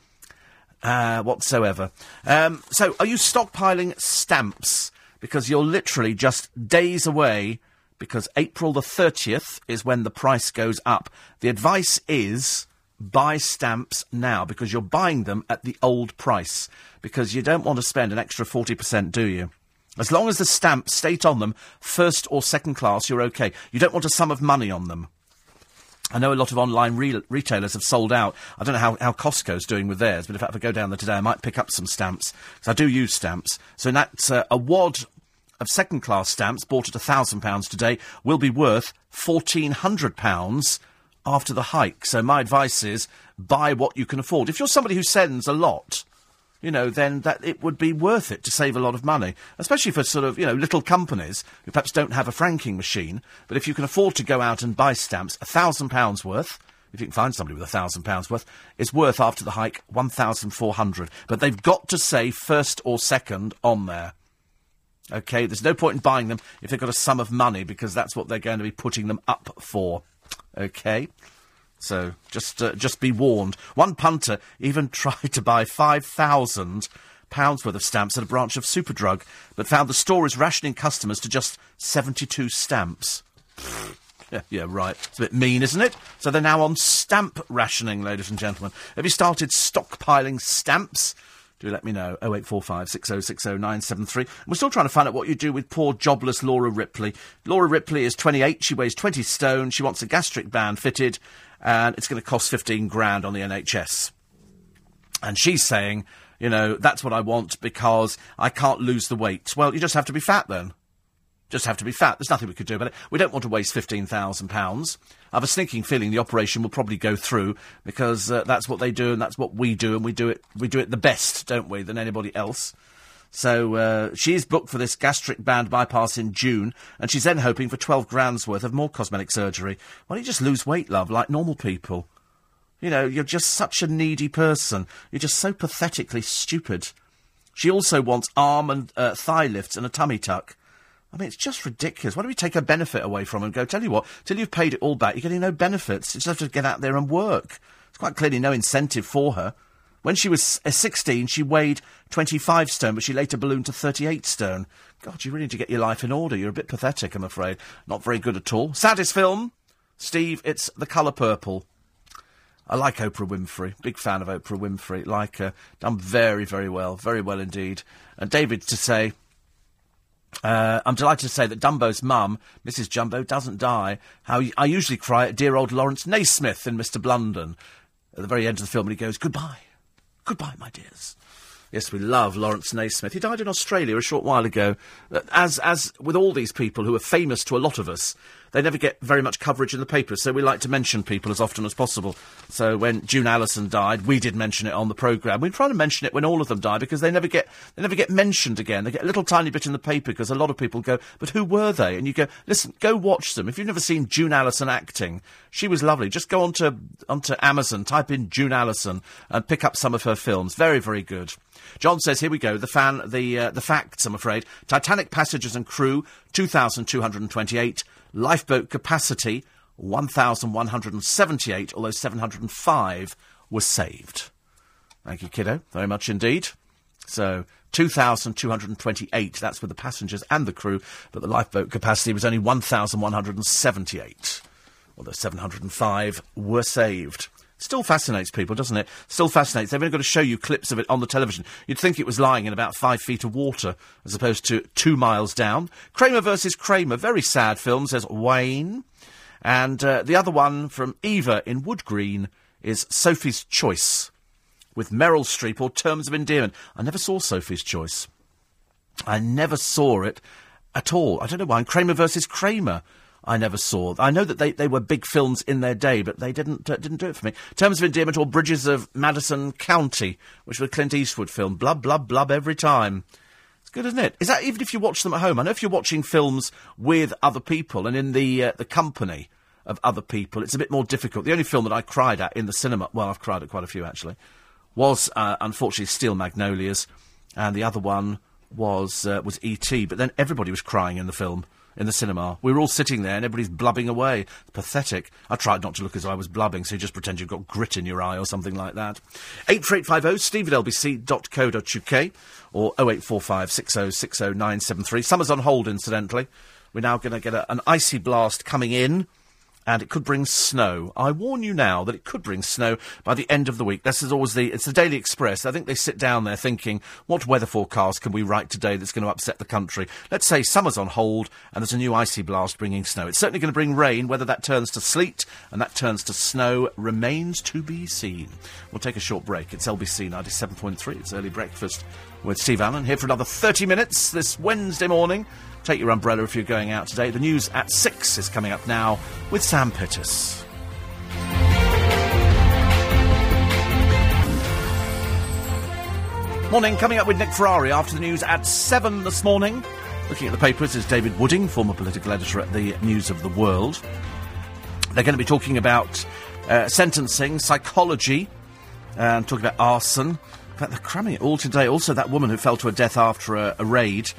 Uh, whatsoever. Um, so, are you stockpiling stamps? Because you're literally just days away, because April the 30th is when the price goes up. The advice is buy stamps now, because you're buying them at the old price. Because you don't want to spend an extra 40%, do you? As long as the stamps state on them first or second class, you're okay. You don't want a sum of money on them. I know a lot of online re- retailers have sold out. I don't know how, how Costco's doing with theirs, but if I ever go down there today, I might pick up some stamps. Because I do use stamps. So that's uh, a wad of second class stamps bought at £1,000 today will be worth £1,400 after the hike. So my advice is buy what you can afford. If you're somebody who sends a lot, you know, then that it would be worth it to save a lot of money, especially for sort of, you know, little companies who perhaps don't have a franking machine. But if you can afford to go out and buy stamps, a thousand pounds worth, if you can find somebody with a thousand pounds worth, is worth after the hike one thousand four hundred. But they've got to say first or second on there. Okay, there's no point in buying them if they've got a sum of money because that's what they're going to be putting them up for. Okay. So just uh, just be warned. One punter even *laughs* tried to buy five thousand pounds worth of stamps at a branch of Superdrug, but found the store is rationing customers to just seventy-two stamps. *laughs* Yeah, yeah, right. It's a bit mean, isn't it? So they're now on stamp rationing, ladies and gentlemen. Have you started stockpiling stamps? Do let me know. 0845 6060 973. We're still trying to find out what you do with poor jobless Laura Ripley. Laura Ripley is 28. She weighs 20 stone. She wants a gastric band fitted and it's going to cost 15 grand on the NHS. And she's saying, you know, that's what I want because I can't lose the weight. Well, you just have to be fat then. Just have to be fat. There's nothing we could do about it. We don't want to waste £15,000. I have a sneaking feeling the operation will probably go through because uh, that's what they do and that's what we do and we do it, we do it the best, don't we, than anybody else. So uh, she's booked for this gastric band bypass in June, and she's then hoping for 12 grand's worth of more cosmetic surgery. Why don't you just lose weight, love, like normal people? You know, you're just such a needy person. You're just so pathetically stupid. She also wants arm and uh, thigh lifts and a tummy tuck. I mean, it's just ridiculous. Why don't we take her benefit away from her and go, tell you what, till you've paid it all back, you're getting no benefits. You just have to get out there and work. It's quite clearly no incentive for her. When she was uh, 16, she weighed 25 stone, but she later ballooned to 38 stone. God, you really need to get your life in order. You're a bit pathetic, I'm afraid. Not very good at all. Saddest film? Steve, it's The Colour Purple. I like Oprah Winfrey. Big fan of Oprah Winfrey. Like her. Done very, very well. Very well indeed. And David to say, uh, I'm delighted to say that Dumbo's mum, Mrs. Jumbo, doesn't die. How I usually cry at dear old Laurence Naismith in Mr. Blunden. At the very end of the film, and he goes, Goodbye. Goodbye, my dears. Yes, we love Laurence Naismith. He died in Australia a short while ago. Uh, as, as with all these people who are famous to a lot of us, they never get very much coverage in the papers, so we like to mention people as often as possible. So when June Allyson died, we did mention it on the programme. We try to mention it when all of them die because they never get they never get mentioned again. They get a little tiny bit in the paper because a lot of people go, but who were they? And you go, listen, go watch them. If you've never seen June Allyson acting, she was lovely. Just go onto onto Amazon, type in June Allyson, and pick up some of her films. Very very good. John says, here we go, the fan, the, uh, the facts, I'm afraid. Titanic passengers and crew, 2,228. Lifeboat capacity, 1,178, although 705 were saved. Thank you, kiddo, very much indeed. So, 2,228, that's with the passengers and the crew, but the lifeboat capacity was only 1,178, although 705 were saved. Still fascinates people, doesn't it? Still fascinates. They've only got to show you clips of it on the television. You'd think it was lying in about five feet of water, as opposed to two miles down. Kramer versus Kramer, very sad film, says Wayne. And uh, the other one from Eva in Wood Green is Sophie's Choice, with Meryl Streep or Terms of Endearment. I never saw Sophie's Choice. I never saw it at all. I don't know why. And Kramer versus Kramer. I never saw. I know that they, they were big films in their day, but they didn't uh, didn't do it for me. Terms of Endearment or Bridges of Madison County, which was a Clint Eastwood film. Blub, blub, blub every time. It's good, isn't it? Is that even if you watch them at home? I know if you're watching films with other people and in the uh, the company of other people, it's a bit more difficult. The only film that I cried at in the cinema, well, I've cried at quite a few actually, was uh, unfortunately Steel Magnolias, and the other one was uh, was E.T., but then everybody was crying in the film in the cinema. We were all sitting there and everybody's blubbing away. Pathetic. I tried not to look as I was blubbing, so you just pretend you've got grit in your eye or something like that. 84850 steve at lbc.co.uk or 0845 6060973. Summer's on hold, incidentally. We're now going to get a, an icy blast coming in and it could bring snow. I warn you now that it could bring snow by the end of the week. This is always the it's the Daily Express. I think they sit down there thinking, what weather forecast can we write today that's going to upset the country? Let's say summer's on hold and there's a new icy blast bringing snow. It's certainly going to bring rain. Whether that turns to sleet and that turns to snow remains to be seen. We'll take a short break. It's LBC 97.3. It's early breakfast with Steve Allen here for another 30 minutes this Wednesday morning. Take your umbrella if you're going out today. The news at 6 is coming up now with Sam Pittis. Morning, coming up with Nick Ferrari after the news at 7 this morning. Looking at the papers is David Wooding, former political editor at the News of the World. They're going to be talking about uh, sentencing, psychology, and talking about arson. In fact, they're cramming it all today. Also, that woman who fell to her death after a, a raid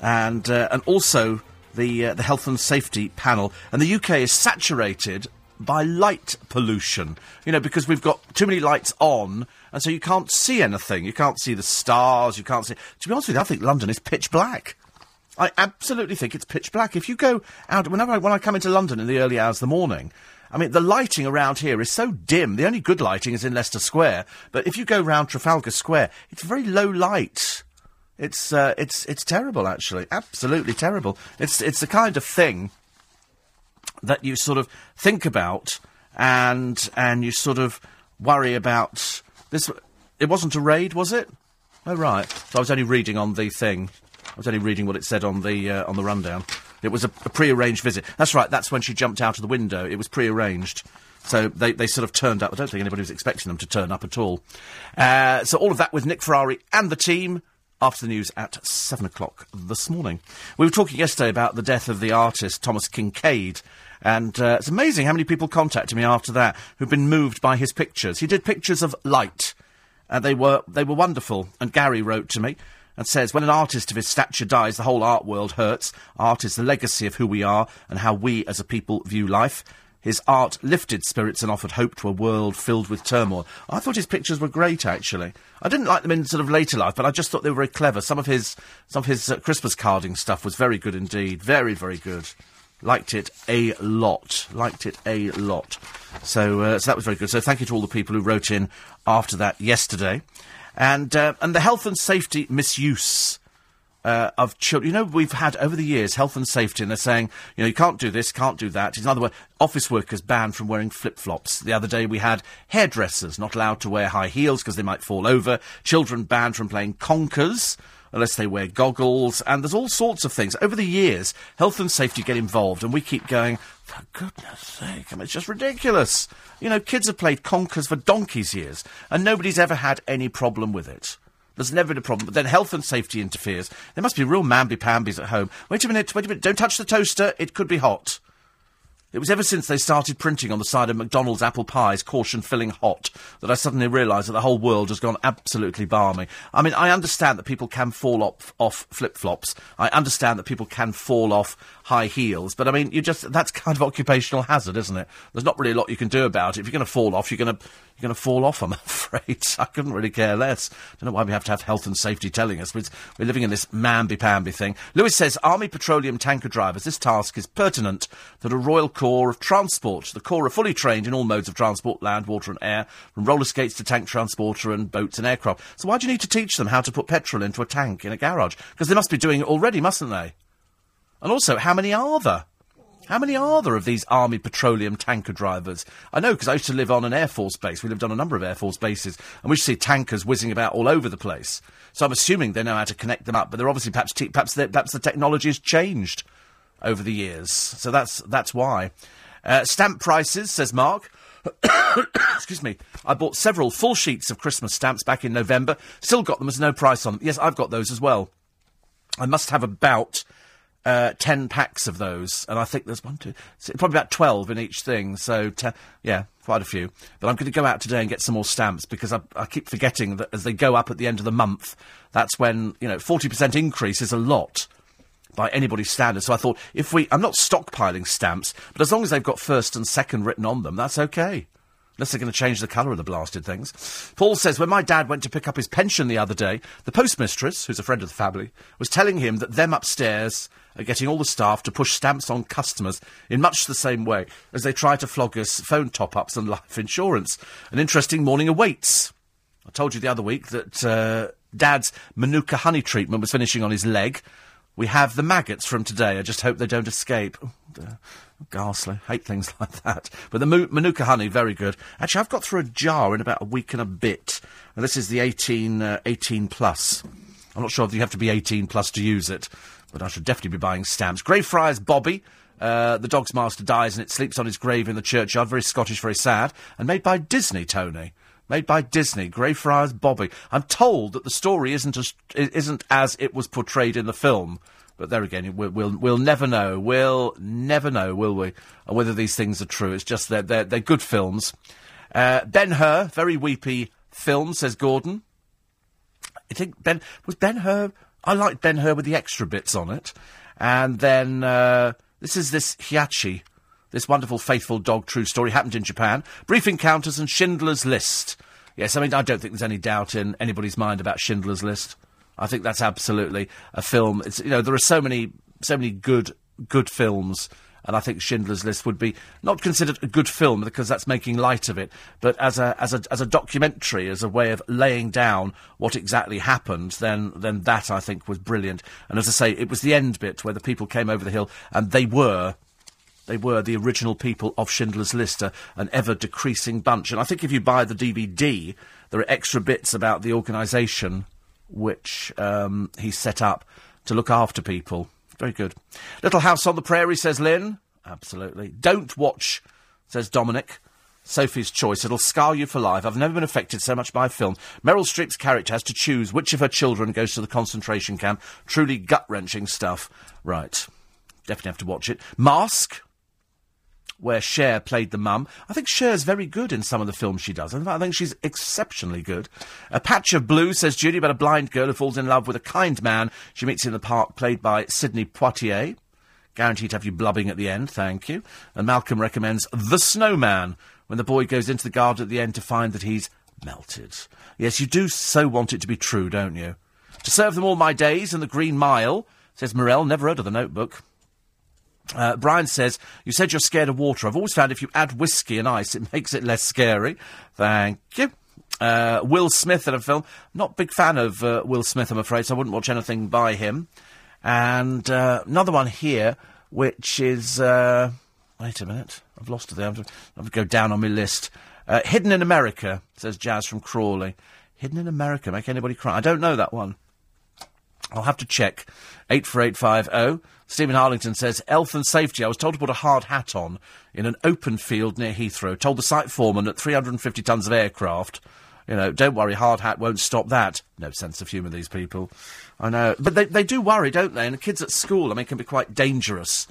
and uh, and also the uh, the health and safety panel. And the UK is saturated by light pollution. You know, because we've got too many lights on, and so you can't see anything. You can't see the stars. You can't see. To be honest with you, I think London is pitch black. I absolutely think it's pitch black. If you go out, whenever I, when I come into London in the early hours of the morning, I mean, the lighting around here is so dim. The only good lighting is in Leicester Square. But if you go round Trafalgar Square, it's very low light. It's uh, it's it's terrible, actually, absolutely terrible. It's it's the kind of thing that you sort of think about and and you sort of worry about this. It wasn't a raid, was it? Oh right. So I was only reading on the thing. I was only reading what it said on the uh, on the rundown. It was a, a pre-arranged visit. That's right. That's when she jumped out of the window. It was pre-arranged. So they, they sort of turned up. I don't think anybody was expecting them to turn up at all. Uh, so all of that with Nick Ferrari and the team after the news at 7 o'clock this morning. We were talking yesterday about the death of the artist Thomas Kinkade, And uh, it's amazing how many people contacted me after that who've been moved by his pictures. He did pictures of light, and they were they were wonderful. And Gary wrote to me and says, "When an artist of his stature dies, the whole art world hurts. Art is the legacy of who we are and how we as a people view life. His art lifted spirits and offered hope to a world filled with turmoil. I thought his pictures were great, actually. I didn't like them in sort of later life, but I just thought they were very clever. Some of his some of his uh, Christmas carding stuff was very good indeed, very very good. Liked it a lot. Liked it a lot. So, uh, so that was very good. So thank you to all the people who wrote in after that yesterday, and uh, and the health and safety misuse uh, of children. You know, we've had over the years health and safety, and they're saying, you know, you can't do this, can't do that. In other words, office workers banned from wearing flip flops. The other day we had hairdressers not allowed to wear high heels because they might fall over. Children banned from playing conkers unless they wear goggles, and there's all sorts of things. Over the years, health and safety get involved, and we keep going, for goodness sake, I mean, it's just ridiculous. You know, kids have played conkers for donkey's years, and nobody's ever had any problem with it. There's never been a problem. But then health and safety interferes. There must be real mamby-pambies at home. Wait a minute, wait a minute. Don't touch the toaster. It could be hot. It was ever since they started printing on the side of McDonald's apple pies, caution filling hot, that I suddenly realised that the whole world has gone absolutely barmy. I mean, I understand that people can fall off, off flip flops. I understand that people can fall off high heels, but I mean, you just, that's kind of *laughs* occupational hazard, isn't it? There's not really a lot you can do about it. If you're going to fall off, you're going to, you're going to fall off, I'm *laughs* afraid. *laughs* I couldn't really care less. I Don't know why we have to have health and safety telling us, but we're living in this mamby-pamby thing. Lewis says, Army petroleum tanker drivers, this task is pertinent that a Royal Corps of Transport. The Corps are fully trained in all modes of transport, land, water and air, from roller skates to tank transporter and boats and aircraft. So why do you need to teach them how to put petrol into a tank in a garage? Because they must be doing it already, mustn't they? And also, how many are there? How many are there of these Army petroleum tanker drivers? I know because I used to live on an Air Force base. We lived on a number of Air Force bases, and we used to see tankers whizzing about all over the place. So I'm assuming they know how to connect them up, but they're obviously perhaps te- perhaps, perhaps the technology has changed over the years. So that's that's why. Uh, stamp prices, says Mark. *coughs* Excuse me. I bought several full sheets of Christmas stamps back in November. Still got them There's no price on them. Yes, I've got those as well. I must have about uh, 10 packs of those, and I think there's one, two, probably about 12 in each thing. So, te- yeah, quite a few. But I'm going to go out today and get some more stamps because I, I keep forgetting that as they go up at the end of the month, that's when, you know, 40% increase is a lot by anybody's standards. So I thought, if we, I'm not stockpiling stamps, but as long as they've got first and second written on them, that's okay. Unless they're going to change the colour of the blasted things. Paul says, when my dad went to pick up his pension the other day, the postmistress, who's a friend of the family, was telling him that them upstairs are getting all the staff to push stamps on customers in much the same way as they try to flog us phone top-ups and *laughs* life insurance. An interesting morning awaits. I told you the other week that uh, Dad's Manuka honey treatment was finishing on his leg. We have the maggots from today. I just hope they don't escape. Oh. Ghastly. Hate things *laughs* like that. But the Manuka honey, very good. Actually, I've got through a jar in about a week and a bit. And this is the 18, uh, 18 plus. I'm not sure if you have to be 18 plus to use it, but I should definitely be buying stamps. Greyfriars Bobby. Uh, the dog's master dies and it sleeps on his grave in the churchyard. Very Scottish, very sad. And made by Disney, Tony. Made by Disney, Greyfriars Bobby. I'm told that the story isn't as, isn't as it was portrayed in the film. But there again, we'll, we'll, we'll never know. We'll never know, will we? Whether these things are true. It's just that they're, they're good films. Uh, ben Hur, very weepy film, says Gordon. I think Ben was Ben Hur. I like Ben Hur with the extra bits on it, and then uh, this is this Hiachi, this wonderful faithful dog true story happened in Japan. Brief encounters and Schindler's List. Yes, I mean I don't think there's any doubt in anybody's mind about Schindler's List. I think that's absolutely a film. It's you know there are so many so many good good films. And I think Schindler's List would be not considered a good film because that's making light of it, but as a as a as a documentary, as a way of laying down what exactly happened, then then that I think was brilliant. And as I say, it was the end bit where the people came over the hill and they were they were the original people of Schindler's List, an ever decreasing bunch. And I think if you buy the DVD, there are extra bits about the organisation which um, he set up to look after people. Very good. Little House on the Prairie, says Lynn. Absolutely. Don't watch, says Dominic. Sophie's Choice. It'll scar you for life. I've never been affected so much by a film. Meryl Streep's character has to choose which of her children goes to the concentration camp. Truly gut wrenching stuff. Right. Definitely have to watch it. Mask where Cher played the mum. I think Cher's very good in some of the films she does. In I think she's exceptionally good. A Patch of Blue, says Judy, about a blind girl who falls in love with a kind man she meets in the park, played by Sidney Poitier. Guaranteed to have you blubbing at the end, thank you. And Malcolm recommends The Snowman, when the boy goes into the garden at the end to find that he's melted. Yes, you do so want it to be true, don't you? To serve them all my days and the Green Mile, says Morel, never heard of the notebook. Uh, Brian says, You said you're scared of water. I've always found if you add whiskey and ice, it *laughs* makes it less scary. Thank you. Uh, Will Smith in a film. Not big fan of uh, Will Smith, I'm afraid, so I wouldn't watch anything by him. And uh, another one here, which is. Uh, wait a minute. I've lost it there. I'm going to go down on my list. Uh, Hidden in America, says Jazz from Crawley. Hidden in America, make anybody cry? I don't know that one. I'll have to check. 84850. Stephen Harlington says, Health and safety. I was told to put a hard hat on in an open field near Heathrow. Told the site foreman at 350 tons of aircraft. You know, don't worry, hard hat won't stop that. No sense of humour, these people. I know. But they, they do worry, don't they? And the kids at school, I mean, can be quite dangerous.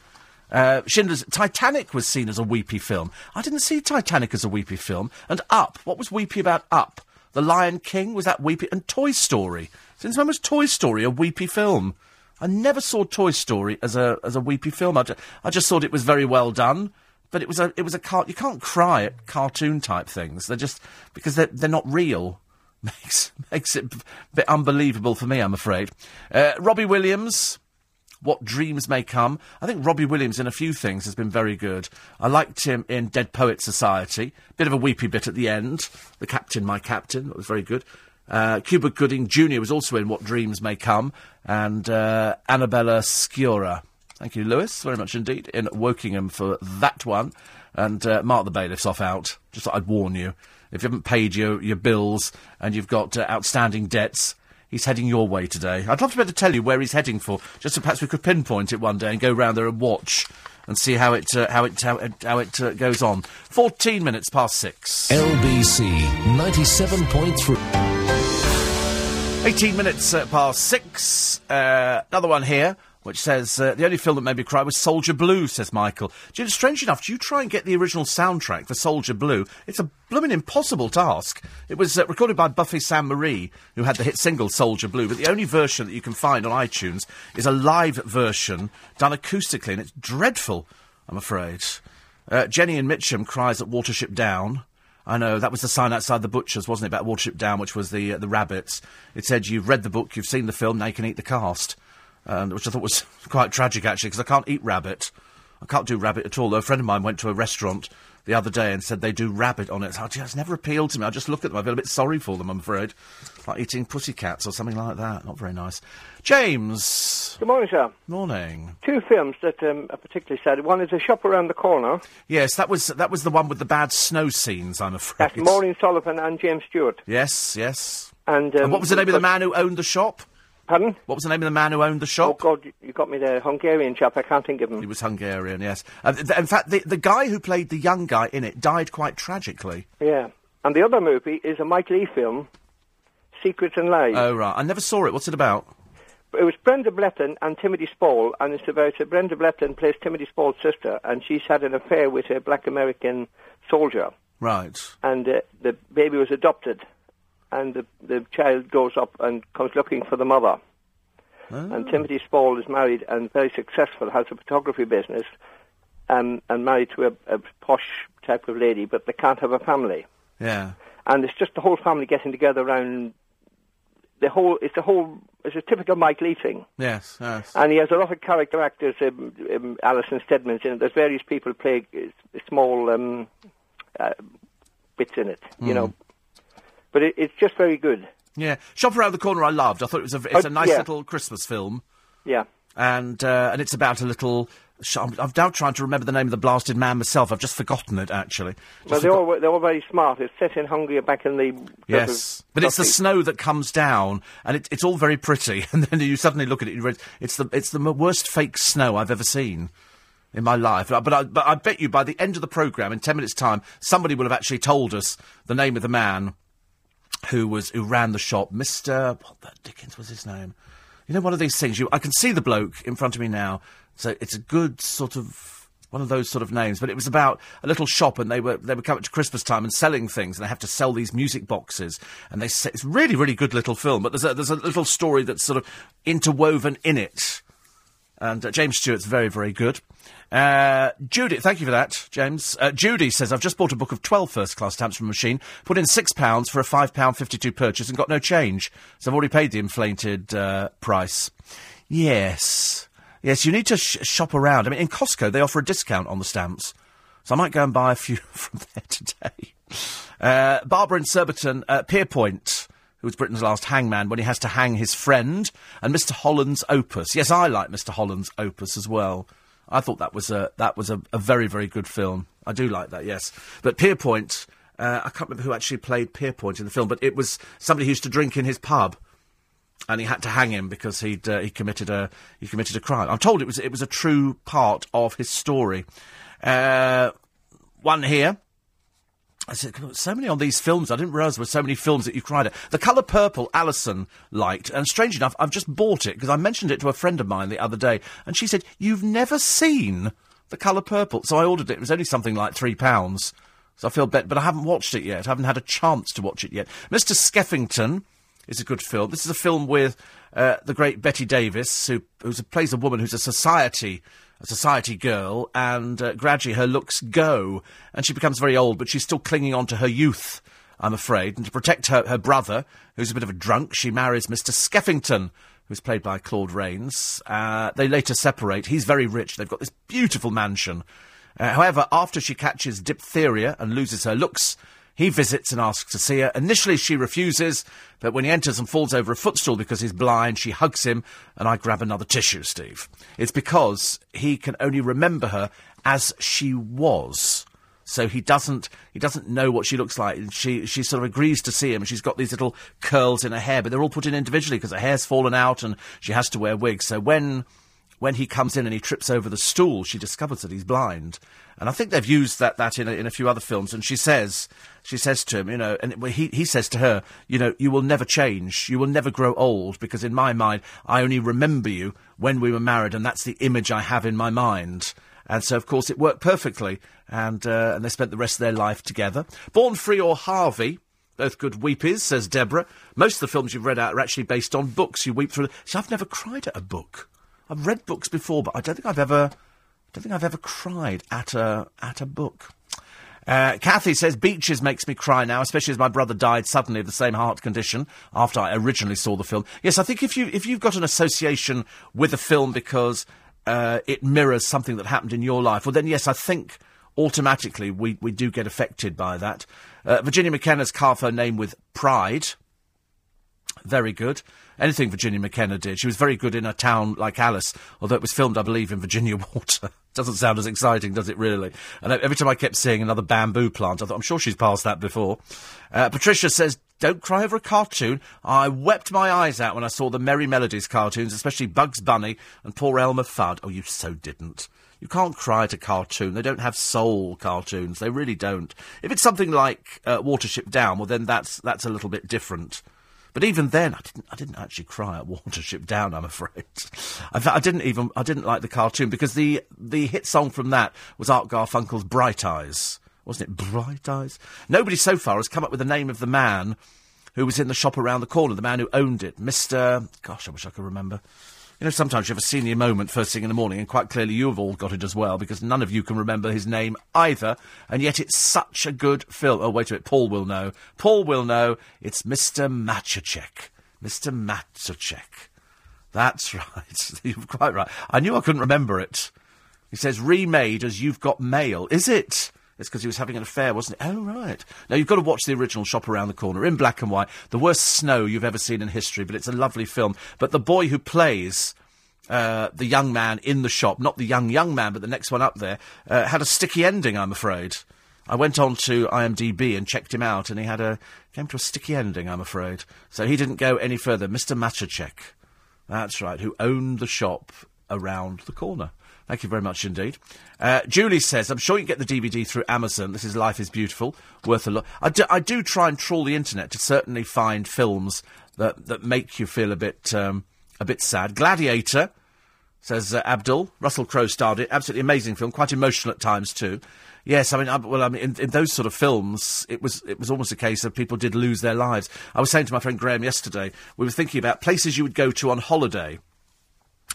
Uh, Schindler's Titanic was seen as a weepy film. I didn't see Titanic as a weepy film. And Up, what was weepy about Up? The Lion King, was that weepy? And Toy Story. Since when was Toy Story a weepy film? I never saw Toy Story as a as a weepy film. I, ju- I just thought it was very well done, but it was a it was a car- you can't cry at cartoon type things. They're just because they're they're not real. *laughs* Makes makes it a bit unbelievable for me, I'm afraid. Uh, Robbie Williams. What Dreams May Come. I think Robbie Williams in a few things has been very good. I liked him in Dead Poet Society. Bit of a weepy bit at the end. The Captain, My Captain. That was very good. Uh, Cuba Gooding Jr. was also in What Dreams May Come, and uh, Annabella Sciorra. Thank you, Lewis, very much indeed, in Wokingham for that one. And uh, Mark the Bailiff's off out. Just thought I'd warn you. If you haven't paid your, your bills and you've got uh, outstanding debts, he's heading your way today. I'd love to be able to tell you where he's heading for, just so perhaps we could pinpoint it one day and go round there and watch and see how it uh, how it how it, how it uh, goes on. Fourteen minutes past six. LBC 97.3. 18 minutes uh, past six. Uh, another one here. which says uh, the only film that made me cry was Soldier Blue. Says Michael. You strange enough, do you try and get the original soundtrack for Soldier Blue? It's a blooming impossible task. It was uh, recorded by Buffy Sainte Marie, who had the hit single Soldier Blue, but the only version that you can find on iTunes is a live version done acoustically, and it's dreadful. I'm afraid. Uh, Jenny and Mitcham cries at Watership Down. I know that was the sign outside the butchers, wasn't it? About Watership Down, which was the uh, the rabbits. It said you've read the book, you've seen the film, now you can eat the cast, um, which I thought was *laughs* quite tragic actually, because I can't eat rabbit. I can't do rabbit at all. Though a friend of mine went to a restaurant the other day and said they do rabbit on it. Oh, gee, it's never appealed to me. I just look at them. I feel a bit sorry for them. I'm afraid, like eating pussy cats or something like that. Not very nice. James, Good morning, sir. morning. Two films that um, are particularly sad. One is A Shop Around the Corner. Yes, that was that was the one with the bad snow scenes. I'm afraid. That's Maureen Sullivan and James Stewart. Yes, yes. And, um, And what was the name of the man who owned the shop? Pardon? What was the name of the man who owned the shop? Oh. God, you- got me there. Hungarian chap. I can't think of him. He was Hungarian, yes. Uh, th- in fact, the, the guy who played the young guy in it died quite tragically. Yeah. And the other movie is a Mike Leigh film, Secrets and Lies. Oh, right. I never saw it. What's it about? It was Brenda Blethyn and Timothy Spall, and it's about uh, Brenda Blethyn plays Timothy Spall's sister, and she's had an affair with a black American soldier, Right. and uh, the baby was adopted, and the, the child grows up and comes looking for the mother. And Timothy Spall is married and very successful, has a photography business, um, and married to a, a posh type of lady, but they can't have a family. Yeah. And it's just the whole family getting together around the whole. It's a whole. It's a typical Mike Leigh thing. Yes, yes. And he has a lot of character actors. Um, um, Alison Steadman's in it. There's various people play uh, small um, uh, bits in it, you know. But it, it's just very good. yeah. Shop Around the Corner I loved. I thought it was a, it's Oh, a nice yeah. little Christmas film. Yeah. And, uh, and it's about a little... I'm, I'm now trying to remember the name of the blasted man myself. I've just forgotten it, actually. Just Well, they're forgot- all they're all very smart. It's set in Hungary back in the Yes, but it's the snow that comes down, and it, it's all very pretty. *laughs* And then you suddenly look at it, read, it's the it's the worst fake snow I've ever seen in my life. But I, but I bet you by the end of the program, in ten minutes' time, somebody will have actually told us the name of the man who was who ran the shop, Mister. What the Dickens was his name? You know, one of these things. You, I can see the bloke in front of me now. So it's a good sort of one of those sort of names. But it was about a little shop, and they were they were coming to Christmas time and selling things, and they have to sell these music boxes. And they say, it's really really good little film. But there's a there's a little story that's sort of interwoven in it. And uh, James Stewart's very, very good. Uh, Judy, thank you for that, James. Uh, Judy says, I've just bought a book of 12 first class stamps from a machine, put in £6 for a £5.52 purchase and got no change. So I've already paid the inflated uh, price. Yes. Yes, you need to sh- shop around. I mean, in Costco, they offer a discount on the stamps. So I might go and buy a few *laughs* from there today. Uh, Barbara in Surbiton, uh, Pierrepoint, who was Britain's last hangman when he has to hang his friend, and Mr. Holland's Opus. Yes, I like Mr. Holland's Opus as well. I thought that was a that was a, a very very good film. I do like that. Yes, but Pierrepoint, uh, I can't remember who actually played Pierrepoint in the film, but it was somebody who used to drink in his pub and he had to hang him because he'd uh, he committed a he committed a crime. I'm told it was it was a true part of his story. Uh, one here. I said, "God, so many on these films. I didn't realise there were so many films that you cried at. The Colour Purple, Alison liked, and strange enough, I've just bought it because I mentioned it to a friend of mine the other day, and she said, "You've never seen The Colour Purple?" So I ordered it. It was only something like three pounds. So I feel bet, but I haven't watched it yet. I haven't had a chance to watch it yet. Mr. Skeffington is a good film. This is a film with uh, the great Bette Davis, who who's a, plays a woman who's a society a society girl, and uh, gradually her looks go, and she becomes very old, but she's still clinging on to her youth. I'm afraid, and to protect her, her brother, who's a bit of a drunk, she marries Mr. Skeffington, who's played by Claude Rains. Uh, they later separate. He's very rich. They've got this beautiful mansion. Uh, however, after she catches diphtheria and loses her looks, he visits and asks to see her. Initially, she refuses, but when he enters and falls over a footstool because he's blind, she hugs him, and I grab another tissue, Steve. It's because he can only remember her as she was. So he doesn't he doesn't know what she looks like. She she sort of agrees to see him. She's got these little curls in her hair, but they're all put in individually because her hair's fallen out and she has to wear wigs. So when when he comes in and he trips over the stool, she discovers that he's blind. And I think they've used that, that in, a, in a few other films. And she says, she says to him, you know, and he, he says to her, you know, you will never change. You will never grow old because in my mind, I only remember you when we were married and that's the image I have in my mind. And so, of course, it worked perfectly. And, uh, and they spent the rest of their life together. Born Free or Harvey, both good weepies, says Deborah. Most of the films you've read out are actually based on books. You weep through. See, I've never cried at a book. I've read books before, but I don't think I've ever, I don't think I've ever cried at a at a book. Uh, Kathy says Beaches makes me cry now, especially as my brother died suddenly of the same heart condition after I originally saw the film. Yes, I think if you if you've got an association with a film because uh, it mirrors something that happened in your life, well then yes, I think automatically we, we do get affected by that. Uh, Virginia McKenna's carved her name with pride. Very good anything Virginia McKenna did. She was very good in a town like Alice, although it was filmed, I believe, in Virginia *laughs* Water. Doesn't sound as exciting, does it really? And every time I kept seeing another bamboo plant, I thought, I'm sure she's passed that before. Uh, Patricia says, don't cry over a cartoon. I wept my eyes out when I saw the Merrie Melodies cartoons, especially Bugs Bunny and poor Elmer Fudd. Oh, you so didn't. You can't cry at a cartoon. They don't have soul cartoons. They really don't. If it's something like uh, Watership Down, well, then that's that's a little bit different. But even then, I didn't, I didn't actually cry at *laughs* Watership Down. I'm afraid. I, I didn't even, I didn't like the cartoon because the the hit song from that was Art Garfunkel's Bright Eyes, wasn't it? Bright Eyes. Nobody so far has come up with the name of the man who was in the shop around the corner, the man who owned it, Mister. Gosh, I wish I could remember. You know, sometimes you have a senior moment first thing in the morning, and quite clearly you have all got it as well, because none of you can remember his name either, and yet it's such a good film. Oh, wait a minute, Paul will know. Paul will know. It's Mr. Matuschek. Mr. Matuschek. That's *laughs* right. You're quite right. I knew I couldn't remember it. He says, remade as You've Got Mail. Is it? It's because he was having an affair, wasn't it? Oh, right. Now, you've got to watch the original Shop Around the Corner in black and white. The worst snow you've ever seen in history, but it's a lovely film. But the boy who plays uh, the young man in the shop, not the young, young man, but the next one up there, uh, had a sticky ending, I'm afraid. I went on to IMDb and checked him out, and he had a came to a sticky ending, I'm afraid. So he didn't go any further. Mr. Matuschek, that's right, who owned the shop around the corner. Thank you very much indeed. Uh, Julie says, I'm sure you can get the DVD through Amazon. This is Life is Beautiful. Worth a look. I do, I do try and trawl the internet to certainly find films that, that make you feel a bit, um, a bit sad. Gladiator, says uh, Abdul. Russell Crowe starred it. Absolutely amazing film. Quite emotional at times too. Yes, I mean, I, well, I mean, in, in, those sort of films, it was it was almost a case of people did lose their lives. I was saying to my friend Graham yesterday, we were thinking about places you would go to on holiday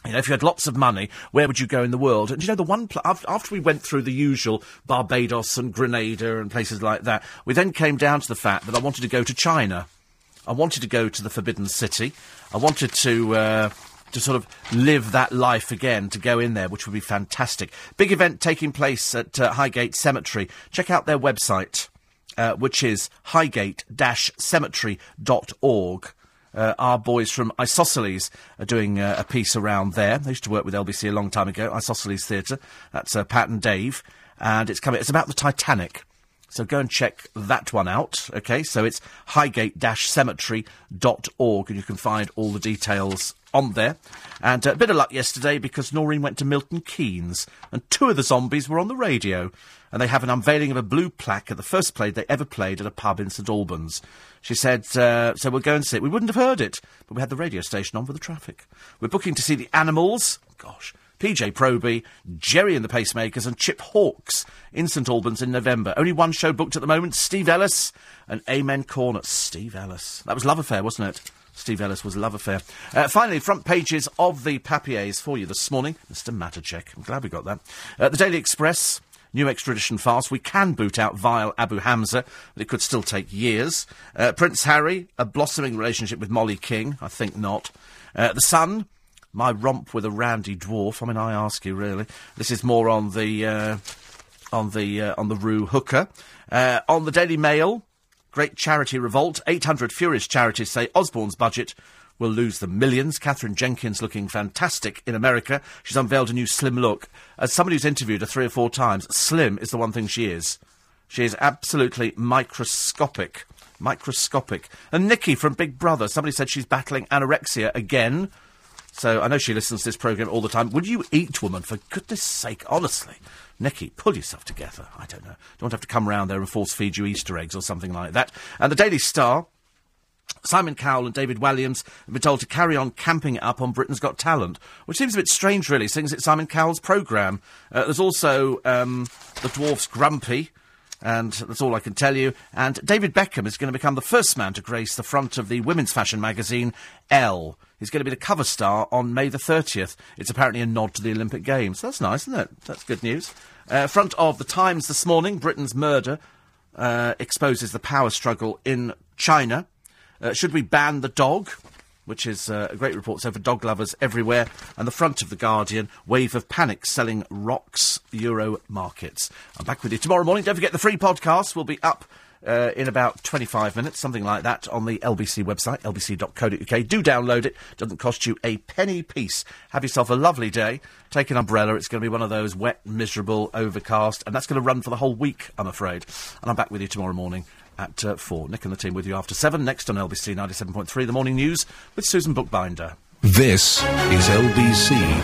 you know, if you had lots of money, where would you go in the world? And you know, the one pl- after, we went through the usual Barbados and Grenada and places like that, we then came down to the fact that I wanted to go to China. I wanted to go to the Forbidden City. I wanted to uh, to sort of live that life again, to go in there, which would be fantastic. Big event taking place at uh, Highgate Cemetery. Check out their website, uh, which is highgate-cemetery.org. Uh, our boys from Isosceles are doing uh, a piece around there. They used to work with LBC a long time ago, Isosceles Theatre. That's uh, Pat and Dave. And it's coming, it's about the Titanic. So go and check that one out. Okay, so it's highgate-cemetery.org and you can find all the details on there. And uh, a bit of luck yesterday because Noreen went to Milton Keynes and two of the zombies were on the radio. And they have an unveiling of a blue plaque at the first play they ever played at a pub in St Albans. She said, uh, so we'll go and see it. We wouldn't have heard it, but we had the radio station on for the traffic. We're booking to see the animals. Gosh. PJ Proby, Gerry and the Pacemakers, and Chip Hawkes in St Albans in November. Only one show booked at the moment Steve Ellis and Amen Corner. Steve Ellis. That was Love Affair, wasn't it? Steve Ellis was a Love Affair. Uh, finally, front pages of the papiers for you this morning. Mr. Matuschek. I'm glad we got that. Uh, the Daily Express. New extradition fast. We can boot out vile Abu Hamza, but it could still take years. Uh, Prince Harry, a blossoming relationship with Mollie King. I think not. Uh, the Sun, my romp with a randy dwarf. I mean, I ask you, really. This is more on the uh, on the uh, on the Roo hooker. On the Daily Mail, great charity revolt. Eight hundred furious charities say Osborne's budget will lose the millions. Katherine Jenkins looking fantastic in America. She's unveiled a new slim look. As somebody who's interviewed her three or four times, slim is the one thing she is. She is absolutely microscopic. Microscopic. And Nikki from Big Brother, somebody said she's battling anorexia again. So I know she listens to this programme all the time. Would you eat, woman? For goodness sake, honestly. Nicky, pull yourself together. I don't know. Don't have to come round there and force feed you Easter eggs or something like that. And the Daily Star. Simon Cowell and David Walliams have been told to carry on camping up on Britain's Got Talent, which seems a bit strange, really, as it's Simon Cowell's programme. Uh, there's also um, the Dwarfs Grumpy, and that's all I can tell you. And David Beckham is going to become the first man to grace the front of the women's fashion magazine Elle. He's going to be the cover star on May the 30th. It's apparently a nod to the Olympic Games. That's nice, isn't it? That's good news. Uh, front of the Times this morning, Britain's murder uh, exposes the power struggle in China. Uh, should we ban the dog? Which is uh, a great report so for dog lovers everywhere. And the front of The Guardian, wave of panic selling rocks Euro markets. I'm back with you tomorrow morning. Don't forget the free podcast will be up uh, in about 25 minutes, something like that, on the LBC website, lbc.co.uk. Do download it. Doesn't cost you a penny piece. Have yourself a lovely day. Take an umbrella. It's going to be one of those wet, miserable, overcast, and that's going to run for the whole week, I'm afraid. And I'm back with you tomorrow morning at uh, 4. Nick and the team with you after 7. Next on LBC 97.3, the morning news with Susan Bookbinder. This is LBC